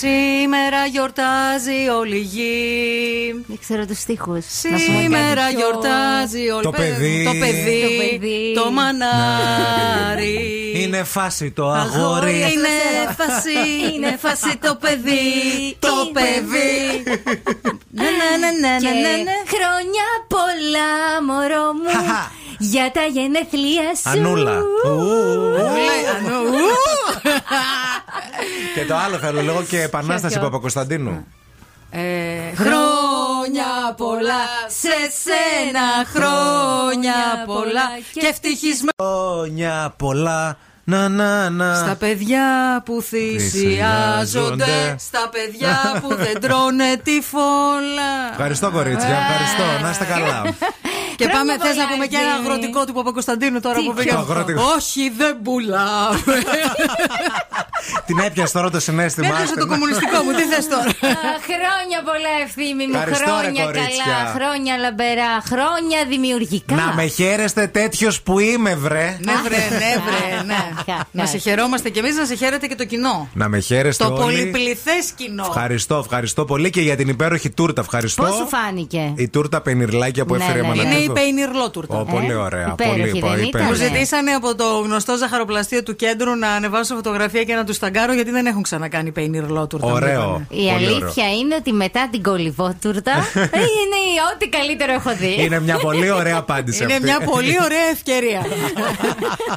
Σήμερα γιορτάζει όλη η γη. Δεν ξέρω τους στίχους. Σήμερα γιορτάζει όλη Το παιδί. Το παιδί. Το παιδί. Το μανάρι. Είναι φάση το αγόρι. Είναι φάση, είναι φάση το παιδί. Το παιδί. Ναι, ναι, ναι, ναι, Και ναι, ναι, ναι. χρόνια πολλά, μωρό μου. Χαχα. για τα γενέθλια σου. Ανούλα. Ου. Λέει, ανώ, ου. Και το άλλο θέλω λίγο και επανάσταση ποιο; Παπακοσταντίνου. Ε, Χρόνια πολλά σε σένα, χρόνια πολλά και ευτυχισμένο. Χρόνια πολλά. Να, να, να. Στα παιδιά που θυσιάζονται, Θυσιάζονται. στα παιδιά που δεν τρώνε τη φόλα. Ευχαριστώ, κορίτσια. Ευχαριστώ. Να είστε καλά. Και Χρόνια πάμε, θες να πολλά, πούμε και ένα Ευθύμη. αγροτικό του Παπακοσταντίνου τώρα Τι, που ποιο; πήγαμε. Αγροτικός. Όχι, δεν πουλάμε. Την έπιασε τώρα το συνέστημα. Έπιασε άστε το να- κομμουνιστικό μου, τι θες τώρα; Α, χρόνια πολλά ευθύμη μου. Ευχαριστώ, ρε, χρόνια κορίτσια. καλά. Χρόνια λαμπερά. Χρόνια δημιουργικά. Να με χαίρεστε τέτοιος που είμαι, βρε. Ναι, βρε, ναι, βρε, ναι. Να σε χαιρόμαστε κι εμείς, να σε χαίρετε και το κοινό. Να με χαίρεστε Το όλοι. πολυπληθές κοινό. Ευχαριστώ, ευχαριστώ πολύ και για την υπέροχη τούρτα. Ευχαριστώ. Πώς σου φάνηκε; Η τούρτα πενιρλάκια που Ναι, έφερε η ναι, ναι. Μανατίδου. Είναι η πεϊνιρλότουρτα. Ω, πολύ Ε, ωραία. υπέροχη, πολύ δεν πολύ ήταν; υπέροχη. Μου Ναι. ζητήσανε από το γνωστό ζαχαροπλαστείο του κέντρου να ανεβάσω φωτογραφία και να τους ταγκάρω γιατί δεν έχουν ξανακάνει πεϊνιρλότουρτα. Ωραίο. μου είπανε. Η Πολύ αλήθεια είναι ότι μετά την κολυβότουρτα είναι ό,τι καλύτερο έχω δει. Είναι μια πολύ ωραία απάντηση Είναι αυτή. μια πολύ ωραία ευκαιρία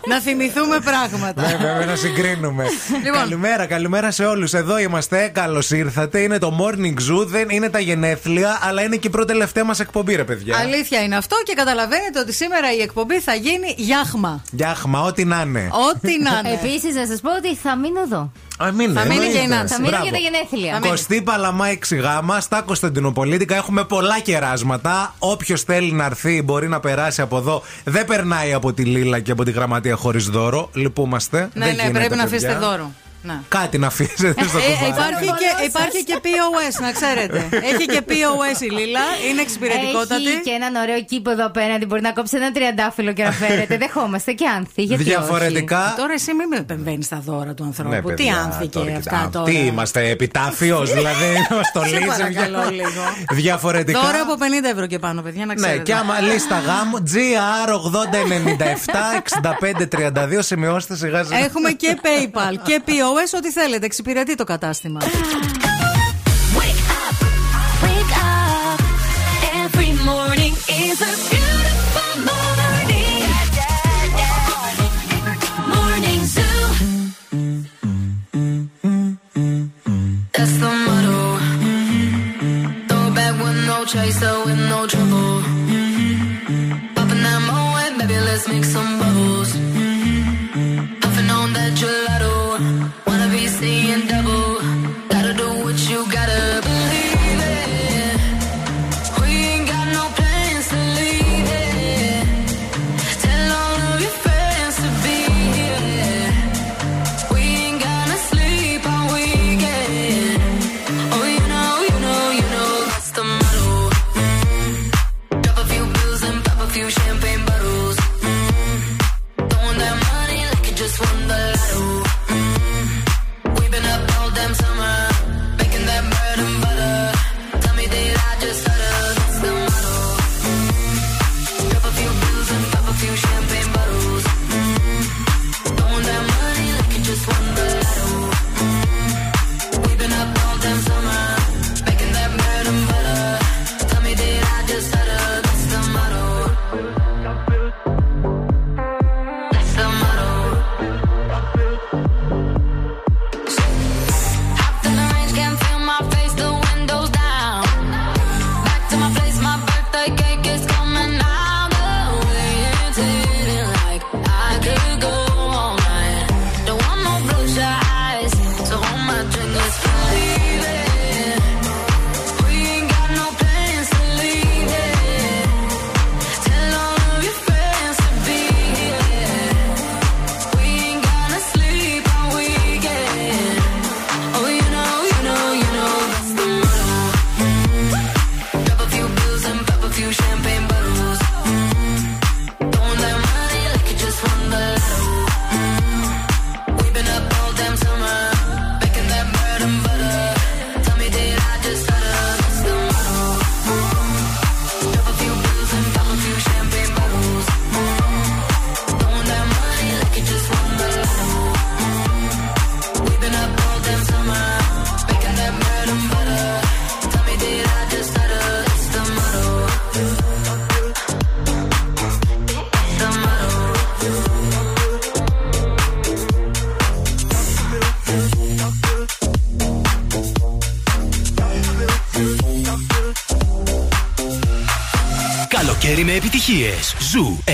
να θυμηθούμε πράγματα. Ναι, βέβαια, να συγκρίνουμε. Λοιπόν. Καλημέρα, καλημέρα σε όλους. Εδώ είμαστε. Καλώς ήρθατε. Είναι το Morning Zoo. Δεν είναι τα γενέθλια, αλλά είναι και η πρώτη τελευταία μας εκπομπή, ρε παιδιά. Αλήθεια είναι αυτό και καταλαβαίνετε ότι σήμερα η εκπομπή θα γίνει γιάχμα. Γιάχμα, ό,τι να είναι. Ό,τι να είναι. Επίσης, να σας πω ότι θα μείνω εδώ. Α, μείνε, Θα μείνει εννοείται. και η Νάνση. Θα μείνω Μπράβο. για τα γενέθλια. Θα μείνει. Κωστή Παλαμά 6 γάμα, στα Κωνσταντινοπολίτικα έχουμε πολλά κεράσματα. Όποιος θέλει να έρθει μπορεί να περάσει από εδώ. Δεν περνάει από τη Λίλα και από τη γραμματεία χωρίς δώρο. Λυπούμαστε. Ναι, Δεν ναι, γίνεται, πρέπει να παιδιά. αφήσετε δώρο. Να. Κάτι να αφήσετε στο Ε, κουβάρι. υπάρχει, και, υπάρχει και POS, να ξέρετε. Έχει και POS η Λίλα, είναι εξυπηρετικότατη. Έχει και έναν ωραίο κήπο εδώ απέναντι. Μπορεί να κόψει ένα τριαντάφυλλο και να φέρετε. Δεχόμαστε και άνθη. Γιατί Διαφορετικά. Τώρα εσύ μην με επεμβαίνεις στα δώρα του ανθρώπου. Ναι, Τι παιδιά, άνθηκε τώρα, αυτά κοιτά, τώρα. Τι είμαστε, επιτάφιος, δηλαδή. Στο Σε λύσιο. παρακαλώ λίγο. Διαφορετικά. Δώρα από 50 ευρώ και πάνω, παιδιά, να Ναι, ξέρετε. και άμα λίστα γάμου, GR8097-6532, σημειώστε σιγά σιγά. Έχουμε και PayPal και POS, ό,τι θέλετε. Εξυπηρετεί το κατάστημα. Wake up. Every morning is a beautiful morning. Morning Zoo. That's the motto. Throw it back with no chaser, with no trouble. Popping that moe, baby, let's make some bubbles.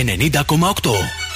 90,8.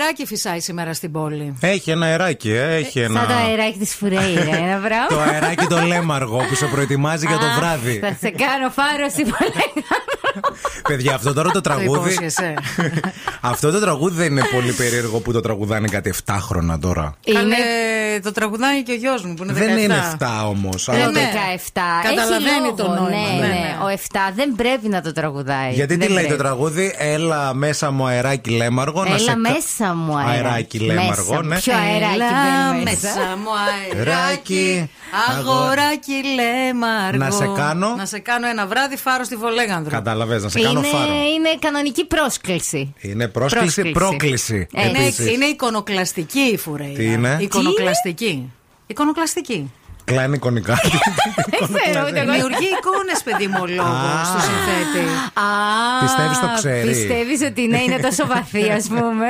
Αεράκι φυσάει σήμερα στην πόλη. Έχει ένα αεράκι, ε, έχει ένα. Σαν το αεράκι της Φουρέιρα, ένα Το πράγμα. αεράκι το λέμαργο που σε προετοιμάζει για το Αχ, βράδυ. Θα σε κάνω φάρωση που λέγαμε. Παιδιά, αυτό τώρα το τραγούδι. υπόσχεσαι. αυτό το τραγούδι δεν είναι πολύ περίεργο που το τραγουδάνε κάτι 7 χρόνια τώρα. Κάνε, Είναι το τραγουδάει και ο γιος μου που είναι 17. Δεν είναι 7 όμως. δεν ναι. είναι 17. Καταλαβαίνει Έχει το λόγο, νόημα, Ναι, ναι, ναι. ναι. Ο 7 δεν πρέπει να το τραγουδάει. Γιατί τι Δεν λέει το πρέπει. τραγούδι, Έλα μέσα μου αεράκι λέμαργο. να Έλα σε κα- μέσα μου αεράκι. Αεράκι λέμαργο, Μέσα. ναι. Ποιο αεράκι Έλα μπαίνει μέσα. μέσα μου αεράκι. Αεράκι, Αγοράκι λέμαργο. Να σε κάνω- Να σε κάνω ένα βράδυ φάρο στη Βολέγανδρο. Κατάλαβες, να σε κάνω Είναι, φάρο. είναι κανονική πρόσκληση. Είναι πρόσκληση, Πρόσκληση. πρόκληση. Ε, Είναι, επίσης. είναι εικονοκλαστική η Φουρέιρα. Τι είναι; Εικονοκλαστική. Εικονοκλαστική. Κλάνει εικονικά. Δεν ξέρω ούτε εγώ. Δημιουργεί εικόνες, παιδί μου, ο λόγος Α. στο συνθέτη. Α, Πιστεύεις το ξέρει. Πιστεύεις ότι ναι, είναι τόσο βαθύ, ας πούμε.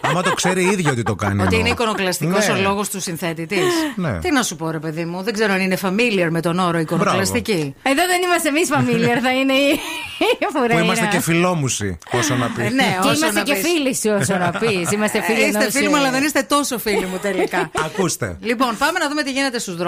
Άμα το ξέρει ίδιο ότι το κάνει. Ότι εννοώ. είναι εικονοκλαστικός Ναι. ο λόγος του συνθέτη τη. Ναι. Τι να σου πω, ρε παιδί μου, δεν ξέρω αν είναι familiar με τον όρο εικονοκλαστική. Εδώ δεν είμαστε εμείς familiar, θα είναι η, η Φουρέιρα. Που είμαστε και φιλόμουσοι, όσο να πεις. Ε, ναι, Και όσο είμαστε να και πεις. φίλοι σου, όσο να πεις. Είμαστε φίλοι Ε, Είστε ενός, φίλοι μου, ε, αλλά δεν είστε τόσο φίλοι μου τελικά. Ακούστε. λοιπόν, πάμε να δούμε τι γίνεται στους δρόμου.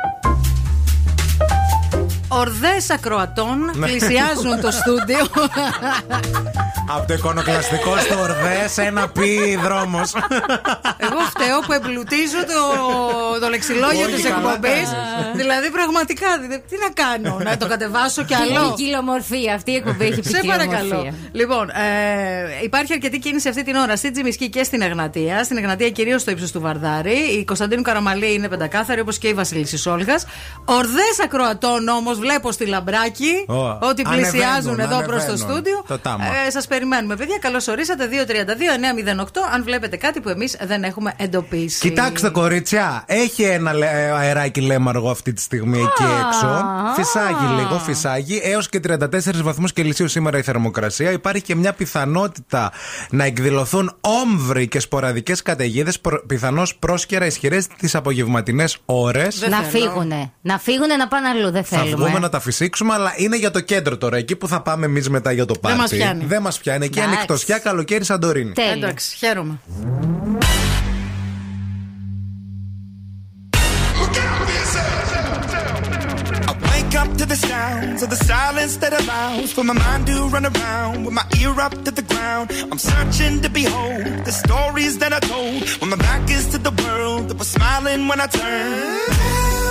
Ορδές ακροατών πλησιάζουν το στούντιο. Από το εικονοκλαστικό στο ορδές, ένα πει δρόμο. Εγώ φταίω που εμπλουτίζω το, το λεξιλόγιο Όχι, της καλά εκπομπής. κάνεις. Δηλαδή, πραγματικά, δηλαδή, τι να κάνω, να το κατεβάσω κι Έχει άλλο. ποικιλομορφία. Αυτή η εκπομπή έχει Σε παρακαλώ. ποικιλομορφία. Λοιπόν, ε, υπάρχει αρκετή κίνηση αυτή την ώρα στη Τζιμισκή και στην Εγνατία. Στην Εγνατία κυρίως στο ύψος του Βαρδάρη. Η Κωνσταντίνου Καραμαλή είναι πεντακάθαρη όπως και η Βασίλισσα Σόλγας. Ορδές ακροατών όμως βλέπω στη Λαμπράκη Ω, ότι πλησιάζουν ανεβαίνουν, εδώ προς το ανεβαίνουν. στούντιο. Το τάμα. Ε, Σας περιμένουμε, παιδιά. Καλώς ορίσατε. 232-908. Αν βλέπετε κάτι που εμείς δεν έχουμε εντοπίσει. Κοιτάξτε, κορίτσια, έχει ένα λε- ε, αεράκι λέμαργο αυτή τη στιγμή εκεί έξω. Φυσάγει λίγο, φυσάγει. Έως και 34 βαθμούς Κελσίου σήμερα η θερμοκρασία. Υπάρχει και μια πιθανότητα να εκδηλωθούν όμβροι και σποραδικές καταιγίδες, πιθανώς πρόσκαιρα ισχυρές τις απογευματινές ώρες. Δεν Να θέλω. φύγουνε. Να φύγουνε να πάνε αλλού. Δεν Θα θέλουμε. Βγούμε να τα φυσήξουμε, αλλά είναι για το κέντρο τώρα. Εκεί που θα πάμε εμεί μετά για το πάρτι. μας πιάνει. Δεν μα πιάνει. Εκεί Εντάξει. ανοιχτοσιά, καλοκαίρι, Σαντορίνη. Τέλειο. Εντάξει, χαίρομαι. I wake up to the sounds of the silence that allows for my mind to run around with my ear up to the ground. I'm searching to behold the stories that I told when my back is to the world that was smiling when I turned.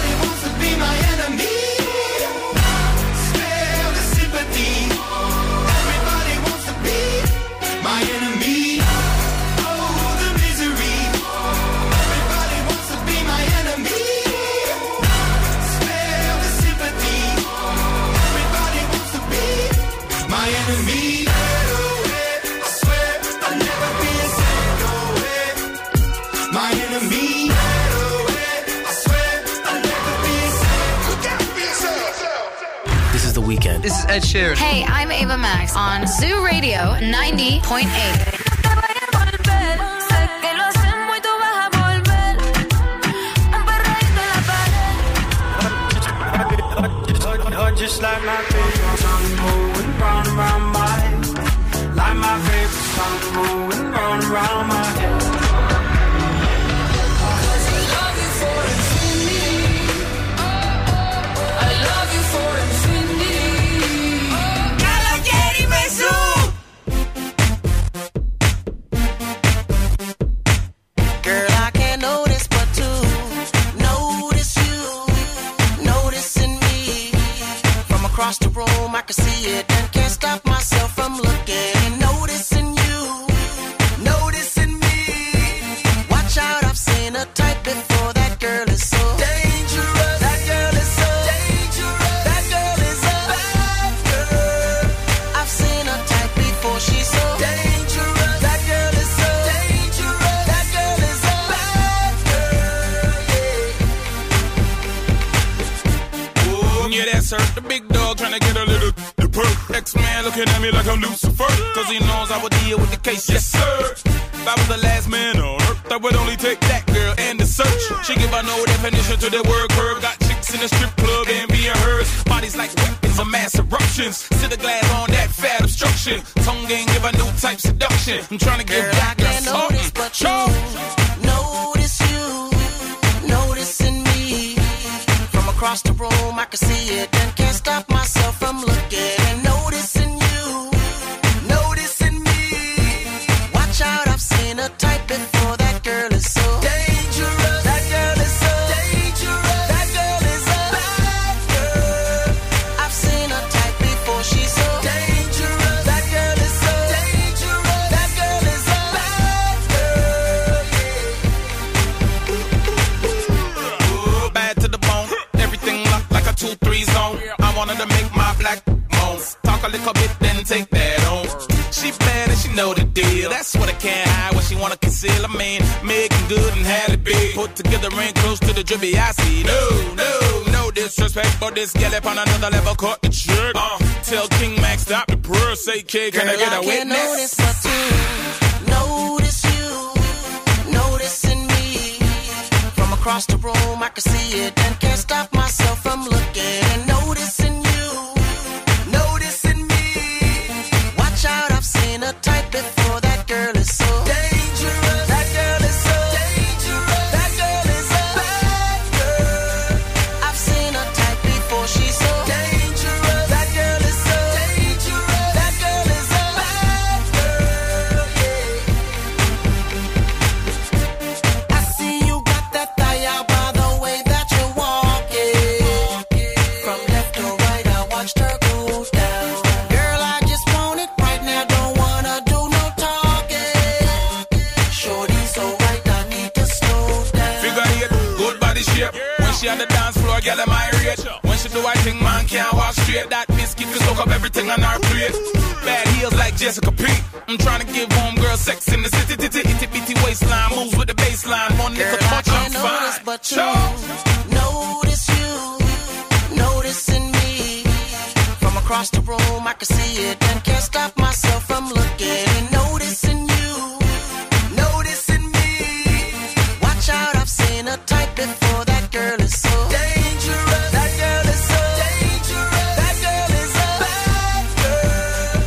Ed Sheeran. Hey, I'm Ava Max on Zoo Radio 90.8. Just like my favorite song moving round and round my head. Like my favorite song moving round and round my head. No definition to the word boy is so dangerous, That girl is so dangerous, That girl is a bad girl.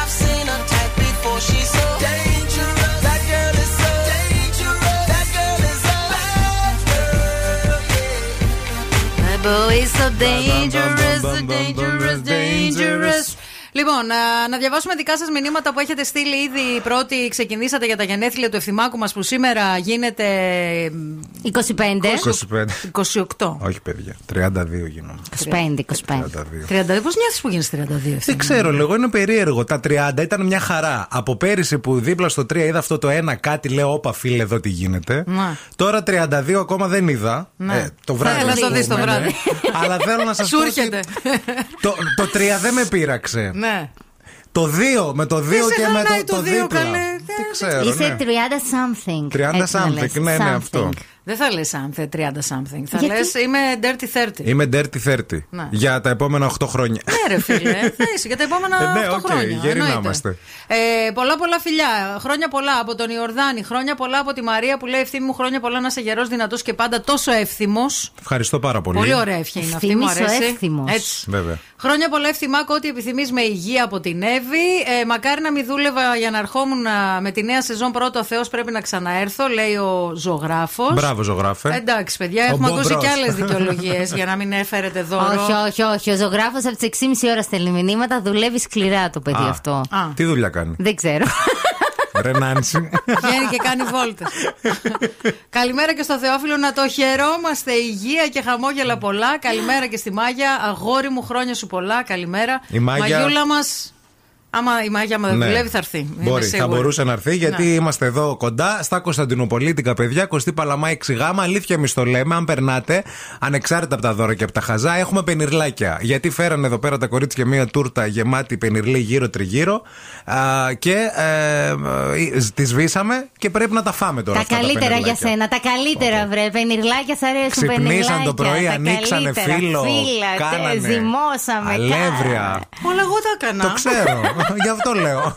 I've seen a type before she's so dangerous. That girl is so dangerous. That girl is a bad girl. My boy is so dangerous. Λοιπόν, να, να διαβάσουμε δικά σας μηνύματα που έχετε στείλει ήδη. Οι πρώτοι ξεκινήσατε για τα γενέθλια του ευθυμάκου μας που σήμερα γίνεται. 25. 25. 28. Όχι, παιδιά. 32 γίνομαι. 25, 25. 32. Πώς νιώθεις που γίνεις 32 Δεν ξέρω, λίγο είναι περίεργο. Τα 30 ήταν μια χαρά. Από πέρυσι που δίπλα στο 3 είδα αυτό το ένα κάτι, λέω, Όπα, φίλε, εδώ τι γίνεται. Ναι. Τώρα 32 ακόμα δεν είδα. Ναι. Ε, το βράδυ. Θέλω να το δεις το πούμε, ναι. βράδυ. Αλλά θέλω να σας Σου πω. έρχεται. ότι Το, το 3 δεν με πείραξε. Ναι. Το 2 με το 2 σε και με χαλάει το, το το δύο, δίπλα. καλέ. Τι ξέρω. Είσαι ναι. 30 something. 30 Έτσι να λες. something, ναι, ναι, Something. αυτό. Δεν θα λες something, 30 something. Θα Γιατί; λες είμαι dirty 30. Είμαι dirty 30 Ναι. για τα επόμενα 8 χρόνια. Ναι, ρε φίλε, θα είσαι για τα επόμενα Ε, ναι, 8 οκ, χρόνια. γεροί να εννοείται. είμαστε. Ε, πολλά πολλά φιλιά. Χρόνια πολλά από τον Ιορδάνη. Χρόνια πολλά από τη Μαρία που λέει Ευθύμη μου. Χρόνια πολλά να είσαι γερός, δυνατός και πάντα τόσο εύθυμος. Ευχαριστώ πάρα πολύ. Πολύ ωραία ευχή είναι αυτή, μου Ευθύμης ο αρέσει. εύθυμος. Έτσι. Βέβαια. Χρόνια πολλά Ευθυμάκο, ό,τι επιθυμείς με υγεία από την Εύη. Ε, μακάρι να μην δούλευα για να ερχόμουν α, με τη νέα σεζόν πρώτο ο Θεός πρέπει να ξαναέρθω, λέει ο ζωγράφος. Μπράβο, ζωγράφε. Εντάξει, παιδιά, Ο έχουμε ακούσει Μπομπρός. και άλλες δικαιολογίες για να μην έφερετε δώρο. Όχι, όχι, όχι. Ο ζωγράφος από τις 6,5 ώρα στέλνει μηνύματα. Δουλεύει σκληρά το παιδί Α. αυτό. Α, Τι δουλειά κάνει; Δεν ξέρω. Ρε Νάνση. βγαίνει και κάνει βόλτες. Καλημέρα και στο Θεόφιλο να το χαιρόμαστε. Υγεία και χαμόγελα πολλά. Καλημέρα και στη Μάγια. Αγόρι μου, χρόνια σου πολλά. Καλημέρα. Η Μάγια- Μαγιούλα μας. Άμα η Μάγια άμα δεν Ναι. δουλεύει, θα έρθει. Είμαι Μπορεί, θα σίγουρη. μπορούσε να έρθει γιατί Ναι. είμαστε εδώ κοντά στα Κωνσταντινοπολίτικα παιδιά. Κωστή Παλαμά 6 γάμα. Αλήθεια, εμείς το λέμε. Αν περνάτε, ανεξάρτητα από τα δώρα και από τα χαζά, έχουμε πενιρλάκια. Γιατί φέρανε εδώ πέρα τα κορίτσια μία τούρτα γεμάτη πενιρλί γύρω-τριγύρω α, και ε, ε, τη σβήσαμε και πρέπει να τα φάμε τώρα. τα αυτά καλύτερα για πενιρλάκια. σένα. Τα καλύτερα, βρε. Πενιρλάκια σ' αρέσουν. Ξυπνήσαν πενιρλάκια. το πρωί, Τα ανοίξανε καλύτερα. φύλλο, Φύλλα, τε, κάνανε Ζυμώσαμε. αλεύρια. Όλα εγώ τα έκανα. Το ξέρω. Γι' αυτό λέω.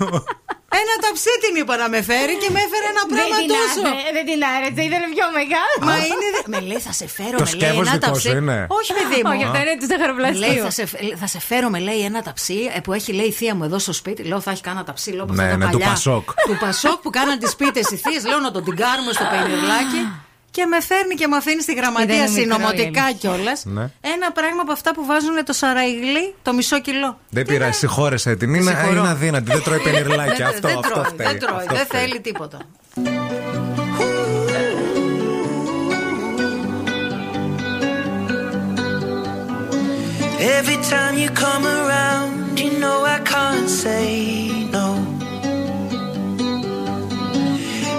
Ένα ταψί την είπα να με φέρει και με έφερε ένα πράγμα δεν τόσο. Την δεν την άρεσε, ήταν πιο μεγάλο. Μα είναι. Με λέει, θα σε φέρω, το με λέει ένα ταψί. Είναι. Όχι, παιδί μου. Όχι, αυτό είναι του ζαχαροπλαστείου. Θα, σε, θα σε φέρω, με λέει ένα ταψί ε, που έχει λέει η θεία μου εδώ στο σπίτι. Λέω, θα έχει κάνει ένα ταψί, λέω, ναι, ναι, παλιά. Του Πασόκ. Του Πασόκ που κάναν τις πίτες οι θείες. Λέω να τον τυγκάρουμε στο πενιρλάκι και με φέρνει και με αφήνει στη γραμματεία συνωμοτικά κιόλας. Ναι. Ένα πράγμα από αυτά που βάζουν το σαραϊγλί, το μισό κιλό. Δεν πειράζει, δεν... συγχώρεσε την. Είναι, είναι αδύνατη, δεν τρώει πενιρλάκια. αυτό δεν αυτό Δεν τρώει, δεν θέλει τίποτα.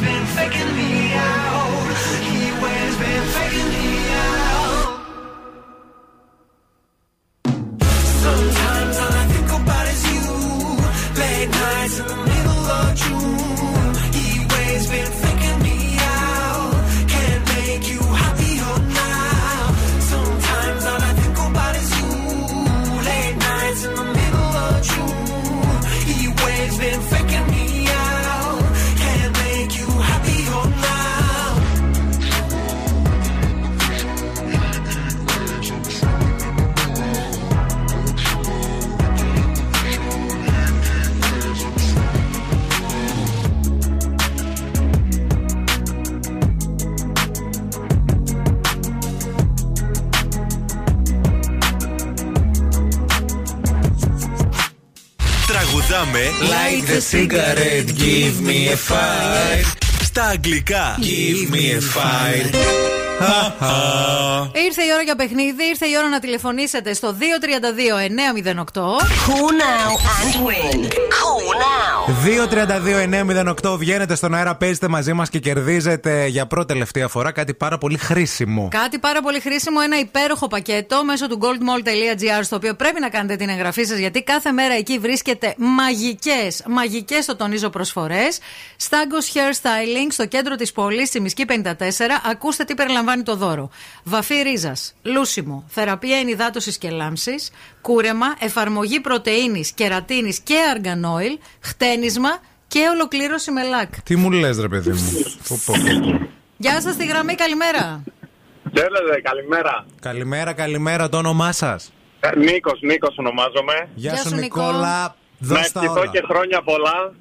Been faking me cigarette, give me a fire. στα αγγλικά. Give me a fire. Ήρθε η ώρα για παιχνίδι, ήρθε η ώρα να τηλεφωνήσετε στο 232-908. Call now and win. Call now. 2-32-908 βγαίνετε στον αέρα, παίζετε μαζί μας και κερδίζετε για πρώτη τελευταία φορά κάτι πάρα πολύ χρήσιμο. Κάτι πάρα πολύ χρήσιμο, ένα υπέροχο πακέτο μέσω του goldmall.gr στο οποίο πρέπει να κάνετε την εγγραφή σας γιατί κάθε μέρα εκεί βρίσκεται μαγικές, μαγικές το τονίζω προσφορές. Staggos Hair Styling στο κέντρο της πόλης, στη Μισκή 54. Ακούστε τι περιλαμβάνει το δώρο. Βαφή ρίζας, λούσιμο, θεραπεία ενυδάτωσης και λάμψης, κούρεμα, εφαρμογή πρωτενη, κερατίνης και αργανόιλ, χτένισμα και ολοκλήρωση με λακ. Τι μου λες, ρε παιδί μου; Πω, πω, πω. Γεια σας, στη γραμμή, καλημέρα. Χαίρετε, καλημέρα. Καλημέρα, καλημέρα, το όνομά σας; Νίκος, Νίκος ονομάζομαι. Γεια Γεια σου, σου, Νικό. Νικόλα. Να Δώσ' τα ευχηθώ όλα. και χρόνια πολλά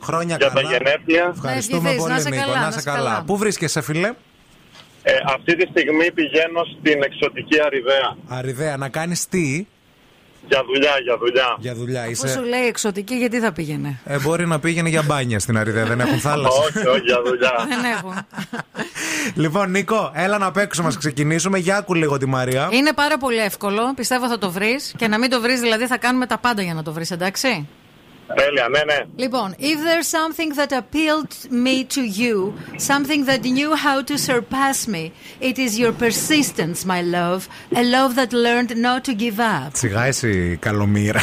Χρόνια για τα καλά. γενέθλια. Ευχαριστούμε ευχηθείς, πολύ, να είσαι Νίκο. καλά, Να να είσαι είσαι καλά. καλά. Πού βρίσκεσαι, φίλε; Ε, αυτή τη στιγμή πηγαίνω στην εξωτική Αριδαία. Αριδέα, να κάνεις τι; Για δουλειά, για δουλειά. για δουλειά. Αφού Είσαι... σου λέει εξωτική, γιατί θα πήγαινε; Ε, μπορεί να πήγαινε για μπάνια στην Αριδέα, δεν έχουν θάλασσα. όχι, όχι, για δουλειά. Δεν έχουν. λοιπόν, Νίκο, έλα να παίξουμε, να ξεκινήσουμε. Για άκου λίγο τη Μαρία. Είναι πάρα πολύ εύκολο. Πιστεύω θα το βρεις. Και να μην το βρεις, δηλαδή θα κάνουμε τα πάντα για να το βρεις, εντάξει; Τέλεια, ναι, ναι. Λοιπόν, if there's something that appealed me to you, something that knew how to surpass me, it is your persistence, my love, a love that learned not to give up. Σιγά εσύ, καλομήρα.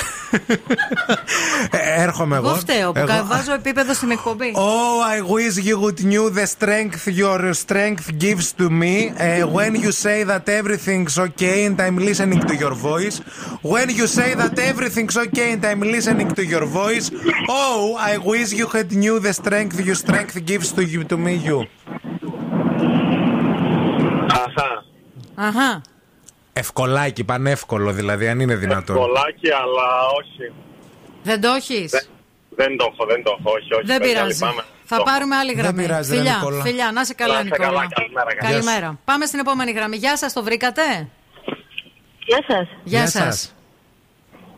Ε, Έρχομαι εγώ. Εγώ φταίω που Εγώ- κα- βάζω επίπεδο στην εκπομπή. Oh, I wish you would knew the strength your strength gives to me uh, when you say that everything's okay and I'm listening to your voice. When you say that everything's okay and I'm listening to your voice. Oh, I wish you had knew the strength your strength gives to you to me you. Αχα. Αχα. Ευκολάκι, πανεύκολο δηλαδή, αν είναι δυνατόν. Πολλάκι, αλλά όχι. Δεν το έχεις; Δεν, δεν το έχω, δεν το έχω, όχι, όχι. Δεν παιδιά, πειράζει. λυπάμαι. Θα Το- πάρουμε άλλη Δεν γραμμή. πειράζει, ρε φιλιά, Νικόλα. φιλιά, να είσαι καλά, Να είστε Νικόλα. καλά, καλημέρα, καλημέρα. Καλημέρα. Πάμε στην επόμενη γραμμή. Γεια σας, το βρήκατε; Γεια σας. Γεια Γεια σας.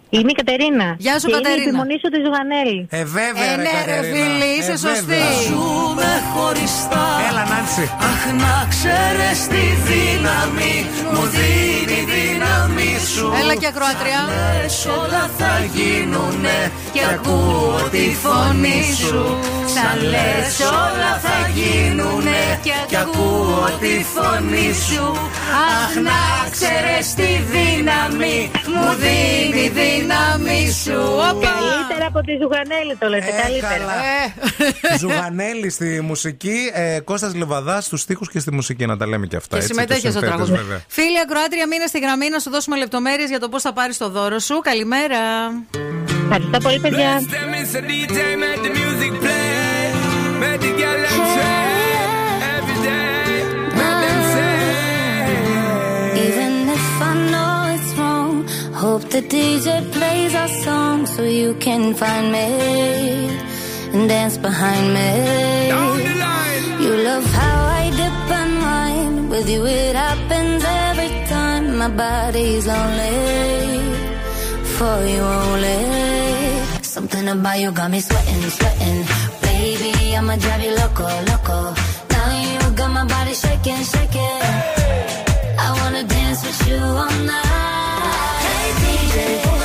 Σας. Είμαι η Κατερίνα. Γεια σου, και Κατερίνα. Είναι η επιμονή σου της Ζουγανέλη. Ε, βέβαια, Ε, ρε, ναι, ρε, Κατερίνα. φίλη, είσαι Ε, σωστή. βέβαια. Ζούμε χωριστά. Έλα, Νάντσι. Αχ, να ξέρεις τη δύναμη μου δίνει η δύναμη σου. Έλα και ακροατριά. Λες όλα θα γίνουνε και ακούω τη φωνή σου. Σαν λες όλα θα γίνουνε και ακούω τη φωνή σου. Αχ, να ξέρεις τη δύναμη μου δίνει η δύναμη σου. Όπα. Καλύτερα από τη Ζουγανέλη το λέτε. Ε, καλύτερα. καλά. Ε, Ζουγανέλη στη μουσική, ε, Κώστας Λεβαδά στους στίχους και στη μουσική, να τα λέμε και αυτά. Και έτσι, συμμετέχει τους στο συνθέτες, τραγούδι. βέβαια. Φίλη Ακροάτρια, μείνε στη γραμμή να σου δώσουμε λεπτομέρειες για το πώς θα πάρεις το δώρο σου. Καλημέρα. Ευχαριστώ πολύ, παιδιά. Hope the DJ plays our song so you can find me and dance behind me. Down the line. You love how I dip and wine. With you, it happens every time. My body's only for you only. Something about you got me sweating, sweating. Baby, I'ma drive you loco, loco. Now you got my body shaking, shaking. I wanna dance with you all night day.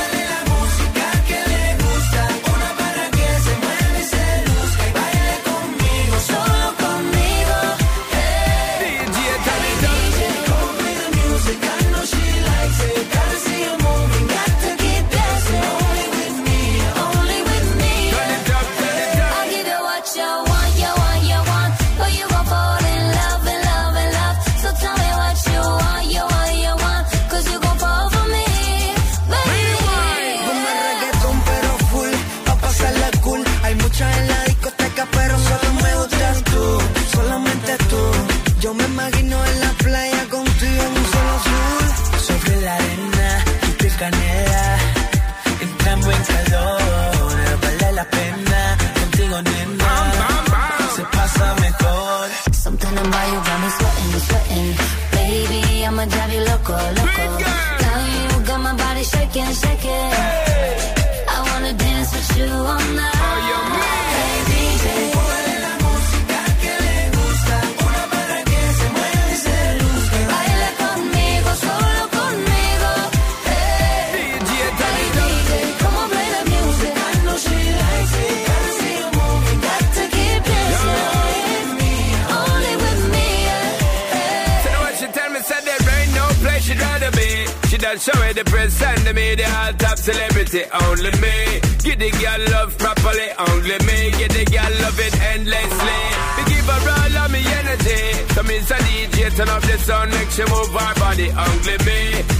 Me the all top celebrity, only me. Get the girl love properly, only me. Get the girl love it endlessly. We give her all of me energy. So me a DJ, turn up the sound, make she move her body, only me.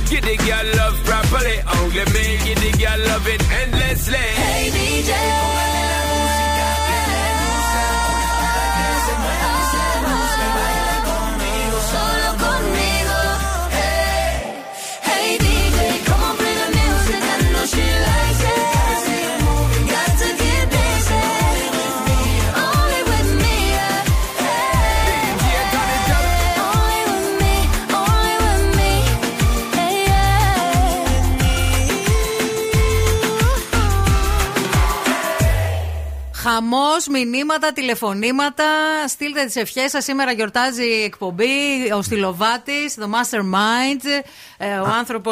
Get the girl love properly, only me. Get the girl love it endlessly. Hey, DJ. Χαμός, μηνύματα, τηλεφωνήματα. Στείλτε τις ευχές σας. Σήμερα γιορτάζει η εκπομπή. Ο Στυλοβάτης, το Mastermind. ε, ο άνθρωπο.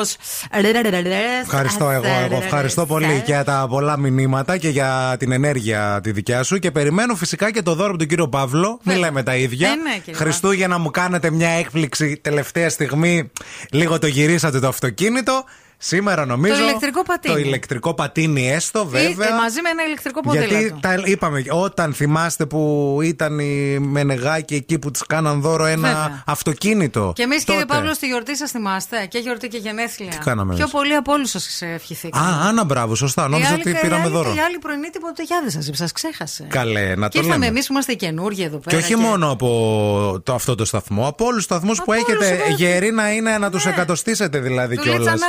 Ευχαριστώ εγώ, εγώ. Ευχαριστώ πολύ για τα πολλά μηνύματα και για την ενέργεια τη δικιά σου. Και περιμένω φυσικά και το δώρο από τον κύριο Παύλο. Μην λέμε τα ίδια. Ε, ναι, κύριε Χριστούγεννα μου κάνετε μια έκπληξη τελευταία στιγμή. Λίγο το γυρίσατε το αυτοκίνητο. Σήμερα νομίζω. Το ηλεκτρικό πατίνι. Το ηλεκτρικό πατίνι, έστω βέβαια. Ή, ε, μαζί με ένα ηλεκτρικό ποδήλατο. Γιατί τα είπαμε, όταν θυμάστε που ήταν η Μενεγάκη εκεί που τη κάναν δώρο ένα Βέβαια. αυτοκίνητο. Και εμείς, κύριε τότε. Παύλος, στη γιορτή σας θυμάστε. Και γιορτή και γενέθλια. Τι κάναμε Πιο εμείς; πολύ από όλους σας ευχηθήκαμε. Α, Άννα, μπράβο, σωστά. Νόμιζα ότι πήραμε δώρο. Η άλλη πρωινή τίποτα δεν σας σας ξέχασε. Καλέ, να Και το ήρθαμε λέμε. εμείς που είμαστε οι καινούργοι εδώ πέρα. Και όχι μόνο από το, αυτό το σταθμό, από όλους τους σταθμούς που έχετε όλους, ναι. γεροί να είναι να τους εκατοστήσετε δηλαδή Δουλίτσα κιόλας.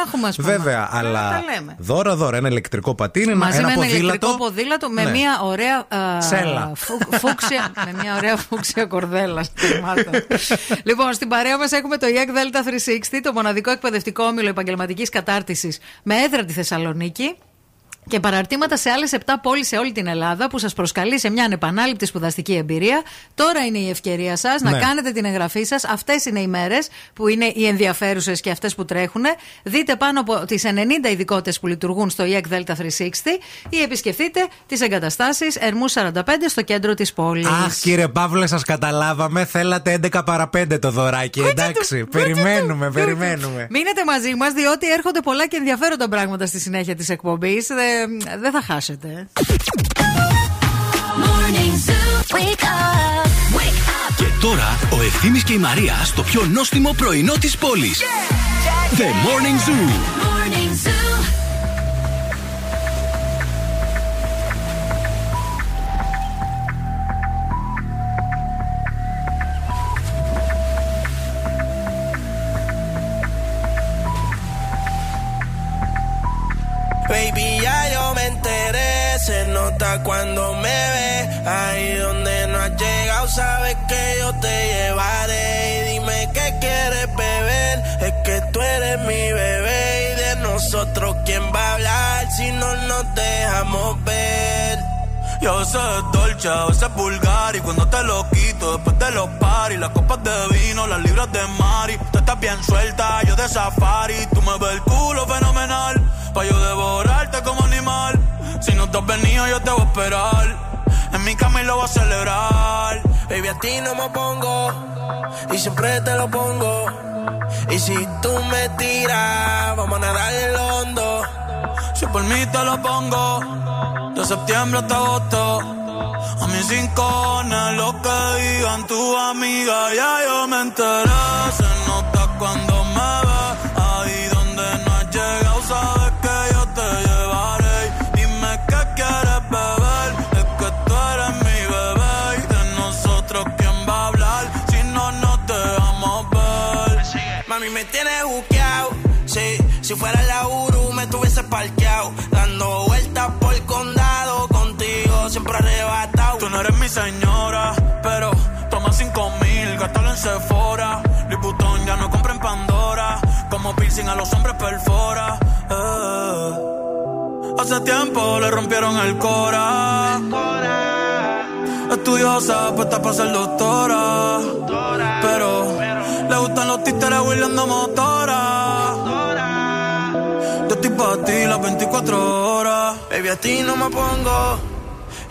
Να έχουμε, ας πούμε. Βέβαια, αλλά τα λέμε. δώρα-δώρα ένα ηλεκτρικό πατίνι, Μαζί ένα με ένα ποδήλατο. ηλεκτρικό ποδήλατο με Ναι. μια ωραία. α, Σέλα. φου- φούξια, με μια ωραία φούξια κορδέλα στερμάτων. λοιπόν, στην παρέα μας έχουμε το EAC Delta 360, το μοναδικό εκπαιδευτικό όμιλο επαγγελματικής κατάρτισης με έδρα τη Θεσσαλονίκη. Και παραρτήματα σε άλλες 7 πόλεις σε όλη την Ελλάδα που σας προσκαλεί σε μια ανεπανάληπτη σπουδαστική εμπειρία. Τώρα είναι η ευκαιρία σας να Ναι. κάνετε την εγγραφή σας. Αυτές είναι οι μέρες που είναι οι ενδιαφέρουσες και αυτές που τρέχουν. Δείτε πάνω από τις 90 ειδικότητε που λειτουργούν στο EEC Delta 360 ή επισκεφτείτε τις εγκαταστάσεις Ερμού 45 στο κέντρο της πόλης. Αχ, κύριε Παύλε, σας καταλάβαμε. Θέλατε 11 παρα 5 το δωράκι. Εντάξει, περιμένουμε, περιμένουμε. Μείνετε μαζί μας, διότι έρχονται πολλά και ενδιαφέροντα πράγματα στη συνέχεια της εκπομπής. Δεν θα χάσετε. Και τώρα ο Ευθύμης και η Μαρία στο πιο νόστιμο πρωινό της πόλης. The Morning Zoo. Baby, ya yo me enteré, se nota cuando me ve. Ahí donde no has llegado, sabes que yo te llevaré. Y dime qué quieres beber, es que tú eres mi bebé. Y de nosotros, ¿quién va a hablar si no nos dejamos ver? Y a veces es dolce, a veces es vulgar Y cuando te lo quito después de los paris Las copas de vino, las libras de mari Tú estás bien suelta, yo de safari Tú me ves el culo fenomenal Pa' yo devorarte como animal. Si no te has venido yo te voy a esperar. En mi cama y lo voy a celebrar. Baby, a ti no me pongo y siempre te lo pongo. Y si tú me tiras, vamos a nadar en lo hondo. Si por mí te lo pongo De septiembre hasta agosto. A mis rincones Lo que digan tu amiga Ya yo me enteré. Se nota cuando me siempre. Tú no eres mi señora, pero toma cinco mil, gástalo en Sephora. Louis ya no compra en Pandora. Como piercing a los hombres perfora. eh. Hace tiempo le rompieron el cora. Estudiosa, puesta para ser doctora. Pero le gustan los títeres huirleando motora. Yo estoy para ti las 24 horas. Baby, a ti no me pongo.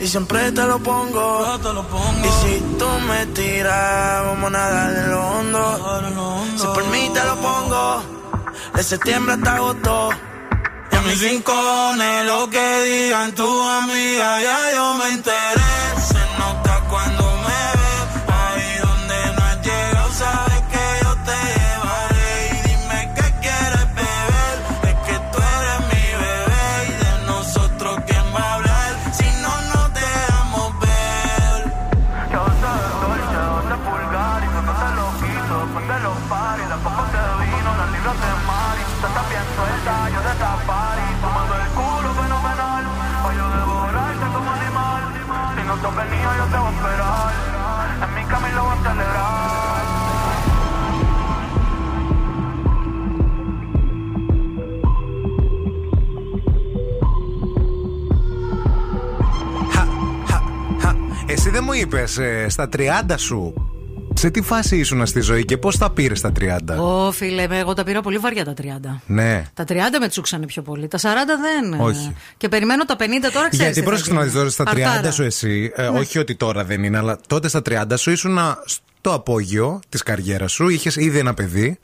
Y siempre te lo pongo. Y si tú me tiras, vamos a nadar en lo hondo. Si por mí te lo pongo. De septiembre hasta agosto. Y a mis rincones, lo que digan tu amiga, ya yo me enteré. Se Εσύ δεν μου είπες στα 30 σου; Σε τι φάση ήσουν στη ζωή και πώς τα πήρες στα 30. Ω, φίλε, εγώ τα πήρα πολύ βαριά τα 30. Ναι. Τα 30 με τσούξανε πιο πολύ. Τα 40 δεν. Όχι. Και περιμένω τα 50 τώρα, ξέρεις. Γιατί πρόσεξε να δεις τώρα στα 30 Αρτάρα. σου εσύ, ε, Ναι. όχι ότι τώρα δεν είναι, αλλά τότε στα 30 σου ήσουν στο απόγειο της καριέρας σου, είχες ήδη ένα παιδί.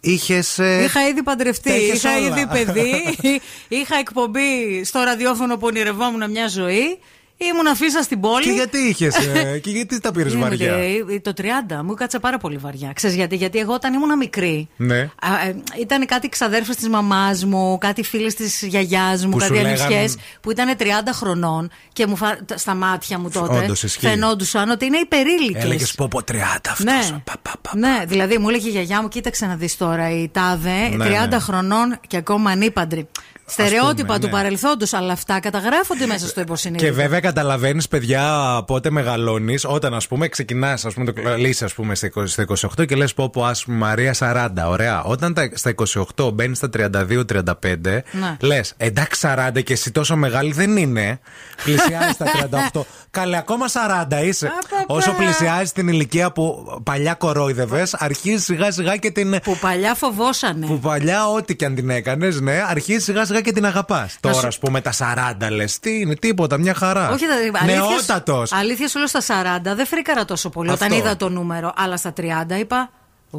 Είχες, ε, Είχα ήδη παντρευτεί, τα είχες είχα όλα. ήδη παιδί, είχα εκπομπή στο ραδιόφωνο που ονειρευόμουν μια ζωή Ήμουν αφήσα στην πόλη. Και γιατί είχες. και γιατί τα πήρες Ήμουν βαριά; και- Το 30 μου κάτσε πάρα πολύ βαριά. Ξέρεις γιατί, γιατί εγώ όταν ήμουν μικρή. Ναι. Α, ε, ήταν κάτι ξαδέρφες της μαμάς μου, κάτι φίλες της γιαγιάς μου, Που σου κάτι λέγαν- ανιψιέ που ήταν 30 χρονών και μου φα... στα μάτια μου τότε Όντως ισχύει. φαινόντουσαν ότι είναι υπερήλικες. Έλεγες πω πω 30 αυτός. Ναι. ναι, δηλαδή μου έλεγε η γιαγιά μου, κοίταξε να δεις τώρα η Τάδε, Ναι, 30 ναι. χρονών και ακόμα ανήπαντρη. Στερεότυπα πούμε, του ναι. παρελθόντος, αλλά αυτά καταγράφονται μέσα στο υποσυνείδητο. Και βέβαια καταλαβαίνεις, παιδιά, πότε μεγαλώνεις, όταν ας πούμε ξεκινάς, ας πούμε, το λύσεις, ας πούμε, στα 20 στα 28 και λες πω, πω, ας πούμε, Μαρία 40. Ωραία. Όταν τα, στα 28 μπαίνεις στα 32-35, Ναι. λες, εντάξει 40 και εσύ τόσο μεγάλη δεν είναι. Πλησιάζεις στα 38. Καλέ, ακόμα 40 είσαι. Όσο πλησιάζεις την ηλικία που παλιά κορόιδευες, αρχίζει σιγά σιγά και την. Που παλιά φοβόσανε. Που παλιά, ό,τι και αν την έκανες, ναι, αρχίζει σιγά σιγά και την αγαπάς. Τώρα, ας πούμε, τα 40 λες, τι είναι, τίποτα, μια χαρά. Όχι, τα- αλήθεια, Νεότατος. αλήθειας σου λέω στα 40 δεν φρίκαρα τόσο πολύ όταν Αυτό. είδα το νούμερο. Αλλά στα 30 είπα.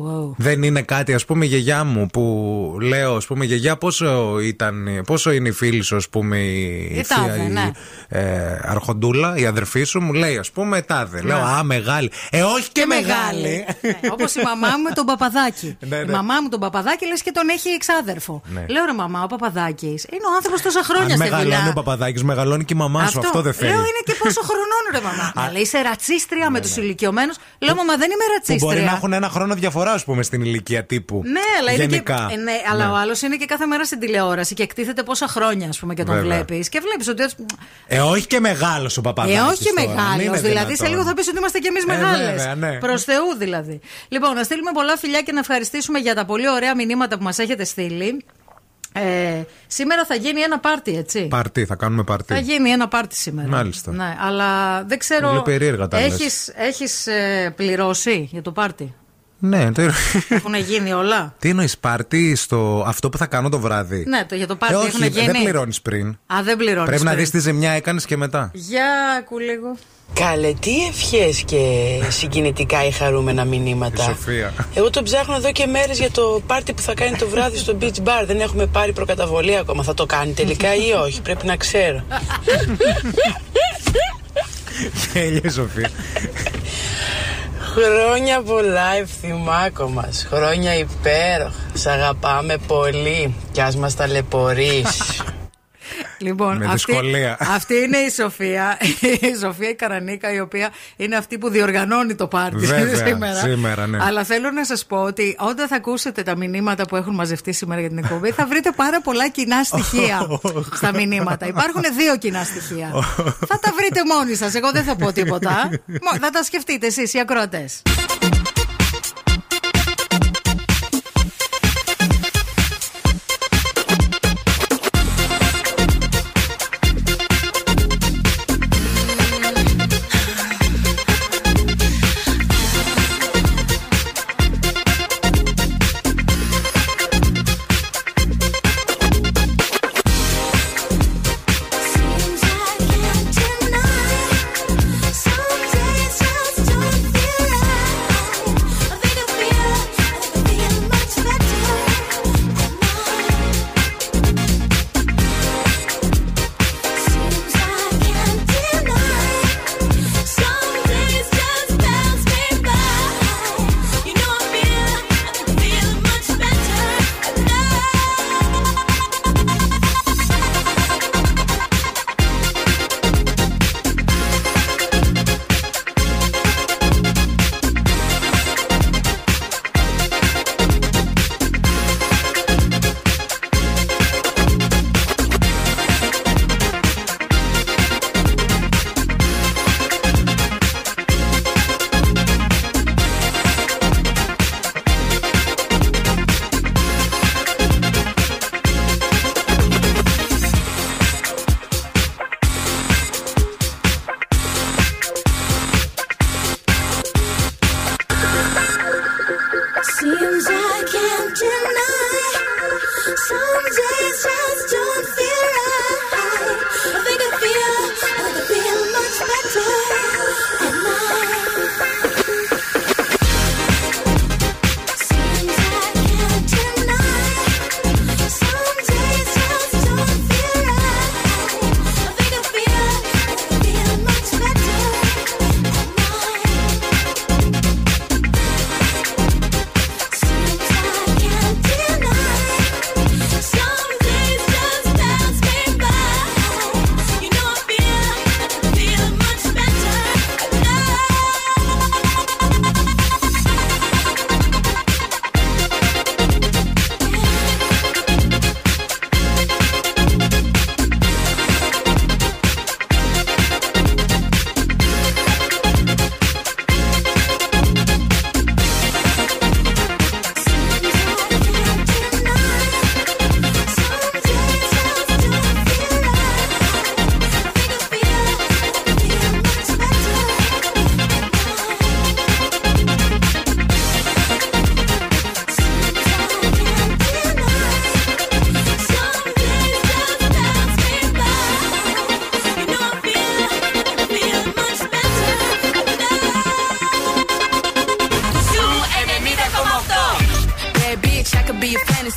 Wow. Δεν είναι κάτι, ας πούμε, η γιαγιά μου που λέω, ας πούμε, γιαγιά, πόσο, ήταν, πόσο είναι η φίλη σου, ας πούμε, η, Η τάδε, η, ναι. ε, αρχοντούλα, η αδερφή σου, μου λέει, ας πούμε, τάδε. Λέω, Α, μεγάλη. Ε, όχι και, μεγάλη. Όπως η μαμά μου με τον Παπαδάκη. Ναι, Η ναι. μαμά μου τον Παπαδάκη λες και τον έχει εξάδερφο. Ναι. Λέω ρε μαμά, ο Παπαδάκης είναι ο άνθρωπος τόσα χρόνια Αν στη μεγαλώνει ο δουλειά. Παπαδάκης, μεγαλώνει και η μαμά σου. Αυτό δεν θέλει. Λέω είναι και πόσο χρονών ρε μαμά. Μα λέει είσαι ρατσίστρια με τους ηλικιωμένους. Λέω μαμά δεν είμαι Ναι, Που μπορεί να ρατσίστρια. έχουν ένα χρόνο διαφορά, ας πούμε, στην ηλικία τύπου. Ναι, αλλά, είναι και, Γενικά. ε, ναι, αλλά Ναι. ο άλλος είναι και κάθε μέρα στην τηλεόραση και εκτίθεται πόσα χρόνια, ας πούμε, και τον Βέβαια. βλέπεις. Και βλέπεις ότι. Ε, όχι και μεγάλος ο Παπαδάκης. Ε, όχι μεγάλος. Δηλαδή, σε λίγο θα πεις ότι είμαστε κι εμείς Ε, μεγάλες. βέβαια, ναι. Προς Θεού δηλαδή. Λοιπόν, να στείλουμε πολλά φιλιά και να ευχαριστήσουμε για τα πολύ ωραία μηνύματα που μας έχετε στείλει. Ε, σήμερα θα γίνει ένα πάρτι, έτσι. Παρτί, θα κάνουμε παρτί. Θα γίνει ένα πάρτι σήμερα. Μάλιστα. Ναι, αλλά δεν ξέρω. Πολύ περίεργα τα λες. έχεις, έχεις ε, πληρώσει για το πάρτι; Ναι, το... Έχουν γίνει όλα. Τι εννοείς πάρτι στο αυτό που θα κάνω το βράδυ; Ναι, το, για το πάρτι ε, έχουν όχι, γίνει. δεν πληρώνεις πριν. Α, δεν πληρώνεις. Πρέπει να δεις τι ζημιά έκανες και μετά. Για ακού λίγο. Καλέ, τι ευχές και συγκινητικά ή χαρούμενα μηνύματα. Η Σοφία. Εγώ τον ψάχνω εδώ και μέρες για το πάρτι που θα κάνει το βράδυ στο beach bar. Δεν έχουμε πάρει προκαταβολή ακόμα. Θα το κάνει τελικά ή όχι. Πρέπει να ξέρω. Γέλια, η Σοφία. Χρόνια πολλά ευθυμάκο μας. Χρόνια υπέροχα. Σ' αγαπάμε πολύ. Κι ας μας ταλαιπωρείς. Λοιπόν, Με αυτή, δυσκολία. αυτή είναι η Σοφία. Η Σοφία η Καρανίκα, η οποία είναι αυτή που διοργανώνει το πάρτι Βέβαια, σήμερα. σήμερα, ναι. Αλλά θέλω να σας πω ότι όταν θα ακούσετε τα μηνύματα που έχουν μαζευτεί σήμερα για την εκπομπή, θα βρείτε πάρα πολλά κοινά στοιχεία στα μηνύματα. Υπάρχουν δύο κοινά στοιχεία. θα τα βρείτε μόνοι σας. Εγώ δεν θα πω τίποτα. Μο- θα τα σκεφτείτε εσείς οι ακροατές.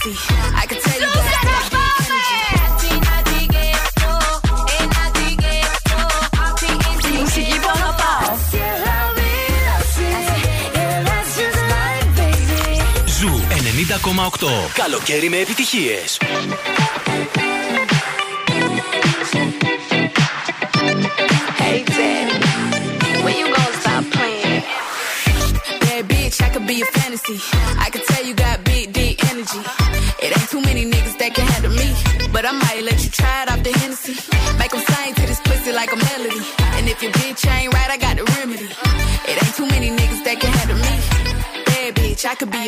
Fantasy. I can tell you that. Μουσική που αγαπάω. Ζου 90,8. Καλοκαίρι με επιτυχίες. Hey, Daddy, when you gonna stop playing? Bad bitch, I could be a fantasy. I could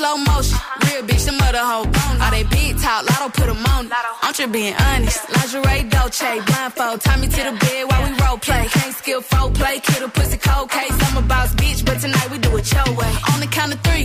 slow motion. Uh-huh. Real bitch, the mother hoe bone. All they big talk, lotto put 'em on. I'm just being honest. Lingerie, Dolce, uh-huh. blindfold. Tie me to the bed while we role play. Can't skill folk play, kid a pussy cold case. I'm a boss bitch, but tonight we do it your way. On the count of three,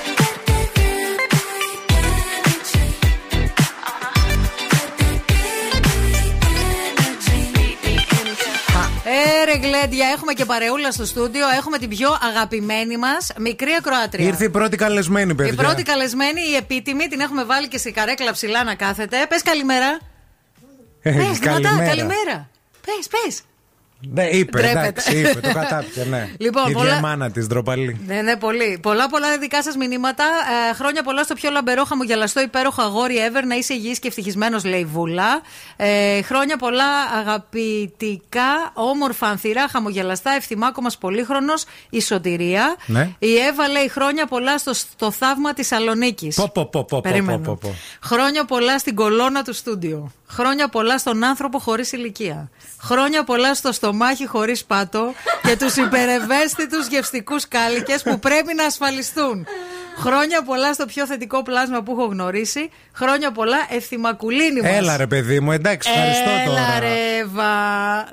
Ρε γλέντια, έχουμε και παρεούλα στο στούντιο. Έχουμε την πιο αγαπημένη μας μικρή ακροάτρια. Ήρθε η πρώτη καλεσμένη, παιδιά. Η πρώτη καλεσμένη, η επίτιμη, την έχουμε βάλει και σε καρέκλα ψηλά να κάθεται. Πες καλημέρα. Ε, Πες, δυνατά, καλημέρα. Πες, πες. Ναι, είπε, Ντρέπεται. εντάξει, είπε, το κατάπια, ναι. Λοιπόν, η πολλά- ίδια μάνα της, ντροπαλή. Ναι, ναι, πολύ. Πολλά, πολλά δικά σας μηνύματα. Ε, χρόνια πολλά στο πιο λαμπερό, χαμογελαστό, υπέροχο αγόρι ever. Να είσαι υγιής και ευτυχισμένος, λέει η Βούλα. Ε, χρόνια πολλά αγαπητικά, όμορφα, ανθυρά, χαμογελαστά, ευθυμάκο μα πολύχρονος, η σωτηρία. Ναι. Η Εύα λέει χρόνια πολλά στο, στο θαύμα της Σαλονίκης. Πω, πω, πω, πω, πω, Περίμενε. πω, πω. Χρόνια πολλά στην κολόνα του στούντιο. Χρόνια πολλά στον άνθρωπο χωρίς ηλικία. Χρόνια πολλά στο στομάχι χωρίς πάτο και τους υπερευαίσθητους γευστικούς κάλικες που πρέπει να ασφαλιστούν. Χρόνια πολλά στο πιο θετικό πλάσμα που έχω γνωρίσει. Χρόνια πολλά ευθυμακουλίνη μας. Έλα ρε παιδί μου, εντάξει, ευχαριστώ Έλα τώρα. ρε Εύα.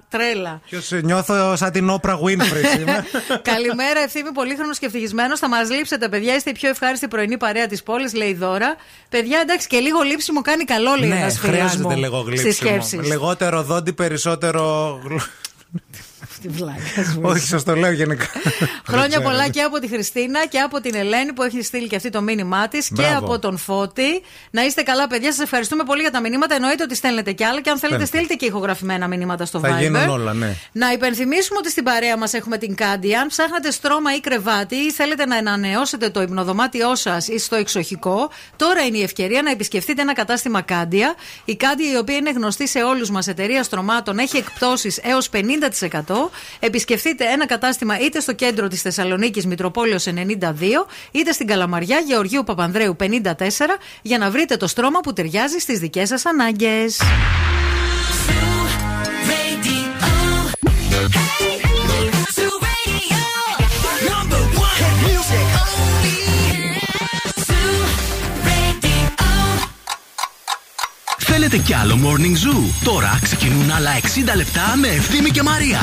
Τρέλα. Ποιος, ε, νιώθω σαν την Όπρα Winfrey σήμερα. Καλημέρα, ευθύμη, πολύχρονος και ευτυχισμένος. Θα μας λείψετε, παιδιά. Είστε η πιο ευχάριστη πρωινή παρέα της πόλης, λέει η Δώρα. Παιδιά, εντάξει, και λίγο λείψιμο κάνει καλό, λέει ναι, ένας φίλος. Χρειάζεται λίγο Στις γλύψιμο. σκέψεις. Λιγότερο δόντι, περισσότερο. Γλου- Τη βλάκα μου. Όχι, σας το λέω γενικά. Χρόνια Δεν ξέρω. πολλά και από τη Χριστίνα και από την Ελένη που έχει στείλει και αυτή το μήνυμά της και Μπράβο. από τον Φώτη. Να είστε καλά, παιδιά. Σας ευχαριστούμε πολύ για τα μηνύματα. Εννοείται ότι στέλνετε κι άλλα και αν θέλετε, Στέλνετε. στείλτε και ηχογραφημένα μηνύματα στο Θα Viber. γίνουν όλα, ναι. Να υπενθυμίσουμε ότι στην παρέα μας έχουμε την Κάντι. Αν ψάχνετε στρώμα ή κρεβάτι ή θέλετε να ανανεώσετε το υπνοδωμάτιό σας ή στο εξοχικό, τώρα είναι η ευκαιρία να επισκεφτείτε ένα κατάστημα Κάντια. Η Κάντια, η οποία είναι γνωστή σε όλους μας εταιρεία στρωμάτων, έχει εκπτώσεις έως 50%. Επισκεφτείτε ένα κατάστημα είτε στο κέντρο της Θεσσαλονίκης Μητροπόλεως 92, είτε στην Καλαμαριά Γεωργίου Παπανδρέου 54, για να βρείτε το στρώμα που ταιριάζει στις δικές σας ανάγκες. Θέλετε κι άλλο Morning Zoo. Τώρα ξεκινούν άλλα 60 λεπτά με Ευθύμη και Μαρία.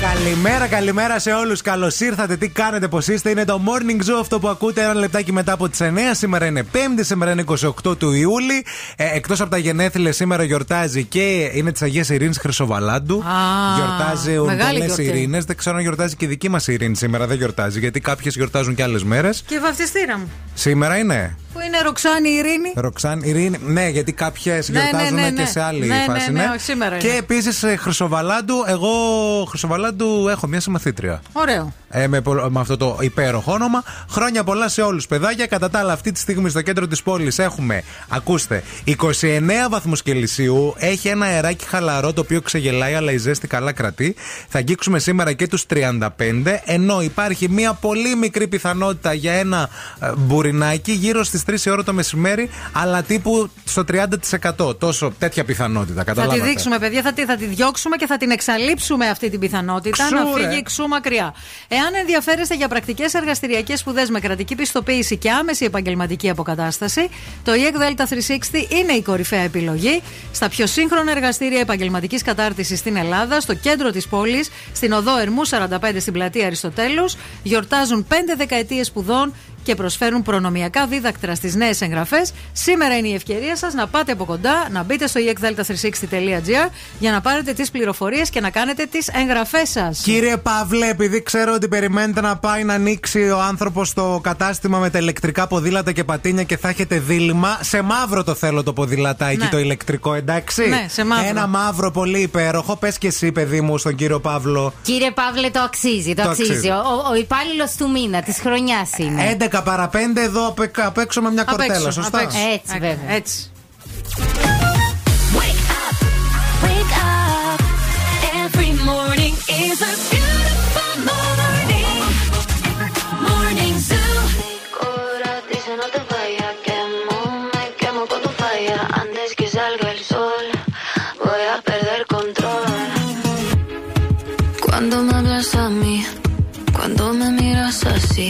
Καλημέρα, καλημέρα σε όλους. Καλώς ήρθατε. Τι κάνετε, πώς είστε; Είναι το morning zoo αυτό που ακούτε ένα λεπτάκι μετά από τις 9. Σήμερα είναι 5η, σήμερα είναι 28 του Ιούλη. Ε, Εκτός από τα γενέθλια, σήμερα γιορτάζει και είναι τη Αγία Ειρήνης Χρυσοβαλάντου. Α, γιορτάζει μεγάλη ουρτώνε γιορτή. Ειρήνες. Δεν ξέρω αν γιορτάζει και η δική μας Ειρήνη σήμερα. Δεν γιορτάζει γιατί κάποιες γιορτάζουν και άλλες μέρες. Και βαφτιστήρα μου. Σήμερα είναι. Που είναι Ροξάνη Ειρήνη. Ροξάν, Ειρήνη. Ναι, γιατί κάποιες Ναι, γιορτάζουν ναι, ναι, και ναι. σε άλλη Ναι, ναι, φάση. ναι, όχι, σήμερα Και είναι. επίσης Χρυσοβαλάντου, εγώ Χρυσοβαλάντου έχω μια συμμαθήτρια. Ωραίο. Ε, με, πο- με αυτό το υπέροχο όνομα. Χρόνια πολλά σε όλους, παιδάκια. Κατά τα άλλα, αυτή τη στιγμή στο κέντρο της πόλης έχουμε, ακούστε, 29 βαθμούς Κελσίου. Έχει ένα αεράκι χαλαρό το οποίο ξεγελάει, αλλά η ζέστη καλά κρατεί. Θα αγγίξουμε σήμερα και τους 35. Ενώ υπάρχει μια πολύ μικρή πιθανότητα για ένα ε, μπουρινάκι γύρω στις 3 η ώρα το μεσημέρι, αλλά τύπου στο 30%. Τόσο τέτοια πιθανότητα. Θα τη Καταλάβατε. δείξουμε, παιδιά, θα τη, θα τη διώξουμε και θα την εξαλείψουμε αυτή την πιθανότητα Ξού, να ρε. φύγει εξού μακριά. Εάν ενδιαφέρεστε για πρακτικές εργαστηριακές σπουδές με κρατική πιστοποίηση και άμεση επαγγελματική αποκατάσταση, το EEC Delta 360 είναι η κορυφαία επιλογή στα πιο σύγχρονα εργαστήρια επαγγελματικής κατάρτισης στην Ελλάδα, στο κέντρο της πόλης, στην οδό Ερμού 45 στην πλατεία Αριστοτέλους. Γιορτάζουν 5 δεκαετίες σπουδών και προσφέρουν προνομιακά δίδακτρα στις νέες εγγραφές. Σήμερα είναι η ευκαιρία σας να πάτε από κοντά, να μπείτε στο exdelta360.gr για να πάρετε τις πληροφορίες και να κάνετε τις εγγραφές σας. Κύριε Παύλε, επειδή ξέρω ότι περιμένετε να πάει να ανοίξει ο άνθρωπος το κατάστημα με τα ηλεκτρικά ποδήλατα και πατίνια και θα έχετε δίλημα, σε μαύρο το θέλω το ποδηλατάκι Ναι. το ηλεκτρικό, εντάξει; Ναι, σε μαύρο. Ένα μαύρο πολύ υπέροχο. Πες και εσύ, παιδί μου, στον κύριο Παύλο. Κύριε Παύλε, το αξίζει. Το, Το αξίζει. αξίζει. Ο, ο, ο υπάλληλος του μήνα, της χρονιάς είναι. 11 παρα 5 εδώ απ' εκ- απ' έξω με μια Απ' κορτέλα, έξω, σωστά. απ' έξω. Έτσι, βέβαια. Έτσι. Wake up. Every morning is a beautiful morning. Morning Zoo. Ahora dice no te vayas, quemo, me quemo con tu falla. Antes que salga el sol, voy a perder control. Cuando me hablas a mí, cuando me miras así,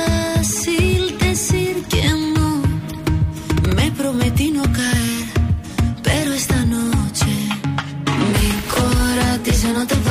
no te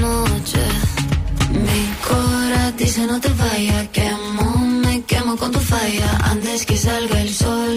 mi cora dice no te vayas, quemo, me quemo con tu falla. Antes que salga el sol,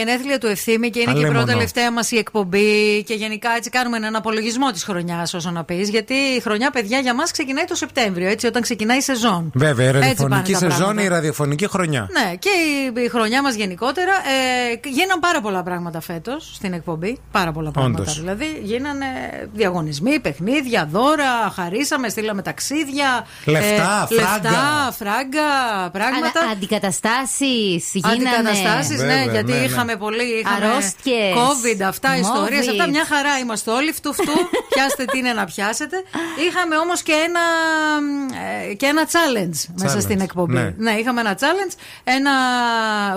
γενέθλια του ευθύμη και είναι και η Αλίμονο. πρώτη τελευταία μας η εκπομπή και γενικά έτσι κάνουμε έναν απολογισμό της χρονιάς, όσο να πεις. Γιατί η χρονιά, παιδιά, για μας ξεκινάει το Σεπτέμβριο, έτσι, όταν ξεκινάει η σεζόν. Βέβαια, η Έτσι ραδιοφωνική πάνε τα σεζόν, πράγματα. η ραδιοφωνική χρονιά. Ναι, και η, η χρονιά μας γενικότερα. Ε, γίναν πάρα πολλά πράγματα φέτος στην εκπομπή. Πάρα πολλά πράγματα. Όντως. Δηλαδή, γίνανε διαγωνισμοί, παιχνίδια, δώρα, χαρίσαμε, στείλαμε ταξίδια. Λεφτά, φράγκα. Λεφτά, φράγκα, πράγματα. Αντικαταστάσεις γίνανε. Αντικαταστάσεις, ναι, Βέβαια, γιατί ναι, ναι. είχαμε πολύ. Είχαμε Αρρώστιες, COVID, αυτά, ιστορίες. Μόβιτ. Αυτά μια χαρά είμαστε όλοι. Φτου, φτου. πιάστε τι είναι να πιάσετε. Είχαμε όμως και ένα, ε, και ένα challenge, μέσα Challenge, στην εκπομπή. ναι. είχαμε ένα challenge, ένα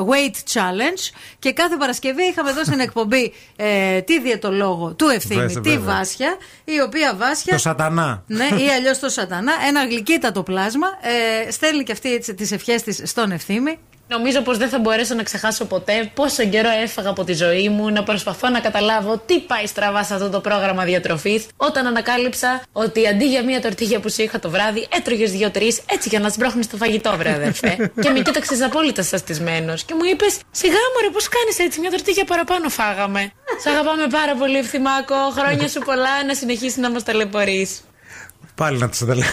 weight challenge. Και κάθε Παρασκευή είχαμε εδώ στην εκπομπή ε, τη διαιτολόγο του ευθύνη, Βέβαια, τη βέβαια. Βάσια, η οποία Βάσια. Το σατανά. Ναι, ή αλλιώς το σατανά. Ένα γλυκύτατο πλάσμα. Ε, στέλνει και αυτή τις ευχές της στον ευθύμη. Νομίζω πως δεν θα μπορέσω να ξεχάσω ποτέ πόσο καιρό έφαγα από τη ζωή μου να προσπαθώ να καταλάβω τι πάει στραβά σε αυτό το πρόγραμμα διατροφής, όταν ανακάλυψα ότι αντί για μία τορτίγια που σου είχα το βράδυ, έτρωγες δύο-τρει έτσι για να σμπρώχνει το φαγητό, βρε αδερφέ. και με κοίταξες απόλυτα σαστισμένο και μου είπες: Σιγά μωρέ, πώς κάνεις έτσι, μια τορτίγια παραπάνω φάγαμε. Σ' αγαπάμε πάρα πολύ, Ευθυμάκο. Χρόνια σου πολλά να συνεχίσεις να μας ταλαιπωρείς. Πάλι να τους τα λέω.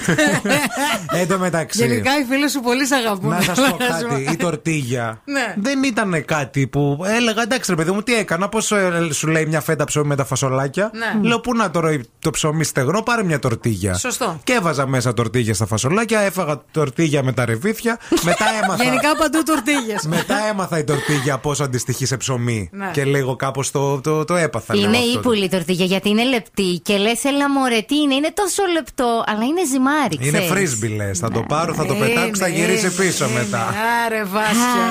Εν τω μεταξύ. Γενικά οι φίλοι σου πολύ σ' αγαπούν. Να σας πω κάτι. Η τορτίγια Ναι. δεν ήταν κάτι που έλεγα εντάξει ρε παιδί μου, τι έκανα. Πώς σου λέει μια φέτα ψωμί με τα φασολάκια. Ναι. Λέω πού να τώρα το ψωμί στεγνό, πάρε μια τορτίγια. Σωστό. Και έβαζα μέσα τορτίγια στα φασολάκια, έφαγα τορτίγια με τα ρεβίθια. μετά έμαθα. Γενικά παντού τουρτίγε. Μετά έμαθα η τορτίγια πώς αντιστοιχεί σε ψωμί. Ναι. Και λίγο κάπως το, το, το έπαθα. λέω Είναι αυτό. ύπουλη η τορτίγια γιατί είναι λεπτή και λες, έλα μωρέ, τι είναι, είναι τόσο λεπτό. Αλλά είναι ζυμάρι, Είναι ξέρεις. φρίσμπι λε. Θα το πάρω, θα το Είναι, πετάξω, θα γυρίσει πίσω είναι. μετά. Άρε Βάσια.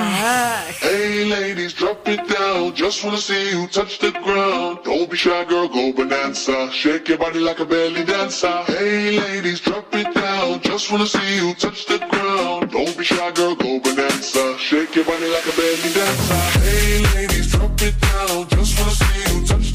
Hey ladies, drop it down. Just wanna see you touch the ground. Don't be shy, girl, go bonanza. Shake your body like a belly dancer. Hey ladies, drop it down. Just wanna see you touch the ground. Don't be shy, girl, go bonanza. Shake your body like a belly dancer. Hey ladies, drop it down. Just wanna see you touch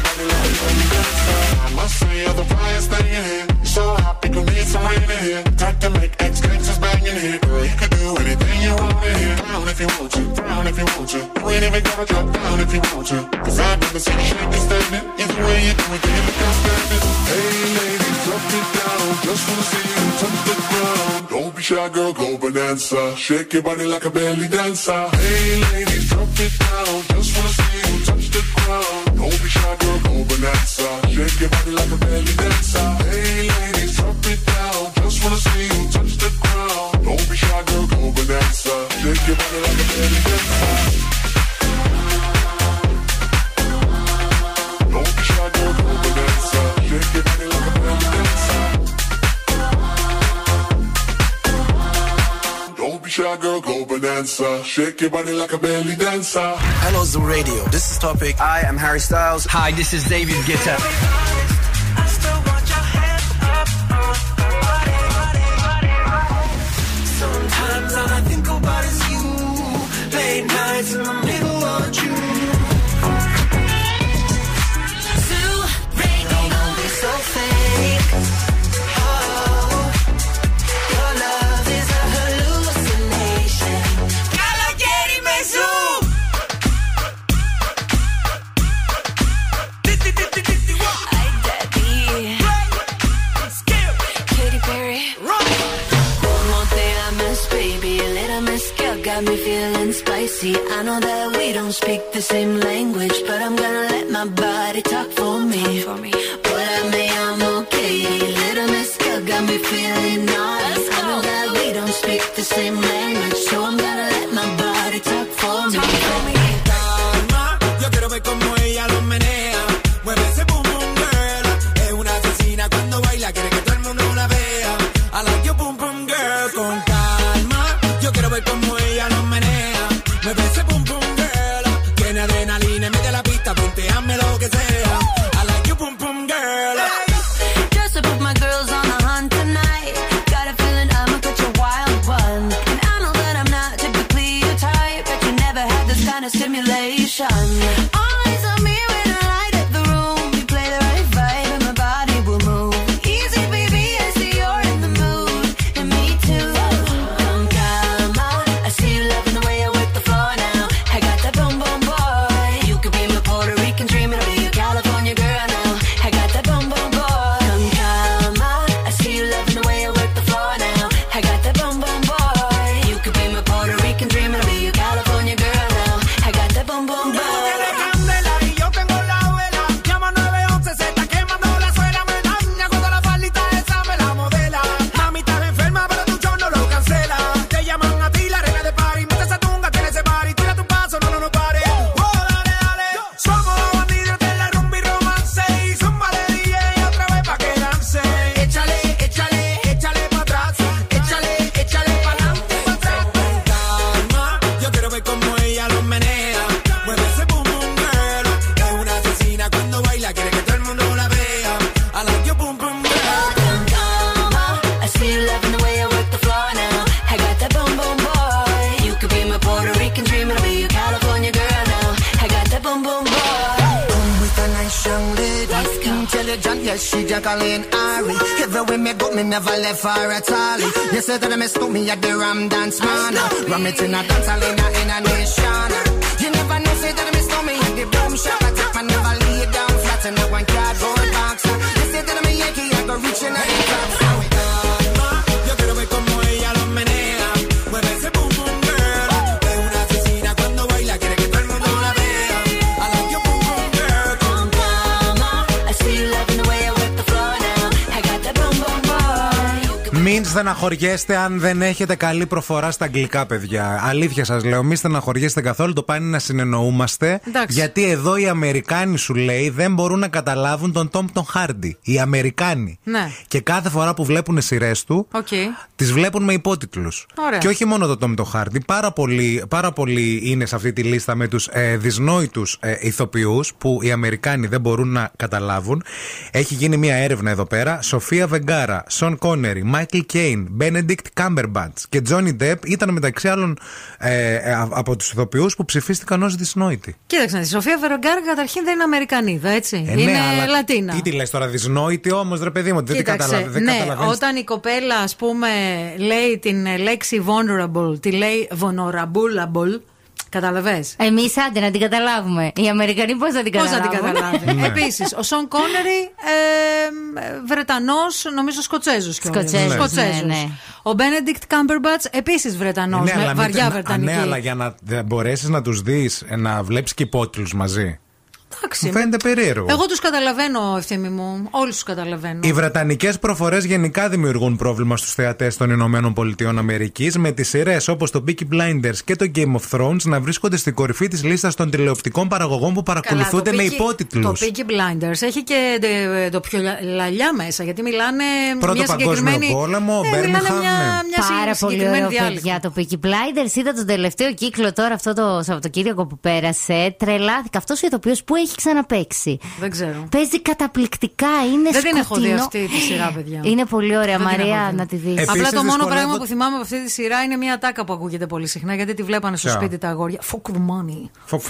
I must say you're the brightest thing in here. So hot, people need some rain in here. Down if you want to, if you want to. Gotta drop down if you want to. Cause I've. Either way you do you. Hey ladies, drop it down. Just wanna see you touch the ground. Don't be shy, girl, go bonanza. Shake your body like a belly dancer. Hey ladies, drop it down. Just wanna see you touch the ground. Don't be shy, girl, go bonanza. Shake your body like a belly dancer. Hey ladies, drop it down. Just wanna see you shy, girl, go. Shake your body like a belly dancer. Don't be shy, girl, go bonanza. Shake your body like a belly dancer. Don't be shy, girl, go. Shake your body like a belly dancer. Hello, Zoo Radio. This is Topic. I am Harry Styles. Hi, this is David Guetta. Got me feeling spicy. I know that we don't speak the same language, but I'm gonna let my body talk for me. Hola, me llamo Katie. Little mezcal got me feeling naughty. I know that we don't speak the same language, so στεναχωριέστε αν δεν έχετε καλή προφορά στα αγγλικά, παιδιά. Αλήθεια σας λέω, μην στεναχωριέστε καθόλου. Το πάνε να συνεννοούμαστε. Εντάξει. Γιατί εδώ οι Αμερικάνοι σου λέει δεν μπορούν να καταλάβουν τον Τόμ τον Χάρντι. Οι Αμερικάνοι. Ναι. Και κάθε φορά που βλέπουν σειρές του, Οκ. τις βλέπουν με υπότιτλους. Ωραία. Και όχι μόνο το Τόμ τον Χάρντι. Πάρα πολλοί, πάρα πολλοί είναι σε αυτή τη λίστα με τους ε, δυσνόητους ε, ηθοποιούς που οι Αμερικάνοι δεν μπορούν να καταλάβουν. Έχει γίνει μια έρευνα εδώ πέρα. Σοφία Βεγγάρα, Σον Κόνερι, Μάικλ Κέιν, Μπένεντικτ Κάμπερμπατς και Τζόνι Ντεπ ήταν μεταξύ άλλων ε, ε, α- από τους ηθοποιούς που ψηφίστηκαν ως δυσνόητοι. Κοίταξε, η Σοφία Βεργκάρα καταρχήν δεν είναι Αμερικανίδα, έτσι. Ε, ναι, είναι αλλά Λατίνα. Τι τη λες τώρα, δυσνόητη όμως, ρε παιδί μου, δεν την Κοίταξε, καταλαβαίνει. Δεν ναι, καταλαβαίνεις. όταν η κοπέλα, ας πούμε, λέει την ε, λέξη vulnerable, τη λέει vulnerable, καταλαβέ. Εμείς άντε να την καταλάβουμε. Οι Αμερικανοί πώς θα την Πώς καταλάβουν. να την καταλάβει. Ναι. Επίσης, ο Σον Κόνερι, ε, Βρετανός, νομίζω Σκοτσέζος Σκοτσέζος, ναι, ναι. Ο Μπένεντικτ Κάμπερμπατς, επίσης Βρετανός, Ναι, αλλά με μην- βαριά να- Βρετανική. Ναι, αλλά για να μπορέσεις να τους δεις, να βλέπεις και υπότιτλους μαζί. Εντάξει. Μου φαίνεται περίεργο. Εγώ τους καταλαβαίνω, ευθύμη μου. Όλους τους καταλαβαίνω. Οι βρετανικές προφορές γενικά δημιουργούν πρόβλημα στους θεατές των Ηνωμένων Πολιτειών Αμερικής, με τις σειρές όπως το Peaky Blinders και το Game of Thrones να βρίσκονται στην κορυφή της λίστας των τηλεοπτικών παραγωγών που παρακολουθούνται με υπότιτλους. Το Peaky Blinders έχει και ε, το πιο λα- λαλιά μέσα, γιατί μιλάνε Πρώτο μια Παγκόσμιο συγκεκριμένη. Πόλεμο, ναι, μιλάνε Birmingham, μια, ναι. μια Πάρα συ- πολύ συγκεκριμένη ωραίο, διάλειμμα. παιδιά. Το Peaky Blinders είδα τον τελευταίο κύκλο τώρα, αυτό το Σαββατοκύριακο που πέρασε. Τρελάθηκα. Αυτός ο ηθοποιός που έχει ξαναπέξει. Δεν ξέρω. Παίζει καταπληκτικά. Είναι Δεν την έχω δει σκοτεινό. αυτή τη σειρά, παιδιά. Είναι πολύ ωραία, Δεν την έχω Μαρία, δει. να τη δεις. Επίσης, Απλά το μόνο δυσκολεύω- πράγμα που θυμάμαι από αυτή τη σειρά είναι μια τάκα που ακούγεται πολύ συχνά γιατί τη βλέπανε στο Ποια; σπίτι τα αγόρια. Fuck the money. Φοκ-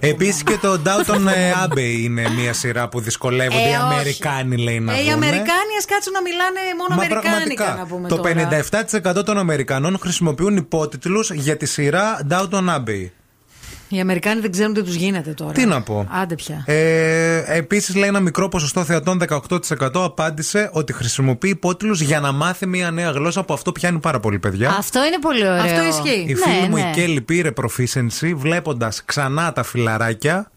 Επίσης και το Downton ε, Abbey είναι μια σειρά που δυσκολεύονται Ε, οι όχι. Αμερικάνοι, λέει να Ε, οι δούνε. Αμερικάνοι ας κάτσουν να μιλάνε μόνο Μα Αμερικάνικα, πραγματικά, να πούμε το τώρα. 57% των Αμερικανών χρησιμοποιούν υπότιτλους για τη σειρά Downton Abbey. Οι Αμερικάνοι δεν ξέρουν τι τους γίνεται τώρα. Τι να πω. Άντε πια. Ε, Επίσης, λέει ένα μικρό ποσοστό θεατών, 18% απάντησε ότι χρησιμοποιεί υπότιτλους για να μάθει μια νέα γλώσσα. Από αυτό πιάνει πάρα πολύ, παιδιά. Αυτό είναι πολύ ωραίο. Αυτό ισχύει. Η Ναι, φίλη μου ναι. η Κέλλη πήρε proficiency βλέποντας ξανά τα φιλαράκια.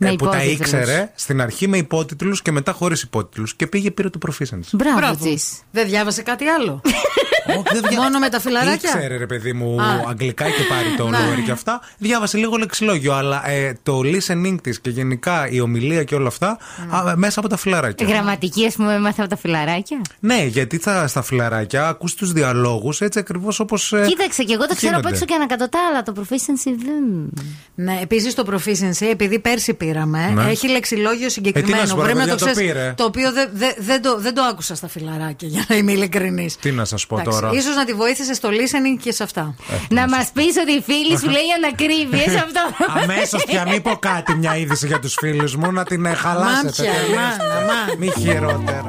Με ε, που τα υπότιτλους. ήξερε στην αρχή με υπότιτλους και μετά χωρίς υπότιτλους. Και πήγε πήρε το proficiency. Μπράβο, Μπράβο. της. Δεν διάβασε κάτι άλλο. Όχι, δεν δια- Μόνο με τα φιλαράκια; Ήξερε ρε παιδί μου Α. αγγλικά και πάρει το Ναι. Lower και αυτά. Διάβασε λίγο λεξιλόγιο, αλλά ε, το listening της και γενικά η ομιλία και όλα αυτά α, μέσα από τα φιλαράκια. Γραμματική, ας πούμε, έμαθα από τα φιλαράκια; Ναι, γιατί θα, στα φιλαράκια ακούς τους διαλόγους έτσι ακριβώς όπως ε, Κοίταξε, και εγώ το ξέρω απ' γίνονται. έξω και ανακατοτά, αλλά το proficiency δεν. Ναι, επίσης το proficiency, επειδή πέρσι πήραμε, Ναι. έχει λεξιλόγιο συγκεκριμένο. Ε, τι να σου πω, ρε Πρέπει να παιδιά, το το ξέρεις, πήρε. Το οποίο δεν δεν- δεν το, δεν το άκουσα στα φιλαράκια, για να είμαι ειλικρινής. Τι να σας πω τώρα. Ίσως να τη βοήθησες στο listening και σε αυτά. Να μας πεις ότι η φίλη σου λέει ανακρίβειε αυτό. Αμέσως πια μην πω κάτι μια είδηση για τους φίλους μου να την ε, χαλάσετε. Μάμπια, τελείως. μάνα, μάνα. Μη χειρότερα.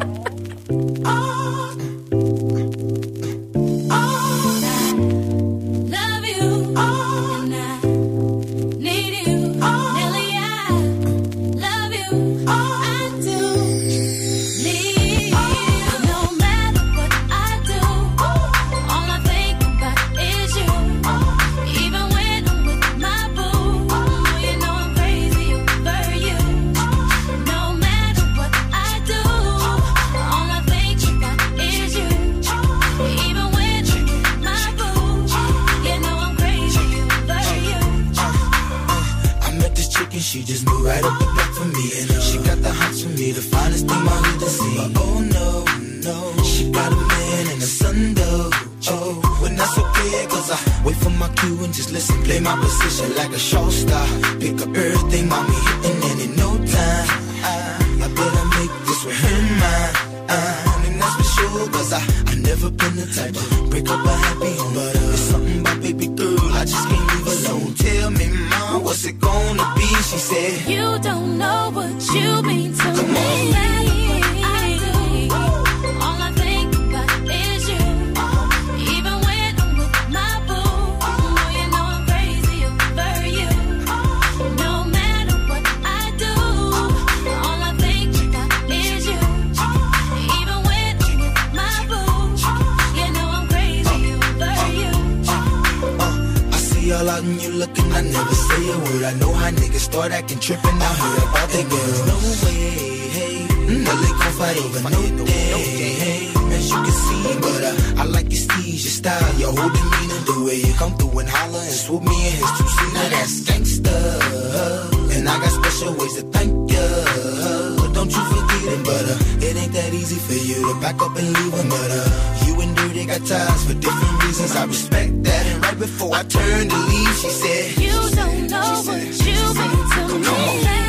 She just moved right up the block for me. And she got the hots for me, the finest thing my hood has seen. But oh no, no, she got a man and a son though. Oh, when that's okay, cause I wait for my cue and just listen, play my position like a show star. Pick up everything, mommy and in no time, I, I better make this with her mine. Uh, and that's for sure, cause I, I never been the type to break up a happy home. But uh, it's something about baby girl, I just can't leave alone. Tell me, mom, what's it gonna be? she said. You don't know what you mean to me. I All out and you looking, I never say a word. I know how niggas start acting tripping. I heard about the girls. No way, hey. No, they gon' fight over no day, hey. As you can see, but uh, I like your steez, your style, your whole demeanor, the way you come through and holler and swoop me in his two seat. Now that's gangsta, and I got special ways to thank ya. But don't you forget it, but uh, it ain't that easy for you to back up and leave but uh, you Dirty got ties for different reasons. I respect that, and right before I turned to leave, she said, You don't know what you mean to me.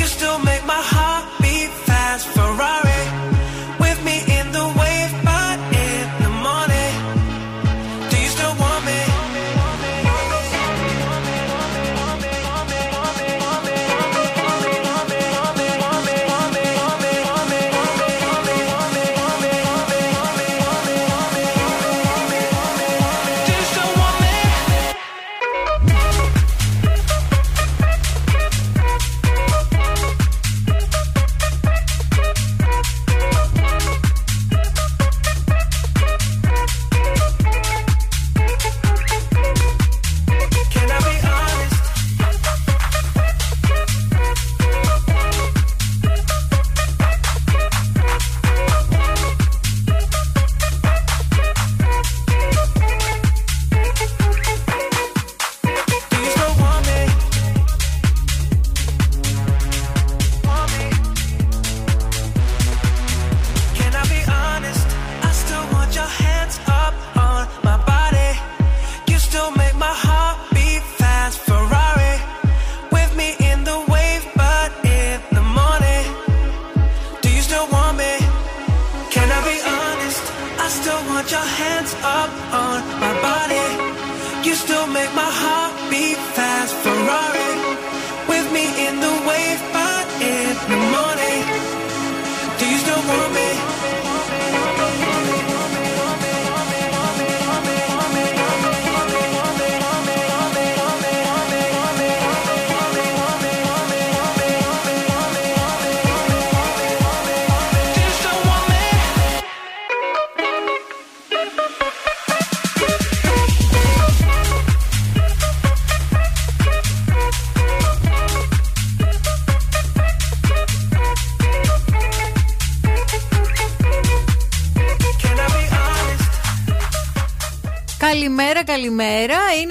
You still make my heart beat fast. Ferrari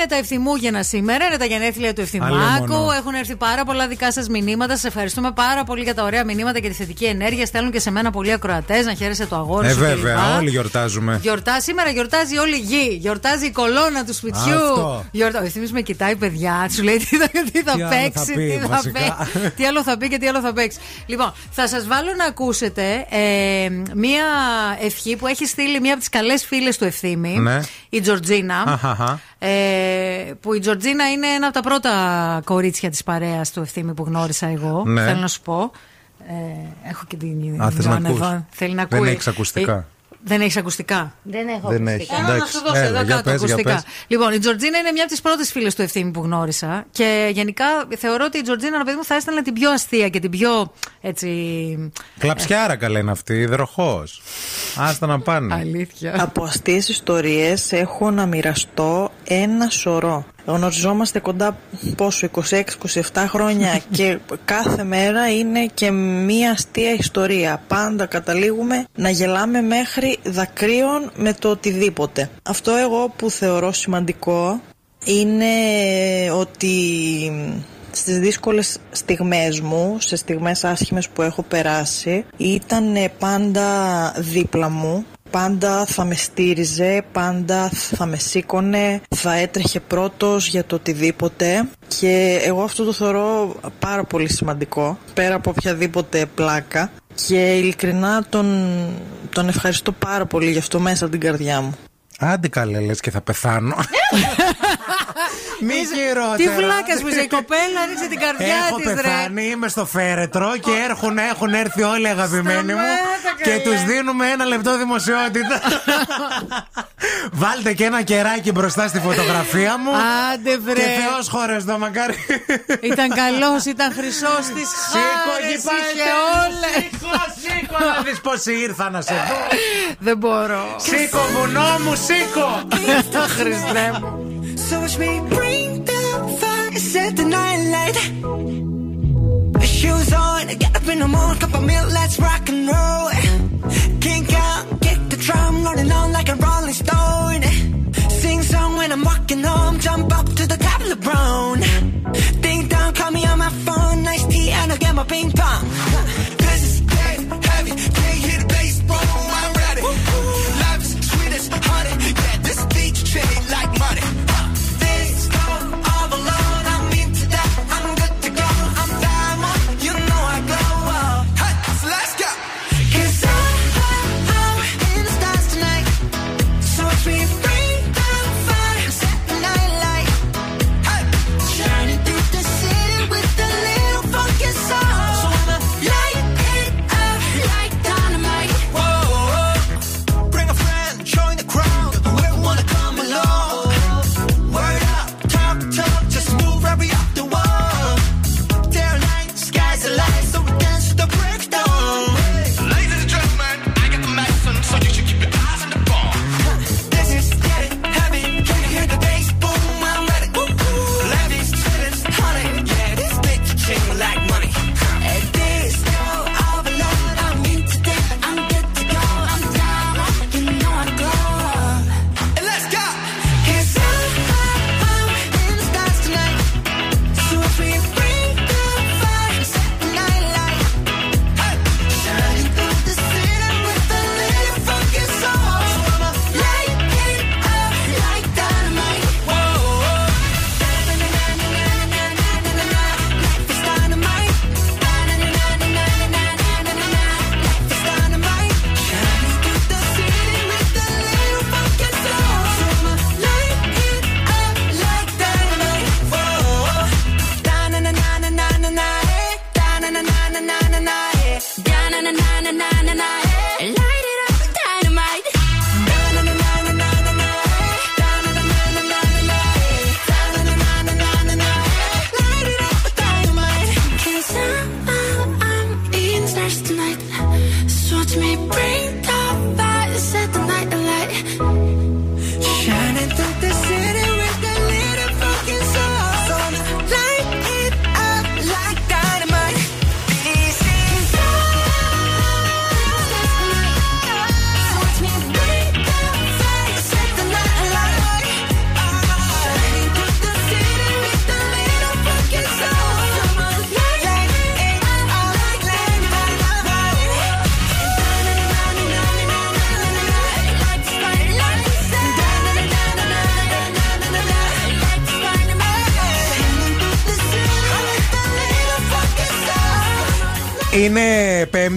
τα ευθυμούγεννα σήμερα. Είναι τα γενέθλια του Ευθυμάκου. Αλλήμωνο. Έχουν έρθει πάρα πολλά δικά σας μηνύματα. Σας ευχαριστούμε πάρα πολύ για τα ωραία μηνύματα και τη θετική ενέργεια. Στέλνουν και σε μένα πολλοί ακροατές να χαίρεσαι το αγόρι Ε, σου. βέβαια, κλπ. όλοι γιορτάζουμε. Γιορτά, σήμερα γιορτάζει όλη η γη. Γιορτάζει η κολόνα του σπιτιού. Αυτό. Γιορτά... Ο ευθύμης με κοιτάει, παιδιά. Σου λέει τι θα, τι θα Τι άλλο παίξει, θα πει, τι, θα βασικά. παίξει, τι άλλο θα πει και τι άλλο θα παίξει. Λοιπόν, θα σας βάλω να ακούσετε ε, μία ευχή που έχει στείλει μία από τις καλές φίλες του ευθύμη, Ναι. η Τζορτζίνα. Αχαχα. Ε, που η Τζορτζίνα είναι ένα από τα πρώτα κορίτσια της παρέας του ευθύμη που γνώρισα εγώ. Ναι. Θέλω να σου πω. Ε, έχω και την Α, θες να Ιωάννα ακούς; εδώ. Θέλει να Δεν ακούει. έχεις ακουστικά. Ε, δεν έχεις ακουστικά. Δεν έχω Δεν ακουστικά. έχεις. Έλα να Εντάξει. σου δώσω Έλα, εδώ για κάτω πες, για ακουστικά. πες. Λοιπόν, η Τζορτζίνα είναι μια από τις πρώτες φίλες του ευθύνη που γνώρισα. Και γενικά θεωρώ ότι η Τζορτζίνα, ρε παιδί μου, θα έστελνε την πιο αστεία και την πιο έτσι. Κλαψιάρα καλά είναι αυτή, υδροχό. Άστα να πάνε. Αλήθεια. Από αστείες ιστορίες έχω να μοιραστώ ένα σωρό. Γνωριζόμαστε κοντά πόσο, 26-27 χρόνια και κάθε μέρα είναι και μία αστεία ιστορία. Πάντα καταλήγουμε να γελάμε μέχρι δακρύων με το οτιδήποτε. Αυτό εγώ που θεωρώ σημαντικό είναι ότι στις δύσκολες στιγμές μου, σε στιγμές άσχημες που έχω περάσει, ήταν πάντα δίπλα μου. Πάντα θα με στήριζε, πάντα θα με σήκωνε, θα έτρεχε πρώτος για το οτιδήποτε και εγώ αυτό το θεωρώ πάρα πολύ σημαντικό, πέρα από οποιαδήποτε πλάκα και ειλικρινά τον, τον ευχαριστώ πάρα πολύ γι' αυτό μέσα από την καρδιά μου. Άντε καλέ, λες και θα πεθάνω. Μη χειρότερα. Τι βλάκα που είσαι, η κοπέλα ρίξε την καρδιά Έχω της, ρε. πεθάνει, είμαι στο φέρετρο και έρχουν, έχουν έρθει όλοι οι αγαπημένοι μου Σταμάτα, και καλέ. τους δίνουμε ένα λεπτό δημοσιότητα. Βάλτε και ένα κεράκι μπροστά στη φωτογραφία μου. Άντε, βρε. Και Θεός χώρες το μακάρι. Ήταν καλός, ήταν χρυσός της Σήκω χάρη. εκεί πάλι, Είχε όλες. Σήκω, σήκω να δεις πόσοι ήρθα να σε δω. Δεν μπορώ. Σήκω βουνό μου, σήκω. Χριστέ μου. So watch me bring the fire, set the night light. Shoes on, get up in the morning, cup of milk, let's rock and roll.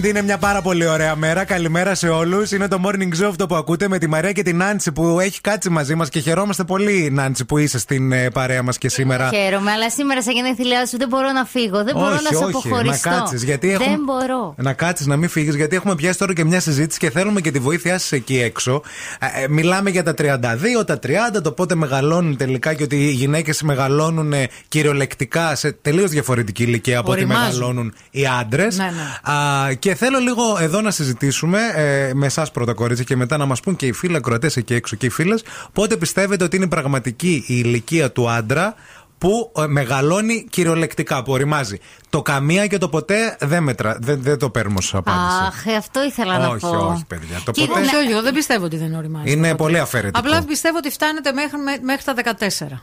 Πέμπτη, είναι μια πάρα πολύ ωραία μέρα. Καλημέρα σε όλους. Είναι το morning show αυτό που ακούτε με τη Μαρία και την Νάντσι που έχει κάτσει μαζί μας και χαιρόμαστε πολύ, Νάντσι, που είσαι στην ε, παρέα μας και σήμερα. Χαίρομαι, αλλά σήμερα σε γενέθλιά σου δεν μπορώ να φύγω. Δεν μπορώ όχι, να σε όχι, αποχωριστώ. Να κάτσεις. Γιατί δεν έχουμε... μπορώ. Να κάτσεις, να μην φύγεις, γιατί έχουμε πιάσει τώρα και μια συζήτηση και θέλουμε και τη βοήθειά σας εκεί έξω. Ε, ε, μιλάμε για τα 32, τα 30, το πότε μεγαλώνουν τελικά και ότι οι γυναίκες μεγαλώνουν ε, κυριολεκτικά σε τελείως διαφορετική ηλικία από ότι Οριμάζουν. μεγαλώνουν οι άντρες. Ναι, ναι. Α, και θέλω λίγο εδώ να συζητήσουμε ε, με εσάς πρώτα, κορίτσια, και μετά να μας πούν και οι φίλοι ακροατές εκεί έξω και οι φίλες, πότε πιστεύετε ότι είναι πραγματική η ηλικία του άντρα που ε, μεγαλώνει κυριολεκτικά, που οριμάζει. Το καμία και το ποτέ δεν, μετρα, δεν, δεν το παίρνουμε ως απάντηση. Αχ, ε, αυτό ήθελα να όχι, πω. όχι, παιδιά. Το Κοίτα, ποτέ Όχι, όχι, εγώ δεν πιστεύω ότι δεν οριμάζει. είναι το ποτέ. πολύ αφαιρετικό. Απλά πιστεύω ότι φτάνετε μέχρι, μέ- μέχρι τα 14.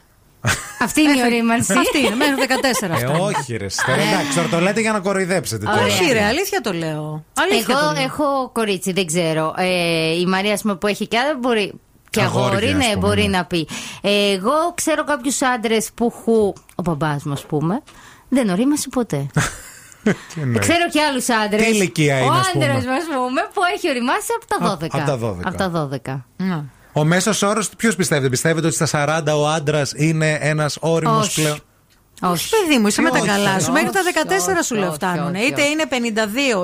Αυτή είναι η ορίμανση. Αυτή είναι, μέχρι 14 Ε, φτάνει. όχι, ρε. Στέρ, εντάξει, τώρα το λέτε για να κοροϊδέψετε. τώρα. Όχι, ρε, αλήθεια το λέω. Αλήθεια Εγώ το λέω. έχω κορίτσι, δεν ξέρω. Ε, η Μαρία, ας πούμε, που έχει και άλλο μπορεί. Και Αγόρια, αγόρι, ας ναι, πούμε, μπορεί ναι. να πει. Ε, εγώ ξέρω κάποιους άντρες που έχουν. Ο μπαμπάς μου, ας πούμε, δεν ορίμασε ποτέ. Τι εννοείς. Ξέρω και άλλους άντρες. Τι ηλικία είναι, Ο ας πούμε; άντρα μας, ας πούμε, που έχει οριμάσει από τα 12. Α, από τα 12. Από τα 12. Ναι. Ο μέσος όρος, ποιος πιστεύετε, πιστεύετε ότι στα 40 ο άντρας είναι ένας όριμος Όχι. πλέον; Όχι, παιδί μου, είσαι με τα Όχι, καλά όχι, σου. Μέχρι τα όχι, 14 όχι, σου λέω όχι, φτάνουν. όχι, Είτε όχι. είναι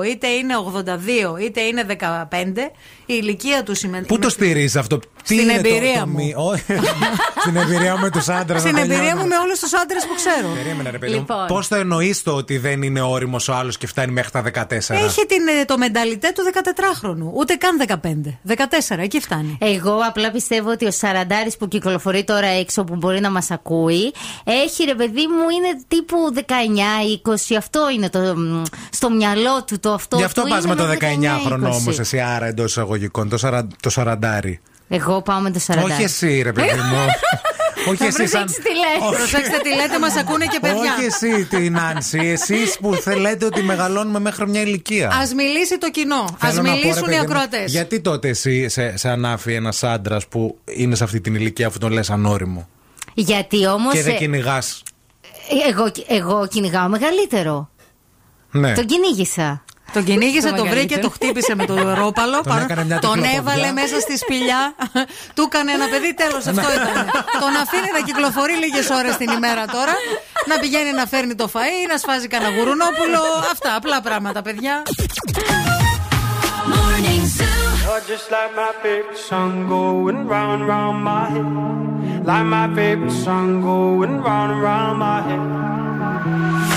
52, είτε είναι 82, είτε είναι 15. Η ηλικία του σημαίνει. Πού το στηρίζεις αυτό, τι Στην είναι το- εμπειρία το μου. μη- Όχι. Στην εμπειρία μου με τους άντρες. Στην εμπειρία μου με όλους τους άντρες που ξέρω. Περίμενε, ρε παιδί Λοιπόν. μου. Πώς το εννοείς το ότι δεν είναι όριμος ο άλλος και φτάνει μέχρι τα 14. Έχει την, ε, το μενταλιτέ του 14χρονου. Ούτε καν 15. 14, εκεί φτάνει. Εγώ απλά πιστεύω ότι ο Σαραντάρης που κυκλοφορεί τώρα έξω που μπορεί να μας ακούει έχει ρε παιδί μου είναι τύπου 19-20. Αυτό είναι το, μ, στο μυαλό του το αυτό. Γι' αυτό του πας είναι με το 19-20. 19χρονο όμως, εσύ άρα εντός εισαγωγικών, το, σαρα, το σαραντάρι. Εγώ πάω με το Σαραντάρη. Όχι εσύ, ρε παιδί μου. Όχι Θα εσύ σαν. προσέξεις τι λες. Όχι. Προσέξτε τι λέτε, μας ακούνε και παιδιά. Όχι εσύ την Νάνση, εσείς που θέλετε ότι μεγαλώνουμε μέχρι μια ηλικία. Α μιλήσει το κοινό. Α Θέλω να πω, ρε μιλήσουν οι παιδί μου, ακροατές. Γιατί τότε εσύ σε, σε ανάφει ένας άντρας που είναι σε αυτή την ηλικία αφού τον λες ανώριμο; Γιατί όμως. και δεν κυνηγάς. εγώ, εγώ κυνηγάω μεγαλύτερο. Ναι. Τον κυνήγησα. Τον κυνήγησε, Το το βρήκε, μεγαλύτερο. το χτύπησε με το ρόπαλο. Τον έκανε μια τον τυφλοποδιά. έβαλε μέσα στη σπηλιά. του έκανε ένα παιδί, τέλος αυτό ήταν. τον αφήνει να κυκλοφορεί λίγες ώρες την ημέρα τώρα. Να πηγαίνει να φέρνει το φαΐ, να σφάζει κανένα γουρουνόπουλο. Αυτά απλά πράγματα, παιδιά. You're just like my favorite song going round and round my head. Like my favorite song going round and round my head.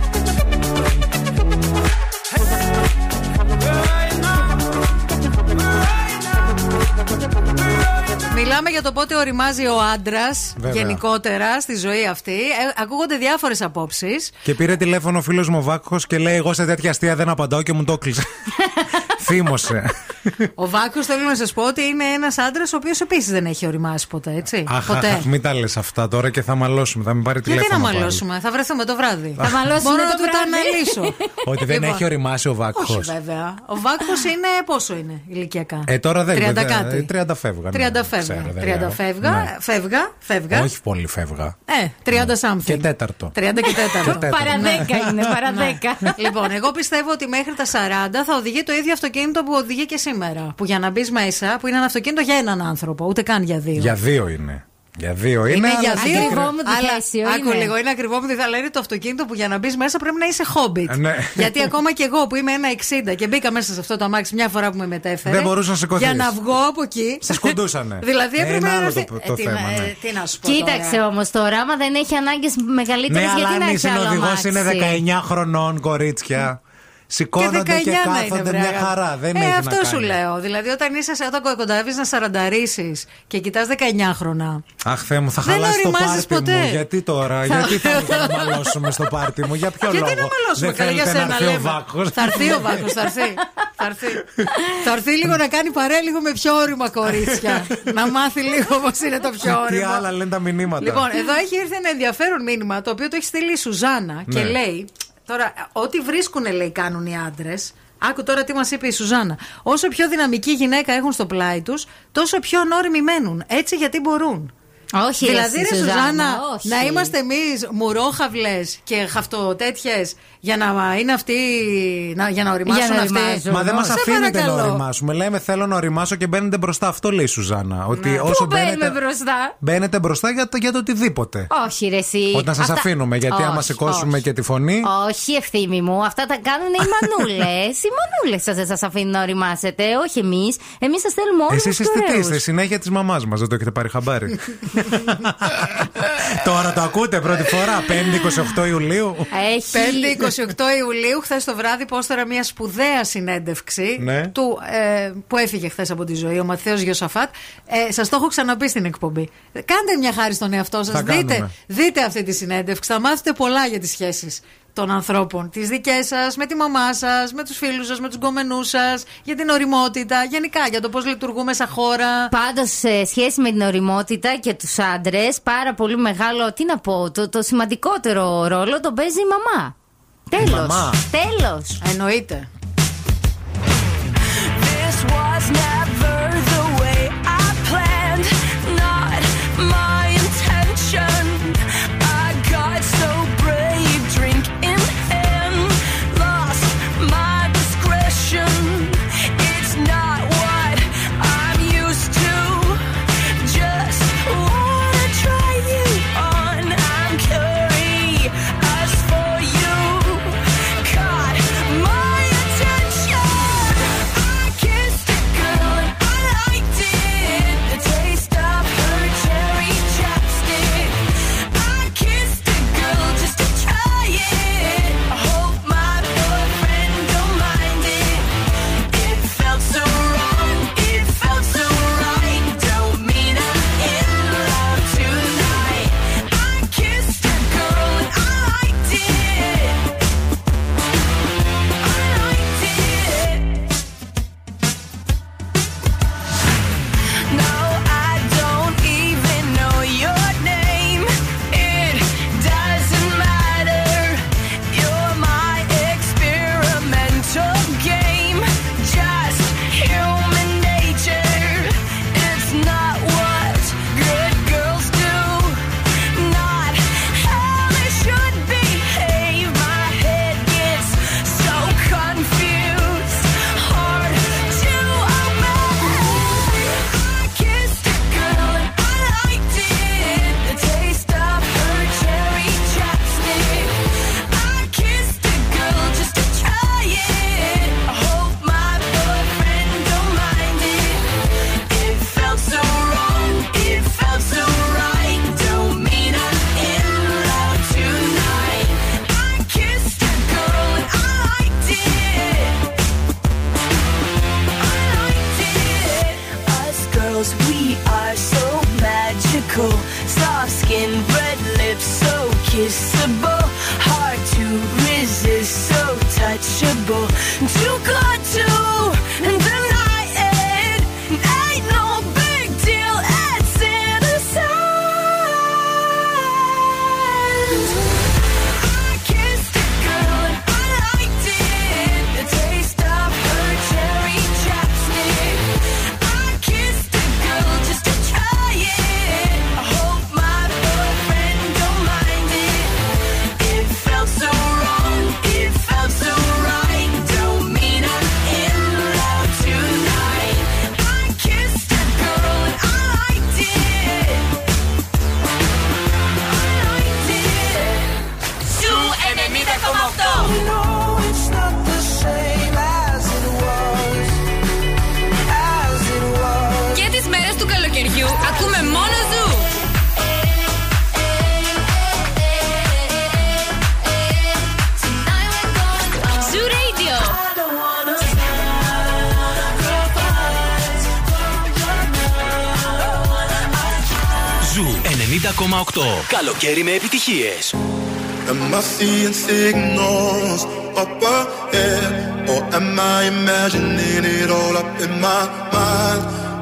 Μιλάμε για το πότε οριμάζει ο άντρας γενικότερα στη ζωή αυτή. Ε, ακούγονται διάφορες απόψεις. Και πήρε τηλέφωνο ο φίλος μου Βάκο και λέει: Εγώ σε τέτοια αστεία δεν απαντάω και μου το κλείσε. Θύμωσε. Ο Βάκος θέλω να σας πω ότι είναι ένας άντρας ο οποίος επίσης δεν έχει οριμάσει ποτέ, έτσι. Αχ, ποτέ. αχ, μην τα λες αυτά τώρα και θα μαλώσουμε. Θα με πάρει Γιατί τηλέφωνο. να πάλι. μαλώσουμε, θα βρεθούμε το βράδυ. Θα μαλώσουμε Μπορώ το να του τα βράδυ. αναλύσω. Ότι δεν Λοιπόν, έχει οριμάσει ο Βάκος. Όχι, βέβαια. Ο Βάκος είναι πόσο είναι ηλικιακά; Ε, τώρα δεν 30 είναι. κάτι. 30 φεύγα. 30 ναι, φεύγα. ξέρω, δεν 30 λέω. φεύγα. Ναι. Φεύγα. Φεύγα. Όχι πολύ φεύγα. Ε, 30 something. Και τέταρτο. 30 και τέταρτο. τέταρτο. Παρά Ναι. δέκα είναι, παρά Ναι. δέκα. Λοιπόν, εγώ πιστεύω ότι μέχρι τα 40 θα οδηγεί το ίδιο αυτοκίνητο που οδηγεί και σήμερα. Που για να μπεις μέσα, που είναι ένα αυτοκίνητο για έναν άνθρωπο, ούτε καν για δύο. Για δύο είναι. Για δύο είναι. Είναι αλλά για δύο. Ακριβό μου Αλλά διθέσιο άκου είναι. λίγο, είναι ακριβό μου διθέσιο, αλλά είναι το αυτοκίνητο που για να μπεις μέσα πρέπει να είσαι χόμπιτ. Ε, ναι. Γιατί ακόμα και εγώ που είμαι ένα 60 και μπήκα μέσα σε αυτό το αμάξι μια φορά που με μετέφερε. Δεν μπορούσα να σηκωθείς. Για να βγω από εκεί. Σε σκοντούσανε. δηλαδή Ε, έπρεπε είναι να. άλλο έρθει- το- Ε, το τι, θέμα, να- ναι. ε, τι να σου πω. Κοίταξε τώρα. όμως το όραμα δεν έχει ανάγκες μεγαλύτερες Ναι, αλλά γιατί να αν η έχει άλλο συνοδηγό αμάξι; είναι 19 χρονών, κορίτσια. Σηκώνονται και, 19 να είναι, κάθονται βρε, μια αγάπη. χαρά. Δεν ε, έχει αυτό να σου κάνει. λέω. Δηλαδή, όταν είσαι όταν κοντάβει να σαρανταρίσεις και κοιτάς 19 χρονά. Αχ, Θεέ μου, θα Δεν χαλάσει το οριμάζεις πάρτι ποτέ. μου. Γιατί τώρα, Θα- γιατί θέλετε να μαλώσουμε στο πάρτι μου, για ποιο Γιατί λόγο; να μαλώσουμε Δεν καλά για θέλετε σένα, να έρθει ο λέμε. Βάκος. Θα έρθει ο Βάκος, θα έρθει. Θα έρθει. Θα έρθει λίγο να κάνει παρέα λίγο με πιο όρημα κορίτσια. να μάθει λίγο πώς είναι το πιο Τι όριμο. άλλα λένε τα μηνύματα. Λοιπόν, εδώ έχει έρθει ένα ενδιαφέρον μήνυμα το οποίο το έχει στείλει η Σουζάνα και Ναι. λέει. Τώρα, ό,τι βρίσκουν, λέει, κάνουν οι άντρες. Άκου τώρα τι μας είπε η Σουζάνα. Όσο πιο δυναμική γυναίκα έχουν στο πλάι τους, τόσο πιο ανώριμοι μένουν. Έτσι γιατί μπορούν. Όχι, δηλαδή, εσύ, ρε Σουζάνα, Σουζάνα, όχι. να είμαστε εμείς μουρόχαυλες και χαυτοτέτιε για να είναι αυτοί. Να, για να οριμάσουν Για να αυτοί; οριμάζουν. Μα δεν μας Σε αφήνετε να παρακαλώ. οριμάσουμε. Λέμε θέλω να οριμάσω και μπαίνετε μπροστά. Αυτό λέει η Σουζάνα. Ότι Ναι. όσο Πού μπαίνουμε μπαίνετε, μπροστά; μπαίνετε μπροστά για το, για το οτιδήποτε. Όχι, ρε, εσύ. Όταν σας Αυτά- αφήνουμε, γιατί άμα Όχι, σηκώσουμε όχι. και τη φωνή. Όχι, ευθύμη μου. Αυτά τα κάνουν οι μανούλες. οι μανούλες σας δεν σας αφήνουν να οριμάσετε. Όχι εμείς. Εμείς σας θέλουμε όλους Εσείς τους είστε τι είστε, συνέχεια της μαμάς μας, δεν το έχετε πάρει χαμπάρι. Τώρα το ακούτε πρώτη φορά, 5η 28 Ιουλίου. Έχει. 5-28 Ιουλίου, χθες το βράδυ, πόστερα μια σπουδαία συνέντευξη Ναι. του, ε, που έφυγε χθες από τη ζωή, ο Ματθαίο Γιωσαφάτ. Ε, σας το έχω ξαναπεί στην εκπομπή. Κάντε μια χάρη στον εαυτό σας. Θα Δείτε, κάνουμε. δείτε αυτή τη συνέντευξη. Θα μάθετε πολλά για τις σχέσεις των ανθρώπων. Τις δικές σας, με τη μαμά σας, με τους φίλους σας, με τους γκομενού σας, για την οριμότητα, γενικά για το πώς λειτουργούμε σαν χώρα. Πάντω, σε σχέση με την οριμότητα και τους άντρες, πάρα πολύ μεγάλο, τι να πω, το, το σημαντικότερο ρόλο τον παίζει η μαμά. Τέλος. μαμά. Τέλος. Εννοείται. This was never ακούμε μόνο ζου. Ζου Radio. Ζου 90,8. Καλοκαίρι με επιτυχίες. Am I seeing signals up ahead? Or am I imagining it all up in my mind?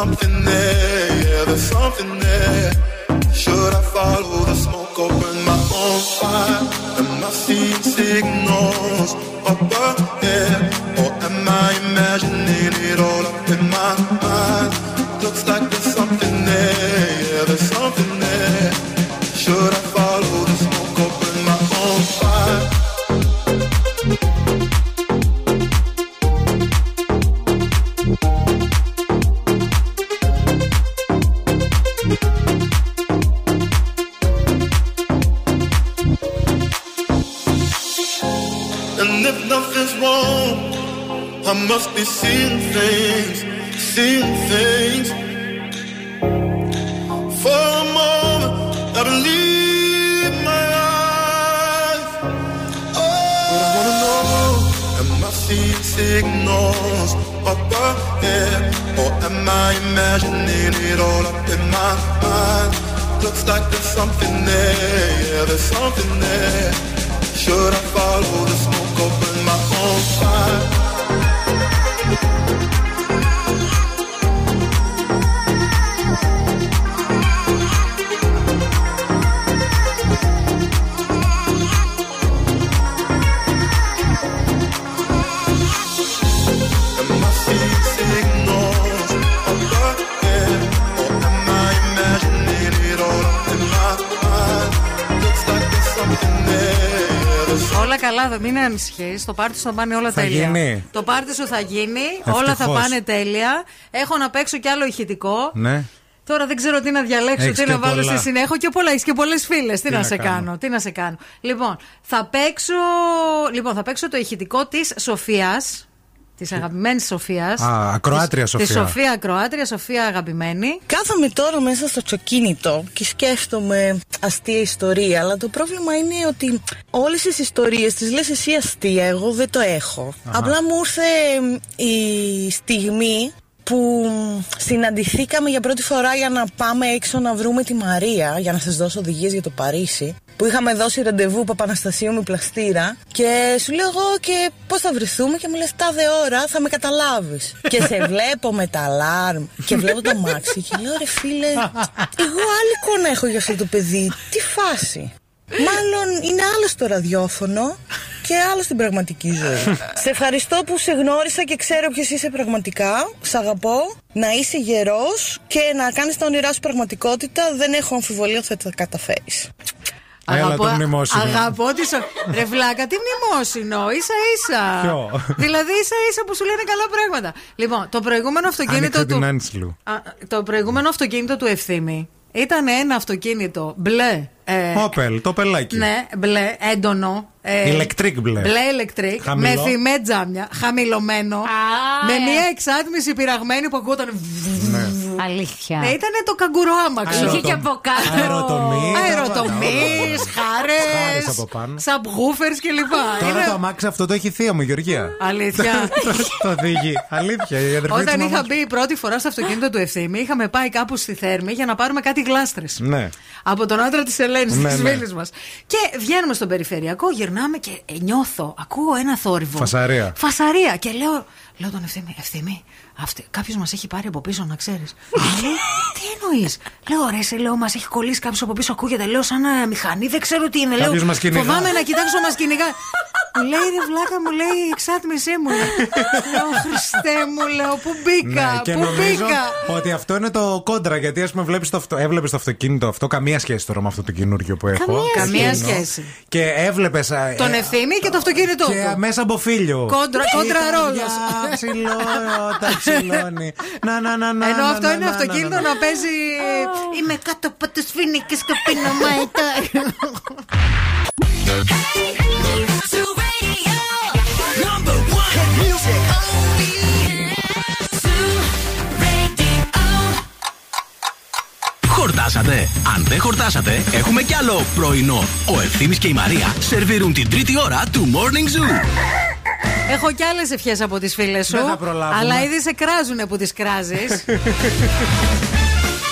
Something there, yeah, there's something there. Should I follow the smoke burn my own fire? Am I seeing signals up ahead, or am I imagining it all up in my mind? something that μην ανησυχεί. Το πάρτι σου θα πάνε όλα Θα τέλεια. γίνει. Το πάρτι σου θα γίνει, όλα θα Ευτυχώς. πάνε τέλεια. Έχω να παίξω κι άλλο ηχητικό. Ναι. Τώρα δεν ξέρω τι να διαλέξω, Έχεις τι και να βάλω πολλά. στη συνέχεια. Έχω και πολλά, έχεις και πολλές φίλες. Τι, να, να σε κάνω. κάνω, τι να σε κάνω. Λοιπόν, θα παίξω, λοιπόν, θα παίξω το ηχητικό της Σοφίας. Της αγαπημένης Σοφίας. Α, ακροάτρια Τη Σοφία. Σοφία Ακροάτρια, Σοφία αγαπημένη. Κάθομαι τώρα μέσα στο τσοκίνητο και σκέφτομαι αστεία ιστορία, αλλά το πρόβλημα είναι ότι όλες τις ιστορίες τις λες εσύ αστεία, εγώ δεν το έχω. Απλά μου ήρθε ε, η στιγμή που συναντηθήκαμε για πρώτη φορά για να πάμε έξω να βρούμε τη Μαρία για να σας δώσω οδηγίες για το Παρίσι που είχαμε δώσει ραντεβού Παπαναστασίου με πλαστήρα και σου λέω εγώ και πώς θα βρεθούμε και μου λες τάδε ώρα θα με καταλάβεις και σε βλέπω με τα αλάρμ και βλέπω το μάξι και λέω ρε φίλε εγώ άλλη εικόνα έχω για αυτό το παιδί τι φάση Μάλλον είναι άλλο στο ραδιόφωνο και άλλο στην πραγματική ζωή. σε ευχαριστώ που σε γνώρισα και ξέρω ποιος είσαι πραγματικά. Σ' αγαπώ. Να είσαι γερός και να κάνεις τα όνειρά σου πραγματικότητα. Δεν έχω αμφιβολία ότι θα τα καταφέρεις. Έλα το μνημόσυνο. Αγαπώ τη. σο- Ρε βλάκα, τι μνημόσυνο, ίσα ίσα. Ποιο; δηλαδή ίσα ίσα που σου λένε καλά πράγματα. Λοιπόν, το προηγούμενο αυτοκίνητο Άνοιξε του. την Άντσιλου. Α, το προηγούμενο αυτοκίνητο του ευθύμη ήταν ένα αυτοκίνητο μπλε. Ε, Όπελ, το πελάκι. ναι, μπλε, έντονο. Ε, Ηλεκτρικ μπλε. Μπλε ηλεκτρικ. Χαμηλό. Με φημέ τζάμια. Χαμηλωμένο. με ε. μια εξάτμιση πειραγμένη που ακούγονταν. Αλήθεια. Ναι, ήταν το καγκουρό άμαξο. Είχε και από κάτω. Αεροτομής. Αεροτομής, Χάρες χάρε, από πάνω. σαμπγούφερ κλπ. Τώρα Είναι- το αμάξι αυτό το έχει η θεία μου, Γεωργία. Αλήθεια. το οδηγεί. Αλήθεια, η αδερφή της Όταν είχα μαμάς. μπει η πρώτη φορά στο αυτοκίνητο του ευθύμη, είχαμε πάει κάπου στη Θέρμη για να πάρουμε κάτι γλάστρες. Ναι. Από τον άντρα της Ελένης, Ναι, τη ναι. φίλη μας. Και βγαίνουμε στον περιφερειακό, γυρνάμε και ε, νιώθω, ακούω ένα θόρυβο. Φασαρία. Φασαρία. Και λέω, λέω τον ευθύμη, ευθύμη, κάποιος μας έχει πάρει από πίσω, να ξέρεις. λέει, τι εννοείς; Λέω, ρε, σε λέω, μας έχει κολλήσει κάποιος από πίσω, ακούγεται. Λέω, σαν ε, μηχανή, δεν ξέρω τι είναι. Κάποιος λέω, μας κυνηγά. φοβάμαι να κοιτάξω, μας κυνηγά. Μου λέει, ρε, βλάκα μου, λέει, η εξάτμισή μου. λέω, Χριστέ μου, λέω, πού μπήκα, Ναι, και πού νομίζω μπήκα. ότι αυτό είναι το κόντρα. Γιατί ας πούμε, βλέπεις το αυτο... έβλεπες το αυτοκίνητο αυτό. Καμία σχέση τώρα με αυτό το καινούργιο που έχω. Καμία Εκείνο. σχέση. Και έβλεπες. Τον ευθύμη και το αυτοκίνητό Και του. μέσα από φίλιο. Κόντρα, Η κόντρα καρδιά ρόλος. ψηλώνει όταν ψηλώνει. Να, να, να, να, Ενώ να, αυτό να, είναι να, αυτοκίνητο να, να. να παίζει. Είμαι κάτω από του φοινίκε και πίνω μάιτα. Χορτάσατε; Αν δεν χορτάσατε, έχουμε κι άλλο πρωινό. Ο Ευθύμης και η Μαρία σερβίρουν την τρίτη ώρα του Morning Zoo. Έχω κι άλλες ευχές από τις φίλες σου. Δεν θα προλάβουμε. Αλλά ήδη σε κράζουνε που τις κράζεις.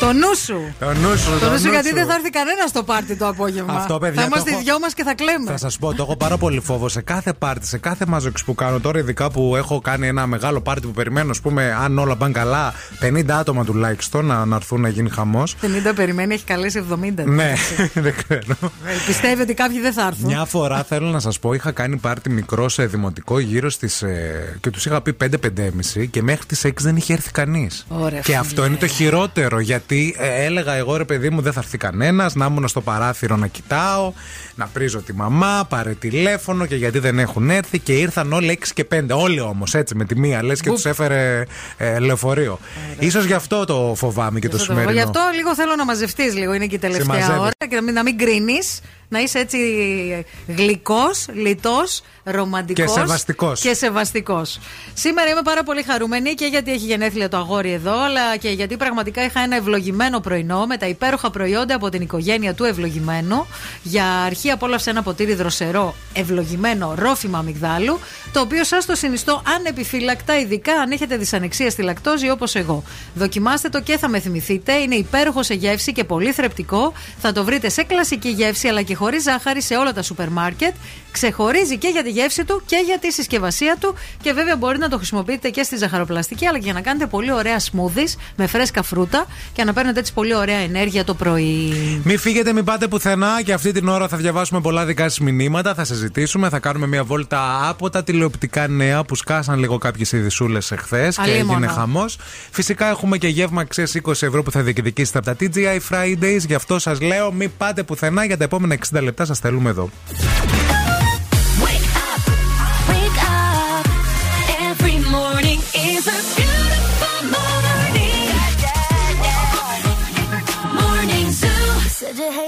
Το νου σου. Το νου σου, Το νου σου νου γιατί σου. δεν θα έρθει κανένα το πάρτι το απόγευμα. Αυτό, παιδιά, θα το είμαστε οι έχω- δυο μας και θα κλαίμε. Θα σας πω, το έχω πάρα πολύ φόβο σε κάθε πάρτι, σε κάθε μαζοξ που κάνω. Τώρα, ειδικά που έχω κάνει ένα μεγάλο πάρτι που περιμένω, ας πούμε, αν όλα πάνε καλά, 50 άτομα τουλάχιστον να, να έρθουν να γίνει χαμός. 50 περιμένει, έχει καλέσει 70. Ναι, δεν ξέρω. Ε, Πιστεύει ότι κάποιοι δεν θα έρθουν. Μια φορά θέλω να σας πω, είχα κάνει πάρτι μικρό σε δημοτικό γύρω στις. και τους είχα πει 5-5,5 και μέχρι τις 6 δεν είχε έρθει κανείς. Ωραία, Και αυτό είναι το χειρότερο γιατί ε, έλεγα εγώ ρε παιδί μου δεν θα έρθει κανένας, να ήμουν στο παράθυρο να κοιτάω, να πρίζω τη μαμά, πάρε τηλέφωνο και γιατί δεν έχουν έρθει και ήρθαν όλοι 6 και 5. Όλοι όμως έτσι με τη μία λες και τους έφερε ε, λεωφορείο. σω γι' αυτό το φοβάμαι και το Αυτό το- σημερινό. Γι' αυτό λίγο θέλω να μαζευτείς λίγο. Είναι και η τελευταία μαζεύεις. ώρα και να μην, να μην κρίνει. Να είσαι έτσι γλυκός, λιτός, ρομαντικός. Και σεβαστικός. Και σεβαστικός. Σήμερα είμαι πάρα πολύ χαρούμενη και γιατί έχει γενέθλια το αγόρι εδώ, αλλά και γιατί πραγματικά είχα ένα ευλογημένο πρωινό με τα υπέροχα προϊόντα από την οικογένεια του ευλογημένου. Για αρχή απόλαυσε ένα ποτήρι δροσερό, ευλογημένο ρόφημα αμυγδάλου, το οποίο σας το συνιστώ ανεπιφύλακτα, ειδικά αν έχετε δυσανεξία στη λακτόζη όπως εγώ. Δοκιμάστε το και θα με θυμηθείτε. Είναι υπέροχο σε γεύση και πολύ θρεπτικό. Θα το βρείτε σε κλασική γεύση αλλά και χωρίς ζάχαρη σε όλα τα σούπερ μάρκετ. Ξεχωρίζει και για τη γεύση του και για τη συσκευασία του. Και βέβαια μπορείτε να το χρησιμοποιείτε και στη ζαχαροπλαστική αλλά και για να κάνετε πολύ ωραία smoothies με φρέσκα φρούτα και να παίρνετε έτσι πολύ ωραία ενέργεια το πρωί. Μην φύγετε, μην πάτε πουθενά και αυτή την ώρα θα διαβάσουμε πολλά δικά σας μηνύματα. Θα συζητήσουμε, θα κάνουμε μια βόλτα από τα τηλεοπτικά νέα που σκάσαν λίγο κάποιες ειδισούλε εχθές και Αλίμονο. έγινε χαμός. Φυσικά έχουμε και γεύμα ξέρεις 20 ευρώ που θα διεκδικήσετε από τα TGI Fridays. Γι' αυτό σας λέω, μην πάτε πουθενά για τα επόμενα 60 λεπτά σας θέλουμε εδώ.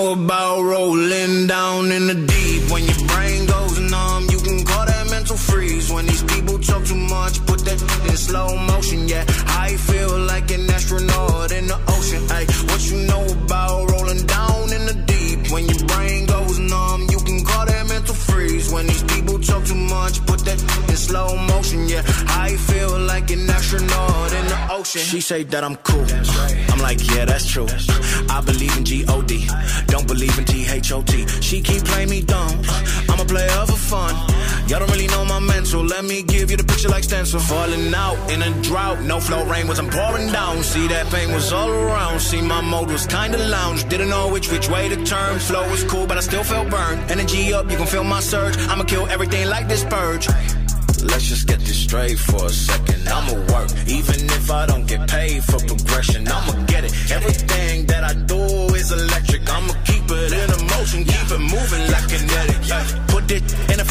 know about rolling down in the deep? When your brain goes numb, you can call that mental freeze. When these people talk too much, put that in slow motion. Yeah, I feel like an astronaut in the ocean. Ay, what you know about rolling down in the deep? When your brain goes numb, you can call that mental freeze. When these people talk too much, put that in slow motion. Yeah, I feel like an astronaut in the ocean. She say that. I'm stencil. Falling out in a drought. No flow rain wasn't pouring down. See that pain was all around. See my mode was kinda lounge. Didn't know which which way to turn. Flow was cool, but I still felt burned. Energy up, you can feel my surge. I'ma kill everything like this purge. Let's just get this straight for a second. I'ma work, even if I don't get paid for progression. I'ma get it. Everything that I do is electric. I'ma keep it in a motion, keep it moving like kinetic. Yeah.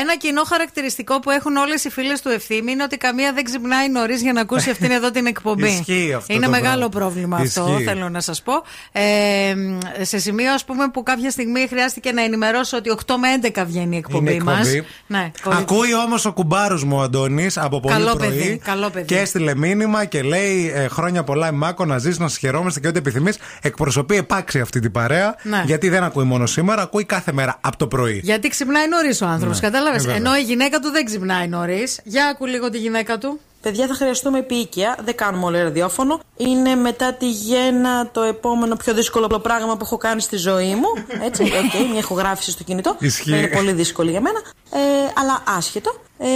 Ένα κοινό χαρακτηριστικό που έχουν όλες οι φίλες του ευθύμη είναι ότι καμία δεν ξυπνάει νωρίς για να ακούσει αυτήν εδώ την εκπομπή. Ισχύει αυτό Είναι το μεγάλο πράγμα. πρόβλημα αυτό, Ισχύει. θέλω να σας πω. Ε, σε σημείο, ας πούμε, που κάποια στιγμή χρειάστηκε να ενημερώσω ότι 8 με 11 βγαίνει η εκπομπή Είναι μας. εκπομπή. Ναι, Ακούει όμως ο κουμπάρος μου ο Αντώνης από πολύ Καλό πρωί. παιδί, καλό παιδί. Και έστειλε μήνυμα και λέει ε, χρόνια πολλά, η Μάκο, να ζεις, να σα χαιρόμαστε και ό,τι επιθυμείς. Εκπροσωπεί επάξια αυτή την παρέα. Ναι. Γιατί δεν ακούει μόνο σήμερα, ακούει κάθε μέρα από το πρωί. Γιατί ξυπνάει νωρίς ο άνθρωπος, Ναι. κατάλαβες; Ε, βέβαια. Ενώ η γυναίκα του δεν ξυπνάει νωρίς. Για ακού λίγο τη γυναίκα του. Παιδιά, θα χρειαστούμε επιείκεια. Δεν κάνουμε όλο ραδιόφωνο. Είναι μετά τη γέννα το επόμενο πιο δύσκολο πράγμα που έχω κάνει στη ζωή μου. Έτσι, οκ, μια ηχογράφηση στο κινητό. Ισχύει. Είναι πολύ δύσκολη για μένα. Ε, αλλά άσχετο. Ε,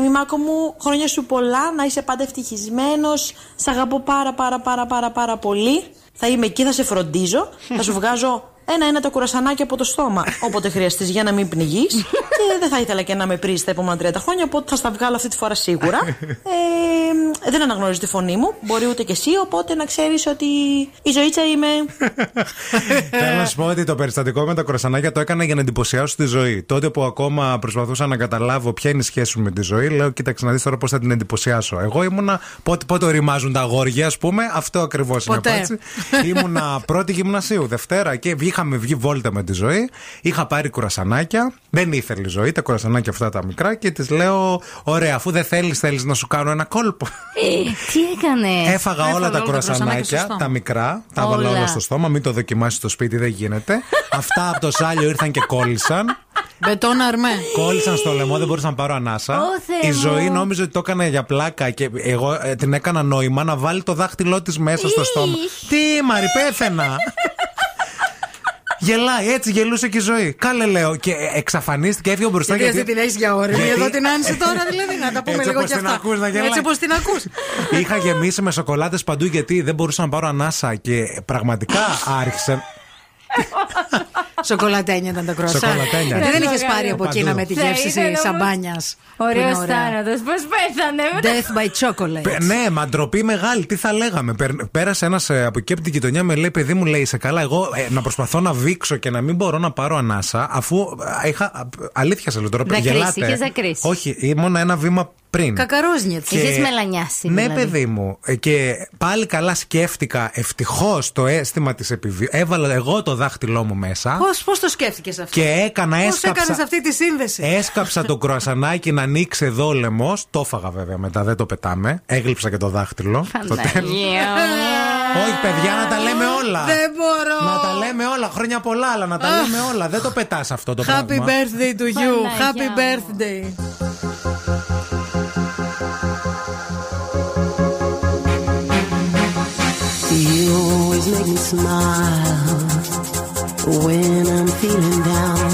Μημάκο μου, χρόνια σου πολλά, να είσαι πάντα ευτυχισμένος. Σ' αγαπώ πάρα πάρα πάρα πάρα πάρα πολύ. Θα είμαι εκεί, θα σε φροντίζω. θα σου βγάζω ένα-ένα τα κρουασανάκια από το στόμα όποτε χρειαστείς για να μην πνιγείς. και δεν θα ήθελα και να με πρίσει τα επόμενα 30 χρόνια, οπότε θα στα βγάλω αυτή τη φορά σίγουρα. Ε, δεν αναγνωρίζω τη φωνή μου, μπορεί ούτε και εσύ, οπότε να ξέρεις ότι η ζωήτσα είμαι. Θέλω να σου πω ότι το περιστατικό με τα κροσανάκια το έκανα για να εντυπωσιάσω τη ζωή. Τότε που ακόμα προσπαθούσα να καταλάβω ποια είναι η σχέση μου με τη ζωή, λέω: Κοίταξε να δεις τώρα πώς θα την εντυπωσιάσω. Εγώ ήμουνα. Πότε, πότε οριμάζουν τα αγόρια, ας πούμε. Αυτό ακριβώς είναι Ποτέ. από έτσι. Ήμουνα πρώτη γυμνασίου, Δευτέρα και είχαμε βγει βόλτα με τη ζωή. Είχα πάρει κουρασανάκια. Δεν ήθελε η ζωή, τα κουρασανάκια αυτά τα μικρά και της λέω: Ωραία, αφού δεν θέλεις, θέλεις να σου κάνω ένα κόλπο. Ε, τι έκανε; Έφαγα όλα τα κουρασανάκια, τα μικρά, τα έβαλα Όλα. όλα στο στόμα. Μην το δοκιμάσεις στο σπίτι, δεν γίνεται. Αυτά από το σάλιο ήρθαν και κόλλησαν. Μπετόν αρμέ. Κόλλησαν στο λαιμό, δεν μπορούσα να πάρω ανάσα. Ω, Θεέ Η ζωή μου. νόμιζε ότι το έκανε για πλάκα και εγώ ε, την έκανα νόημα να βάλει το δάχτυλό της μέσα στο στόμα. Τι, Μαρι, πέθαινα. Γελάει, έτσι γελούσε και η ζωή. Κάλε λέω. Και ε, εξαφανίστηκε, έφυγε μπροστά Γιατί αυτή την έχεις για όρη. Γιατί- Εδώ την άνοιξε τώρα, δηλαδή. Να τα πούμε Έτσι λίγο όπως κι την αυτά. ακούς να γελάει. Έτσι όπως την ακούς. Είχα γεμίσει με σοκολάτες παντού γιατί δεν μπορούσα να πάρω ανάσα και πραγματικά άρχισε. Σοκολατένια ήταν τα κροσά. Σοκολατένια. Γιατί δεν είχες Παντού. πάρει από εκείνα με τη Θα γεύση ήθελα όμως- σαμπάνιας. Ωραίος θάνατος. Πώς πέθανε. Death by chocolate. Πε- Ναι, μα ντροπή μεγάλη, τι θα λέγαμε. Περ- Πέρασε ένας από εκεί από την γειτονιά, με λέει: Παιδί μου, λέει, είσαι καλά. Εγώ ε, να προσπαθώ να βήξω και να μην μπορώ να πάρω ανάσα, αφού ε, είχα. Αλήθεια σε λέω τώρα, Δακρύσει, γελάτε. είχες δακρύσει. Όχι, ήμουν ένα βήμα Πριν. Κακαρόζνιετ. Και- Εσείς μελανιάσει. Ναι, δηλαδή. παιδί μου. Ε, Και πάλι καλά σκέφτηκα ευτυχώς το αίσθημα της επιβίωση. Έβαλα εγώ το δάχτυλό μου μέσα. Πώς, πώς το σκέφτηκες αυτό; Και έκανα, Πώς έσκαψα. έκανες αυτή τη σύνδεση; Έσκαψα το κρουασανάκι να ανοίξει εδώ ο λαιμός. Το έφαγα βέβαια μετά, δεν το πετάμε. Έγλειψα και το δάχτυλο. στο τέλος. Όχι, παιδιά, να τα λέμε όλα. Δεν μπορώ. Να τα λέμε όλα. Χρόνια πολλά, αλλά να τα Αχ. λέμε όλα. Δεν το πετάς αυτό το Happy πράγμα. birthday to you. Παναγιά Happy μου. birthday. You always make me smile when I'm feeling down.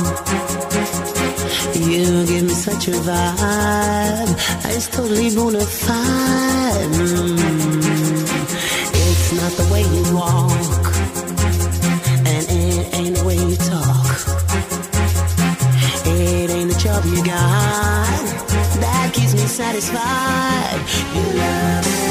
You give me such a vibe, it's totally bona fide. Mm. It's not the way you walk, and it ain't the way you talk. It ain't the job you got that keeps me satisfied. You love it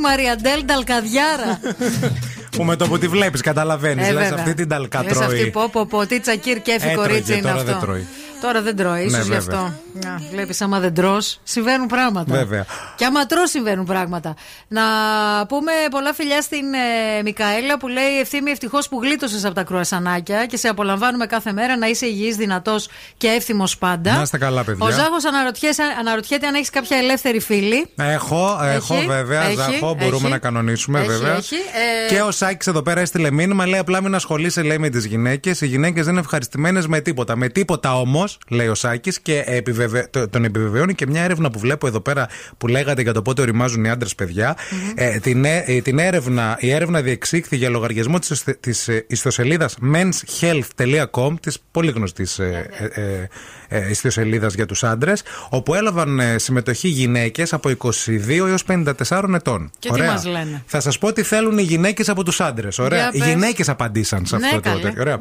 Μαριαντέλ Νταλκαδιάρα. Που με το που τη βλέπεις, καταλαβαίνεις. Ε, Λες βέβαια. αυτή την Λες ταλκατρώει. αυτή πω πω πω τι τσακίρ κέφι Έτρωγε, κορίτσι είναι τώρα αυτό. δεν τρώει. Τώρα δεν τρώει, ίσως Ναι, γι' βέβαια. αυτό. Να, βλέπεις άμα δεν τρως, συμβαίνουν πράγματα. Βέβαια. Και άμα τρως συμβαίνουν πράγματα. Να πούμε πολλά φιλιά στην ε, Μικαέλα που λέει ευθύμη ευτυχώς που γλίτωσες από τα κρουασανάκια και σε απολαμβάνουμε κάθε μέρα να είσαι υγιής, δυνατός και εύθυμος πάντα. Να είστε καλά, παιδιά. Ο Ζάχος αναρωτιέται αν έχεις κάποια ελεύθερη φίλη. Έχω, έχω Έχει, βέβαια, έχει, Ζάχο, μπορούμε έχει. να κανονίσουμε Έχει, βέβαια. έχει, ε, Και ο Σάκης εδώ πέρα έστειλε μήνυμα, λέει απλά μην ασχολείσαι, λέει με τις γυναίκες. Οι γυναίκες δεν είναι ευχαριστημένες με τίποτα. Με τίποτα όμως, λέει ο Σάκης και επιβεβαι... το- τον επιβεβαιώνει και μια έρευνα που βλέπω εδώ πέρα που λέγατε για το πότε οριμάζουν οι άντρες παιδιά. Ε, την, ε, ε, την έρευνα, η έρευνα διεξήχθη για λογαριασμό της της, ε, ιστοσελίδας menshealth.com, της πολύ γνωστής ε, ε, ε, ε, ιστοσελίδας για τους άντρες, όπου έλαβαν ε, συμμετοχή γυναίκες από 22 έως 54 ετών. Και τι μας λένε; Θα σας πω τι θέλουν οι γυναίκες από τους άντρες. Ωραία. Για Οι πες. γυναίκες απαντήσαν σε Ναι, αυτό το καλέ. τέτοιο. Ωραία.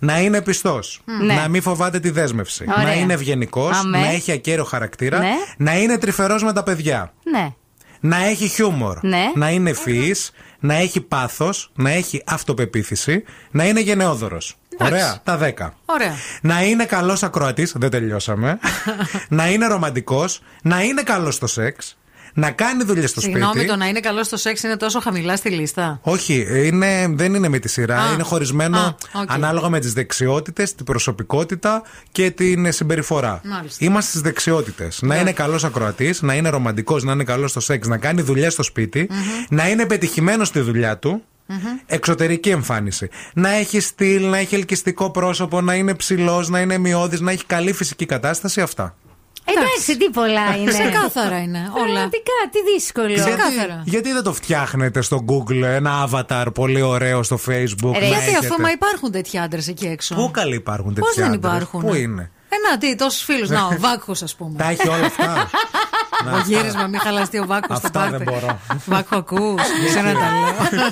Να είναι πιστός. Ναι. Να μην φοβάται τη δέσμευση. Ωραία. Να είναι ευγενικός. Αμέ. Να έχει ακέραιο χαρακτήρα. Ναι. Να είναι τρυφερός με τα παιδιά. Ναι. Να έχει χιούμορ. Ναι. Να είναι ευφυή. Να έχει πάθος. Να έχει αυτοπεποίθηση. Να είναι γενναιόδωρος. Ωραία. Τα 10. Ωραία. Να είναι καλός ακροατής. Δεν τελειώσαμε. να είναι ρομαντικός. Να είναι καλός στο σεξ. Να κάνει δουλειές στο Συγγνώμη, σπίτι. το να είναι καλός στο σεξ είναι τόσο χαμηλά στη λίστα; Όχι, είναι, δεν είναι με τη σειρά. Α, είναι χωρισμένο α, οκ. ανάλογα με τις δεξιότητες, την προσωπικότητα και την συμπεριφορά. Μάλιστα. Είμαστε στις δεξιότητες. Να είναι καλός ακροατής, να είναι ρομαντικός, να είναι καλός στο σεξ, να κάνει δουλειές στο σπιτι να είναι πετυχημένος στη δουλειά του. Εξωτερική εμφάνιση. Να έχει στυλ, να έχει ελκυστικό πρόσωπο, να είναι ψηλός, να είναι μειώδης, να έχει καλή φυσική κατάσταση. Αυτά. Εντάξει, τι πολλά είναι. Ξεκάθαρα είναι όλα. Πραγματικά, τι δύσκολο. Ξεκάθαρα. Γιατί δεν το φτιάχνετε στο Google ένα avatar πολύ ωραίο στο Facebook. Ρε, να Γιατί έχετε; αφού μα υπάρχουν τέτοιοι άντρες εκεί έξω; Πού καλή υπάρχουν τέτοια Πώ δεν άντρες; υπάρχουν; Πού είναι; Ε, να, τι, τόσους φίλους. Να, ο Βάκχος, ας πούμε. Τα έχει όλα αυτά. Ο γύρισμα, μην χαλαστεί ο Βάκχος στο Αυτά πάρτι. δεν μπορώ. Βάκχο, ακούς. Ξέρω να τα λέω.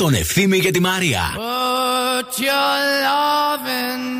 Τον Ευθύμη και τη Μαρία. Put your loving hand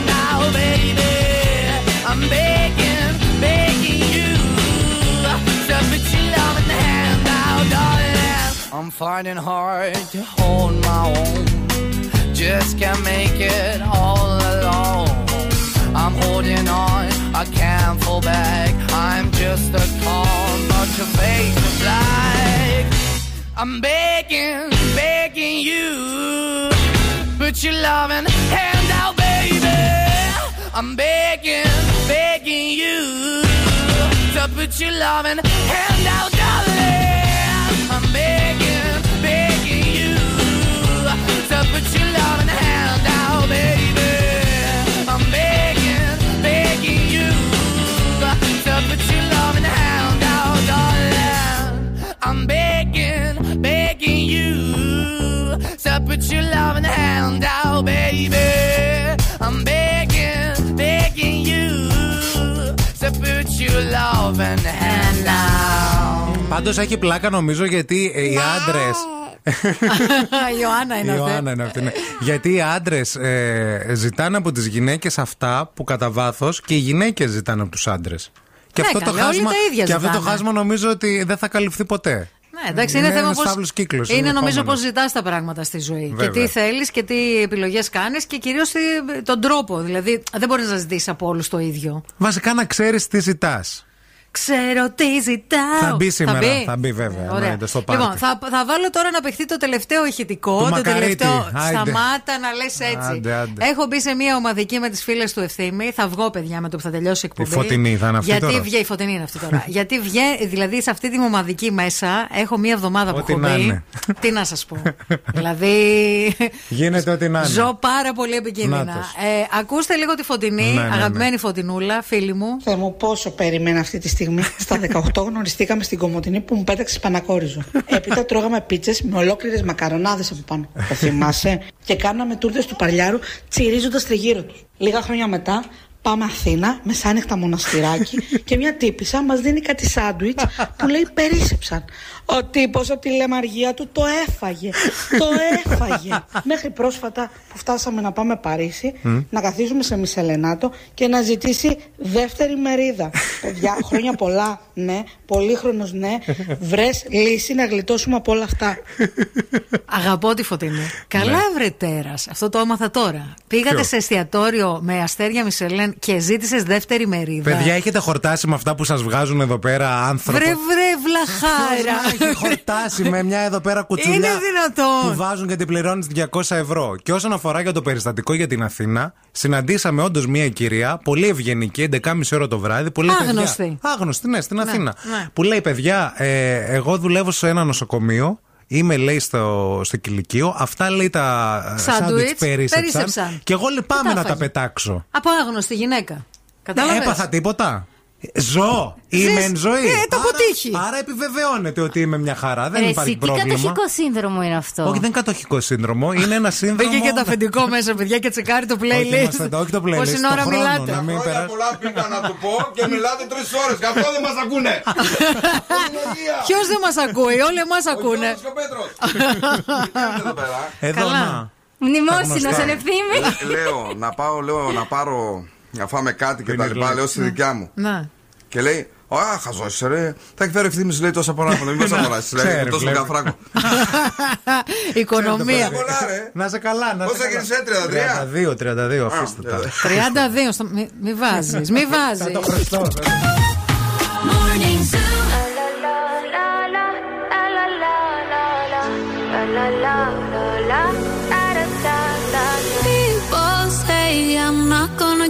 I'm finding hard to hold my own, just can't make it all alone. I'm holding on, I can't fall back. I'm just a call, but your face is black. I'm begging, begging you. Put your loving hand out, baby. I'm begging, begging you. To put your loving hand out, Πάντως έχει πλάκα νομίζω γιατί ε, οι άντρε. Η Ιωάννα είναι Η αυτή. Ιωάννα είναι αυτή. ναι. Γιατί οι άντρες ζητάνε από τις γυναίκες αυτά που κατά βάθος και οι γυναίκες ζητάνε από τους άντρες. Και, Ναι, αυτό, το καλά, όλοι χάσμα, τα ίδια και αυτό το ζητάνε. χάσμα νομίζω ότι δεν θα καλυφθεί ποτέ. Ναι, εντάξει, είναι, Είναι θέμα ένας πώς- φαύλος κύκλος, Είναι, είναι νομίζω πώς επόμενος. ζητάς τα πράγματα στη ζωή. Βέβαια. Και τι θέλεις και τι επιλογές κάνεις και κυρίως τον τρόπο. Δηλαδή, δεν μπορείς να ζητήσεις από όλους το ίδιο. Βασικά να ξέρεις τι ζητάς. Ξέρω τι ζητάω. Θα μπει σήμερα, μπει; θα μπει βέβαια, Ωραία. εννοείται, στο πάρτι. Λοιπόν, θα, θα βάλω τώρα να παιχτεί το τελευταίο ηχητικό. Του το Μακαρίτη. τελευταίο. Άιντε. Σταμάτα να λες έτσι. Άντε, άντε. Έχω μπει σε μία ομαδική με τις φίλες του ευθύμη. Θα βγω, παιδιά, με το που θα τελειώσει η εκπομπή. φωτεινή θα είναι αυτή Γιατί τώρα. βγαίνει η φωτεινή είναι αυτή τώρα. Γιατί βγαίνει, δηλαδή σε αυτή τη ομαδική μέσα έχω μία εβδομάδα που Ό,τι έχω να μπει. είναι. Τι να σας πω. δηλαδή. Γίνεται ό,τι να είναι. Ζω πάρα πολύ επικίνδυνα. Νάτος. Ε, ακούστε λίγο τη φωτεινή, Ναι, ναι, ναι. αγαπημένη φωτεινούλα, φίλη μου. Θεέ μου, πόσο περίμενα αυτή τη στιγμή. Στα 18 γνωριστήκαμε στην Κομωτινή που μου πέταξε πανακόριζο. Έπειτα τρώγαμε πίτσες με ολόκληρες μακαρονάδες από πάνω. Το θυμάσαι; Και κάναμε τούρτες του παλιάρου τσιρίζοντας τριγύρω του. Λίγα χρόνια μετά πάμε Αθήνα, μεσάνυχτα μοναστηράκι και μια τύπησα μας δίνει κάτι σάντουιτς που λέει περίσεψαν. Ο τύπος από τη λεμαργία του το έφαγε. Το έφαγε. Μέχρι πρόσφατα που φτάσαμε να πάμε Παρίσι, Μμ. να καθίσουμε σε Μισελενάτο και να ζητήσει δεύτερη μερίδα. Παιδιά, χρόνια πολλά, ναι. Πολύχρονος, ναι. Βρες λύση να γλιτώσουμε από όλα αυτά. Αγαπώ τη φωτεινή. Καλά, βρε τέρας. Αυτό το έμαθα τώρα. Πήγατε Ποιο; σε εστιατόριο με αστέρια Μισελέν και ζήτησες δεύτερη μερίδα. Παιδιά, έχετε χορτάσει με αυτά που σας βγάζουν εδώ πέρα άνθρωποι; Βρε, βρε, βλαχάρα. Έχει χορτάσει με μια εδώ πέρα κουτσουλιά Είναι δυνατόν. που βάζουν και την πληρώνεις 200 ευρώ. Και όσον αφορά για το περιστατικό για την Αθήνα, συναντήσαμε όντως μια κυρία πολύ ευγενική, 11.30 ώρα το βράδυ. Που λέει, Άγνωστη. παιδιά- άγνωστη, ναι, στην Ναι, Αθήνα. ναι. Που λέει, παιδιά, ε, εγώ δουλεύω σε ένα νοσοκομείο. Είμαι, λέει, στο, στο κηλικείο. Αυτά λέει τα Σάντουιτς σάντουιτς περίσσεψαν. περίσσεψαν. Και εγώ λυπάμαι Τι τα να τα έφαγε; πετάξω. Από άγνωστη γυναίκα. Κατάλαβες; Έπαθα τίποτα. Ζω. Ζεις. Είμαι εν ζωή. Ε, το αποτύχει. Άρα επιβεβαιώνεται ότι είμαι μια χαρά. Δεν Ρε, υπάρχει εσύ, τι πρόβλημα. κατοχικό σύνδρομο είναι αυτό; Όχι, δεν είναι κατοχικό σύνδρομο. Είναι ένα σύνδρομο. Μπήκε και το αφεντικό μέσα, παιδιά, και τσεκάρει το Όχι, playlist. είμαστε εδώ, όχι το playlist, Πόση το ώρα χρόνο, μιλάτε; να μην Χρόνια περάσει. πολλά πήγα να του πω και μιλάτε τρεις ώρες. Γι' αυτό δεν μας ακούνε. Ποιος δεν μας ακούει, όλοι εμά ακούνε. Εδώ Καλά. να. Μνημόσυνο, γνωστά. εν ευθύμη. λέω να πάω, λέω να πάρω να φάμε κάτι και τα λοιπά. Λέω στη δικιά μου. Να. Και λέει, Α, χαζό ρε. Τα έχει φέρει ευθύνη, λέει τόσα πολλά χρόνια. Μην μα αγοράσει. Λέει, Ξέρει, τόσο βλέπει. καφράκο. Οικονομία. Να σε καλά, να σε Πόσα καλά. γίνεσαι, 32, 32, 33? αφήστε τα. 32, στο... μη, μη βάζει, μη βάζει. Θα το χρωστώ. Morning Zoo. People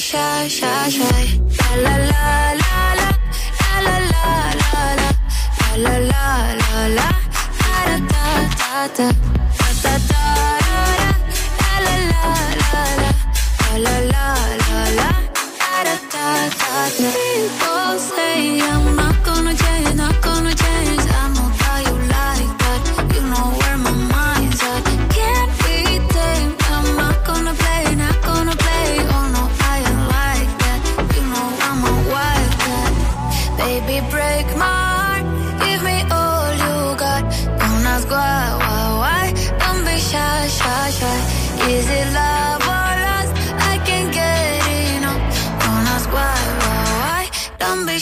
Shy, shy, shy. La la la la la la la la la la la la la da da da da da da da da. La la la la la la la la la la da da da da. People say I'm not gonna change,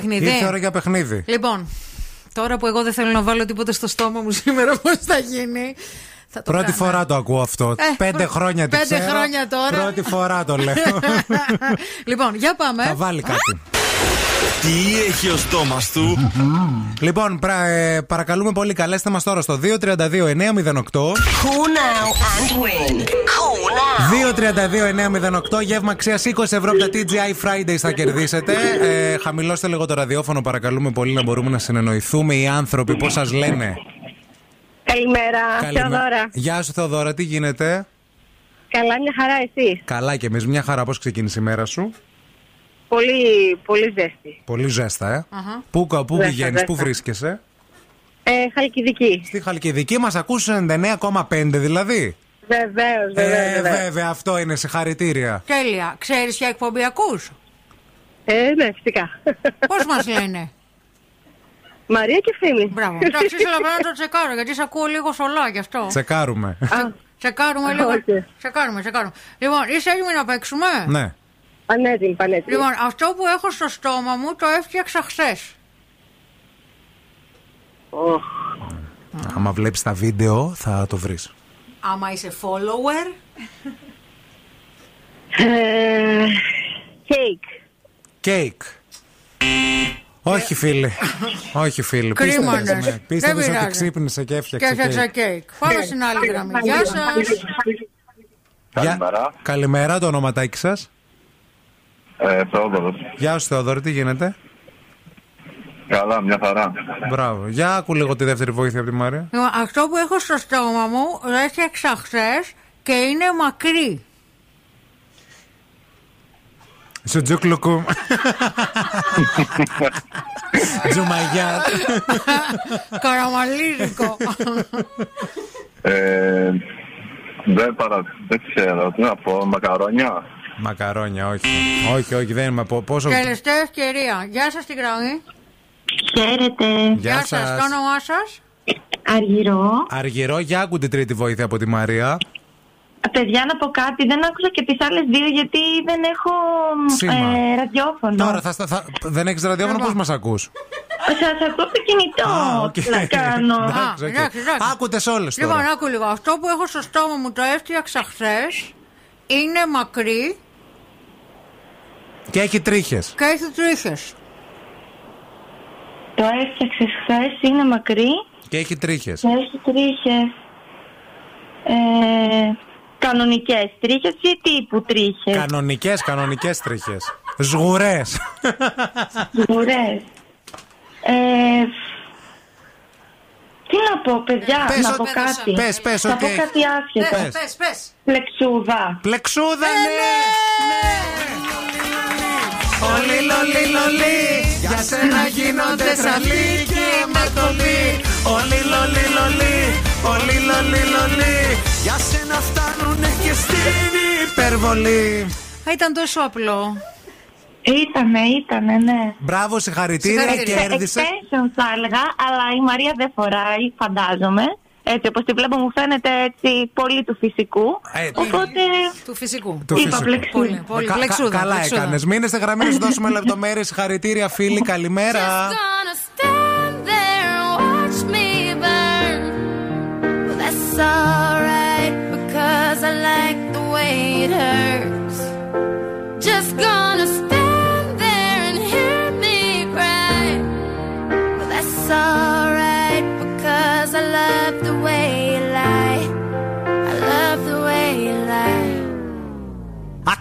παιχνίδι. Ήρθε η ώρα για παιχνίδι. Λοιπόν, τώρα που εγώ δεν θέλω να βάλω τίποτα στο στόμα μου σήμερα, πώς θα γίνει; Θα το Πρώτη κάνω. φορά το ακούω αυτό. Ε, Πέντε χρόνια τη πέντε ξέρω. χρόνια τώρα. Πρώτη φορά το λέω. λοιπόν, για πάμε. Θα βάλει κάτι. Τι έχει ο στόμας του; Λοιπόν, πρα- ε, παρακαλούμε πολύ, καλέστε μας τώρα στο 232-908. Call now and win. Call now. 232-908, γεύμα αξίας 20 ευρώ από τα TGI Fridays θα κερδίσετε. Ε, χαμηλώστε λίγο το ραδιόφωνο, παρακαλούμε πολύ να μπορούμε να συνεννοηθούμε οι άνθρωποι. Πώς σας λένε; Καλημέρα, Καλημέ- Θεοδώρα. Γεια σου, Θεοδώρα, τι γίνεται; Καλά, μια χαρά εσύ. Καλά και εμείς, μια χαρά, πώς ξεκίνησε η μέρα σου; Πολύ, πολύ ζέστη. Πολύ ζέστα, ε. Πού, πού Ζέστα, πηγαίνεις, ζέστα. πού βρίσκεσαι; Ε, Χαλκιδική. Στη Χαλκιδική μας ακούς 99,5 δηλαδή. Βεβαίως, Ε, βεβαίως. βέβαια, αυτό είναι συγχαρητήρια. Τέλεια. Ξέρεις ποια εκπομπή ακούς; Ε, ναι, φυσικά. Πώς μας λένε; Μαρία και φίλη. Μπράβο. Εντάξει, ήθελα να το τσεκάρω γιατί σε ακούω λίγο σολά γι' αυτό. Τσεκάρουμε. Τσεκάρουμε λίγο. Τσεκάρουμε, τσεκάρουμε. Λοιπόν, είσαι έτοιμοι να παίξουμε; ναι. Πανέτοιμη, πανέτοιμη. Λοιπόν, αυτό που έχω στο στόμα μου το έφτιαξα χθες. Άμα βλέπεις τα βίντεο θα το βρεις. Άμα είσαι follower. Κέικ. Κέικ. Όχι φίλε. Όχι φίλε. Κρίμανες. Πίστευες με. Δεν Πίστευες ότι πειράζει. ξύπνησε και Και έφτιαξε έφτιαξα κέικ. κέικ. Πάμε στην άλλη γραμμή. Γεια σας. Καλημέρα. Καλημέρα, το ονοματάκι σας. Ε, Θεόδωρος. Γεια σου Θεοδόρη, τι γίνεται; Καλά, μια χαρά. Μπράβο. Για άκου λίγο τη δεύτερη βοήθεια από τη Μάρια. Λοιπόν, αυτό που έχω στο στόμα μου το έφτιαξα χθε και είναι μακρύ. Σου τζουκλουκού. Τζουμαγιά. Καραμαλίδικο. Ε, δεν, παρα... δεν ξέρω, τι να πω, μακαρόνια. Μακαρόνια, όχι. Όχι, όχι, δεν είμαι. πο- Πόσο. Τελευταία ευκαιρία. Γεια σας την γραμμή. Χαίρετε. Γεια σας. σας. Το όνομά σας; Αργυρό. Αργυρό, για άκου την τρίτη βοήθεια από τη Μαρία. Παιδιά, να πω κάτι. Δεν άκουσα και τις άλλες δύο γιατί δεν έχω Σήμα. ε, ραδιόφωνο. Τώρα θα, στα- θα, δεν έχεις ραδιόφωνο, πώς μας ακούς; Σας ακούω από το κινητό. Τι να κάνω. Εντάξει, οκ. εντάξει, εντάξει. Άκουτε όλες Λοιπόν, τώρα. άκου λίγο. Αυτό που έχω στο στόμα μου το έφτιαξα χθες. Είναι μακρύ Και έχει τρίχες. και έχει τρίχες. Το έφτιαξες χθες, είναι μακρύ Και έχει τρίχες. και έχει τρίχες. Ε, Κανονικές τρίχες ή τύπου τρίχες; Κανονικές, κανονικές τρίχες. Σγουρές. Ωραίες. Ε, τι να πω, παιδιά, Πες να ό,τι- πω κάτι. πες, πες να ό,τι πω έχεις. κάτι άσχετο. Πες, πες, πες. Πλεξούδα. Πλεξούδα, ναι! Όλοι λολί λολί Για σένα γίνονται τραλί και ματολί Όλοι λολί λολί Όλοι λολί λολί Για σένα φτάνουνε και στην υπερβολή Α, Ήταν τόσο απλό. Ήτανε, ήτανε, ναι. Μπράβο, συγχαρητήρια, Συγχαρητήρια. κέρδισες Extension θα έλεγα, αλλά η Μαρία δεν φοράει, φαντάζομαι. Έτσι, όπως τη βλέπω μου φαίνεται έτσι πολύ του φυσικού. Ε, Οπότε... Του φυσικού. Του Είπα φυσικού. πλεξούδα. Πολύ, πολύ. Κα- κα- Πλεξούδα, Καλά πλεξούδα. έκανες. Μείνε στη γραμμή να σου δώσουμε λεπτομέρειες. Συγχαρητήρια, φίλοι. Καλημέρα. Gonna stand there and watch me burn. Well, that's alright because I like the way it hurts.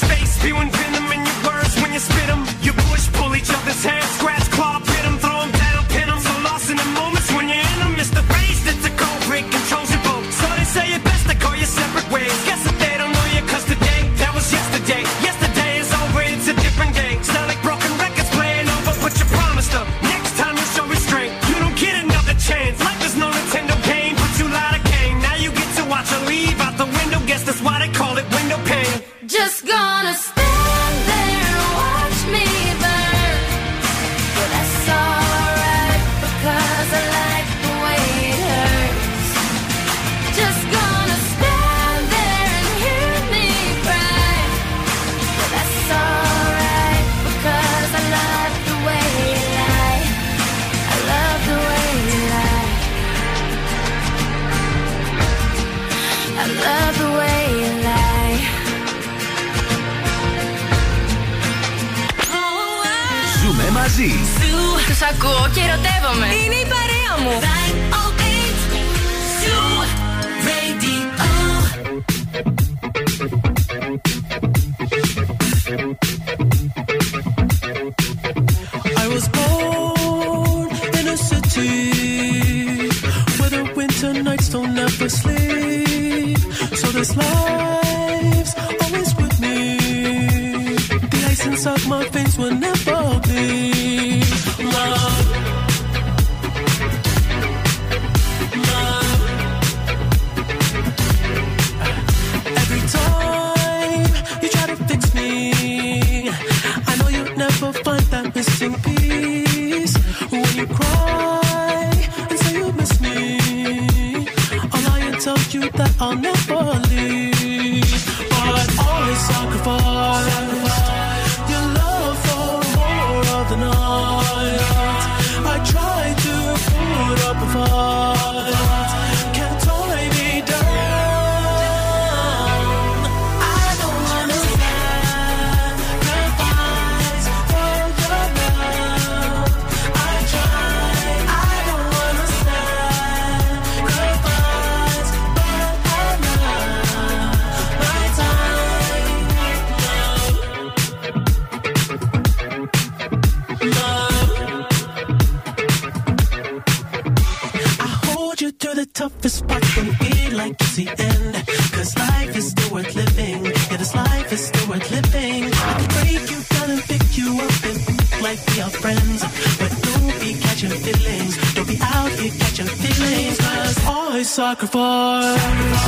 space, spewing venom in your words when you spit them. toughest parts when we like to see end. Cause life is still worth living. Yeah, this life is still worth living. I can break you down and pick you up and like we are friends. But don't be catching feelings. Don't be out here catching feelings. Cause always sacrifice. sacrifice.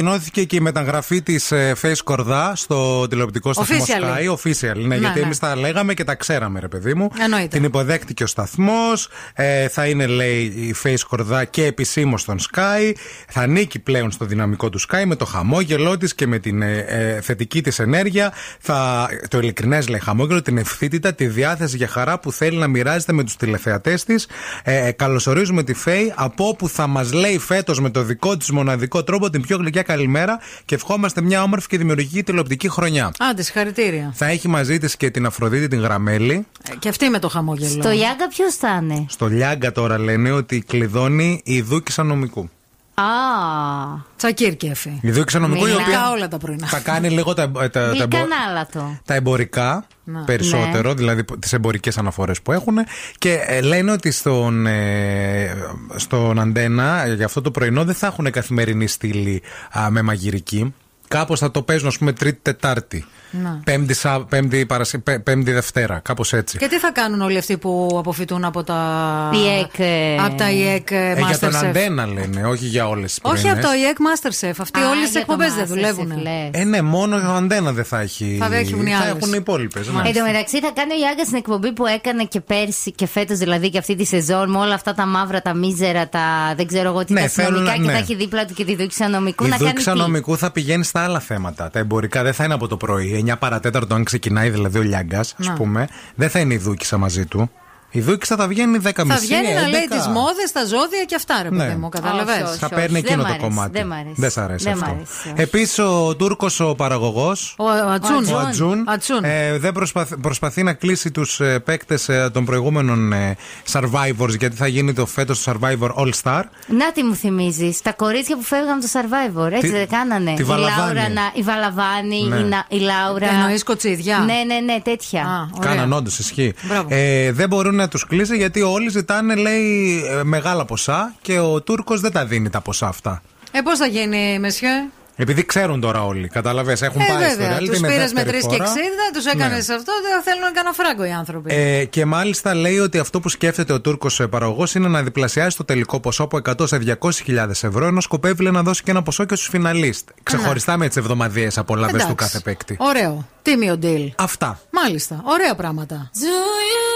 Ανακοινώθηκε και η μεταγραφή της ε, Face Κορδά στο τηλεοπτικό σταθμό Officially. Sky. Official, ναι, Ναι, γιατί ναι. εμείς τα λέγαμε και τα ξέραμε, ρε παιδί μου. Εννοείται. Την υποδέχτηκε ο σταθμός. Ε, θα είναι, λέει, η Face Κορδά και επισήμως στον Sky. Θα ανήκει πλέον στο δυναμικό του Sky με το χαμόγελό της και με την ε, ε, θετική της ενέργεια. Θα, το ειλικρινές, λέει, χαμόγελο, την ευθύτητα, τη διάθεση για χαρά που θέλει να μοιράζεται με τους τηλεθεατές της. Ε, ε, καλωσορίζουμε τη Φέη από όπου θα μας λέει φέτος με το δικό της μοναδικό τρόπο την πιο γλυκιά καλημέρα και ευχόμαστε μια όμορφη και δημιουργική τηλεοπτική χρονιά. Άντε, συγχαρητήρια. Θα έχει μαζί της και την Αφροδίτη την Γραμμέλη. Ε, Και αυτή με το χαμόγελο. Στο Ιάγκα ποιος θα είναι; Στο Λιάγκα τώρα λένε ότι κλειδώνει η Δούκησα νομικού. Α. Τσακίρ κέφι. Η Δούκησα νομικού η Γλυκά οποία όλα τα πρωινά. θα κάνει λίγο τα, τα, τα, εμπο- Γλυκανάλατο. τα εμπορικά Να. περισσότερο, Ναι. δηλαδή τις εμπορικές αναφορές που έχουν. Και ε, λένε ότι στον, ε, στον Αντένα ε, για αυτό το πρωινό δεν θα έχουν καθημερινή στήλη α, με μαγειρική. Κάπως θα το παίζουν, ας πούμε, Τρίτη-Τετάρτη. Να. Πέμπτη, Σα- πέμπτη, Παρασύ- πέ- πέμπτη Δευτέρα, κάπως έτσι. Και τι θα κάνουν όλοι αυτοί που αποφυτούν από τα. ΙΕΚ, ε, Από τα ΙΕΚ ε, Ε, για τον Masterchef. Αντένα λένε, όχι για όλες τις Όχι από το ΙΕΚ Masterchef. Αυτοί Α, όλε τι για το εκπομπές δεν Masterchef, δουλεύουν. λες. Ε, ναι, μόνο ο Αντένα δεν θα έχει. Θα έχουν οι θα άλλες. έχουν οι υπόλοιπες. Εν τω μεταξύ θα κάνει ο Ιάγκα στην εκπομπή που έκανε και πέρσι και φέτος δηλαδή και αυτή τη σεζόν με όλα αυτά τα μαύρα, τα μίζερα, τα δεν ξέρω εγώ τι, Ναι, τα θέλουν αστυνομικά να- και ναι. θα έχει δίπλα του και τη δόξα νομικού Η να κάνει. δόξα τι; νομικού θα πηγαίνει στα άλλα θέματα. Τα εμπορικά δεν θα είναι από το πρωί. 9 παρατέταρτο, αν ξεκινάει δηλαδή ο Λιάγκας, Να. α πούμε. Δεν θα είναι η Δούκησα μαζί του. Η Δούκησα θα βγαίνει 10 Θα μισή. βγαίνει να λέει 11. τις μόδες, τα ζώδια και αυτά, ρε παιδί Ναι. μου. Καταλαβες. Όχι, όχι. Θα παίρνει εκείνο Δεν το μ' αρέσει, κομμάτι. δεν μ' αρέσει. Δεν σ' αρέσει Δεν μ' αυτό. αρέσει, όχι. Επίσης, ο Τούρκος ο παραγωγός. Ο Ατζούν. Ο Ατζούν, Ατζούν. ε, δεν προσπαθ- προσπαθεί να κλείσει τους ε, παίκτες των προηγούμενων ε, Survivors γιατί θα γίνει το φέτος το Survivor All Star. Να τι μου θυμίζεις. Τα κορίτσια που φεύγαν από το survivor. Έτσι Τι- δεν κάνανε; τη η Βαλαβάνη. Λάουρα, να- η Βαλαβάνη, Ναι. η, Να- η Λάουρα. Εννοείς κοτσίδια; Ναι, ναι, ναι, τέτοια. Κάναν όντως, ισχύει. Μπράβο. Ε, δεν μπορούν να τους κλείσει γιατί όλοι ζητάνε, λέει, ε, μεγάλα ποσά και ο Τούρκος δεν τα δίνει τα ποσά αυτά. Ε, πώς θα γίνει, Μεσιέ. Επειδή ξέρουν τώρα όλοι, καταλαβες, έχουν Ε, πάει στο βέβαια. reality, Τους είναι πήρες με δεύτερη 3 και 60, φορά. τους έκανες Ναι. αυτό, δεν θέλουν να κάνουν φράγκο οι άνθρωποι. Ε, και μάλιστα λέει ότι αυτό που σκέφτεται ο Τούρκος παραγωγός είναι να διπλασιάσει το τελικό ποσό από 100 σε 200.000 ευρώ, ενώ σκοπεύει λέει, να δώσει και ένα ποσό και στους φιναλίστ. Ξεχωριστά με τις εβδομαδιαίες απολαυέ του Εντάξει. κάθε παίκτη. Ωραίο. Τίμιο deal. Αυτά. Μάλιστα. Ωραία πράγματα. Do you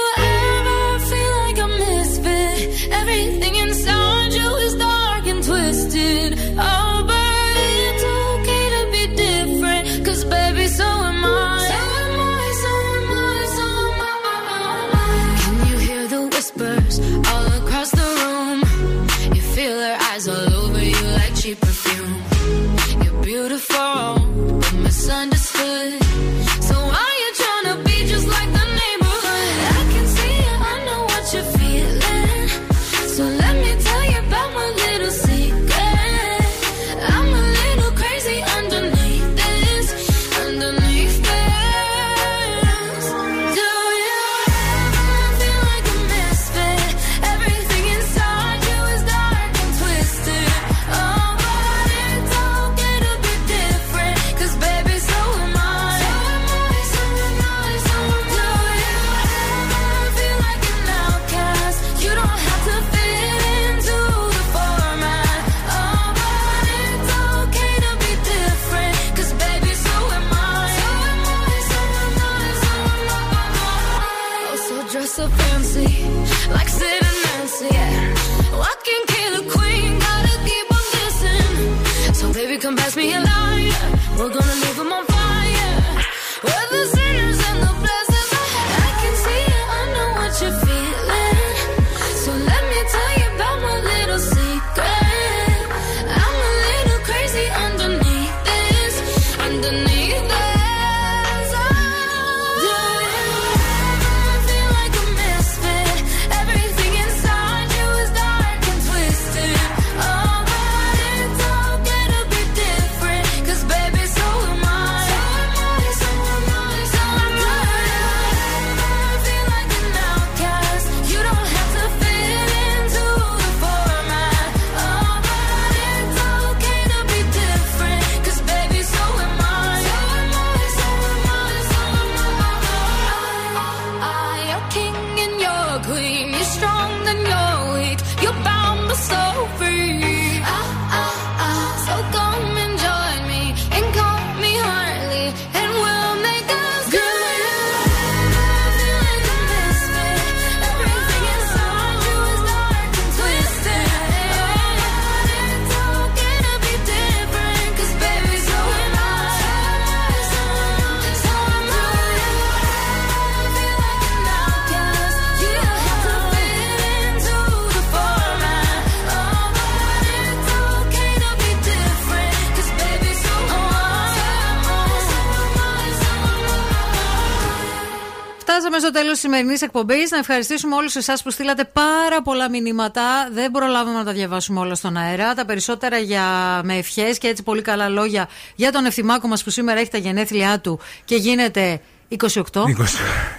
τέλος της σημερινής εκπομπής να ευχαριστήσουμε όλους εσάς που στείλατε πάρα πολλά μηνύματα. Δεν προλάβαμε να τα διαβάσουμε όλα στον αέρα. Τα περισσότερα για, με ευχές και έτσι πολύ καλά λόγια για τον ευθυμάκο μας που σήμερα έχει τα γενέθλιά του και γίνεται 28. 20,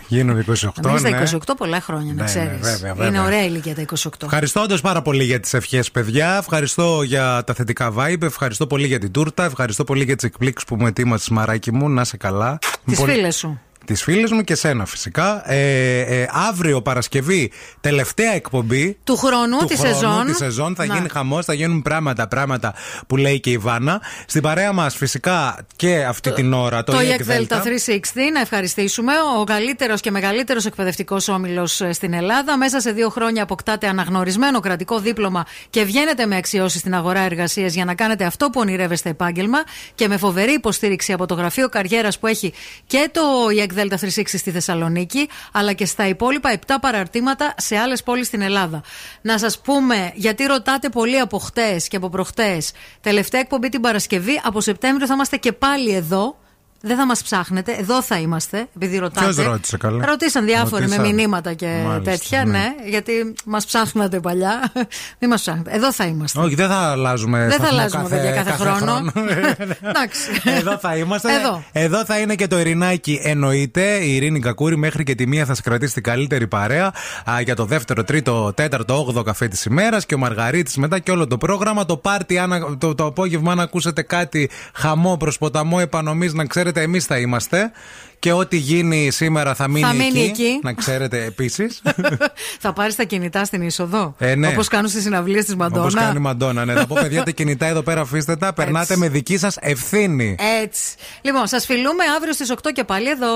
γίνονται 28. Νομίζω ναι. τα 28 πολλά χρόνια, να Ναι, ναι, ξέρεις. βέβαια, βέβαια. Είναι ωραία ηλικία τα 28. Ευχαριστώ όντω πάρα πολύ για τις ευχές, παιδιά. Ευχαριστώ για τα θετικά vibe. Ευχαριστώ πολύ για την τούρτα. Ευχαριστώ πολύ για τις εκπλήξεις που μου ετοίμασες, μαράκι μου. Να είσαι καλά. Τις Πολύ- φίλες σου. Τις φίλες μου και σένα φυσικά. Ε, ε, αύριο Παρασκευή, τελευταία εκπομπή. Του χρόνου, του τη χρόνου, σεζόν. Τη σεζόν θα Να. γίνει χαμός, θα γίνουν πράγματα, πράγματα που λέει και η Βάνα. Στην παρέα μας φυσικά και αυτή την ώρα το, Το EEC EEC Delta 360, να ευχαριστήσουμε. Ο καλύτερος και μεγαλύτερος εκπαιδευτικός όμιλος στην Ελλάδα. Μέσα σε δύο χρόνια αποκτάτε αναγνωρισμένο κρατικό δίπλωμα και βγαίνετε με αξιώσεις στην αγορά εργασίας για να κάνετε αυτό που ονειρεύεστε επάγγελμα. Και με φοβερή υποστήριξη από το γραφείο καριέρας που έχει και το EEC Delta 360 στη Θεσσαλονίκη, αλλά και στα υπόλοιπα 7 παραρτήματα σε άλλες πόλεις στην Ελλάδα. Να σας πούμε, γιατί ρωτάτε πολύ από χτες και από προχτές, τελευταία εκπομπή την Παρασκευή. Από Σεπτέμβριο θα είμαστε και πάλι εδώ. Δεν θα μας ψάχνετε, εδώ θα είμαστε, επειδή ρωτάτε. Ποιος ρώτησε, καλέ; Ρωτήσαν διάφοροι Ρωτήσαν. με μηνύματα και Μάλιστα, τέτοια, ναι. ναι. γιατί μας ψάχνατε παλιά. Μην μας ψάχνετε. Εδώ θα είμαστε. Όχι, δεν θα αλλάζουμε. Δεν θα σταθμό αλλάζουμε, παιδιά, κάθε χρόνο. Εντάξει. Εδώ θα είμαστε. Εδώ. Εδώ θα είναι και το Ειρηνάκι εννοείται. Η Ειρήνη Κακούρη μέχρι και τη μία θα σας κρατήσει την καλύτερη παρέα α, για το δεύτερο, τρίτο, τέταρτο, όγδοο καφέ της ημέρας και ο Μαργαρίτης μετά και όλο το πρόγραμμα. Το πάρτι, αν, το, το απόγευμα, αν ακούσετε κάτι χαμό προς ποταμό επανομής, να ξέρετε, εμείς θα είμαστε. Και ό,τι γίνει σήμερα θα μείνει, Θα μείνει εκεί. Να ξέρετε επίσης. θα πάρεις τα κινητά στην είσοδο. Ε, ναι. Όπως κάνουν στις συναυλίες της Μαντόνα. Όπως κάνει η Μαντόνα, ναι. Θα πω, παιδιά, τα κινητά εδώ πέρα αφήστε τα. Περνάτε με δική σας ευθύνη. Έτσι. Λοιπόν, σας φιλούμε αύριο στις 8 και πάλι εδώ.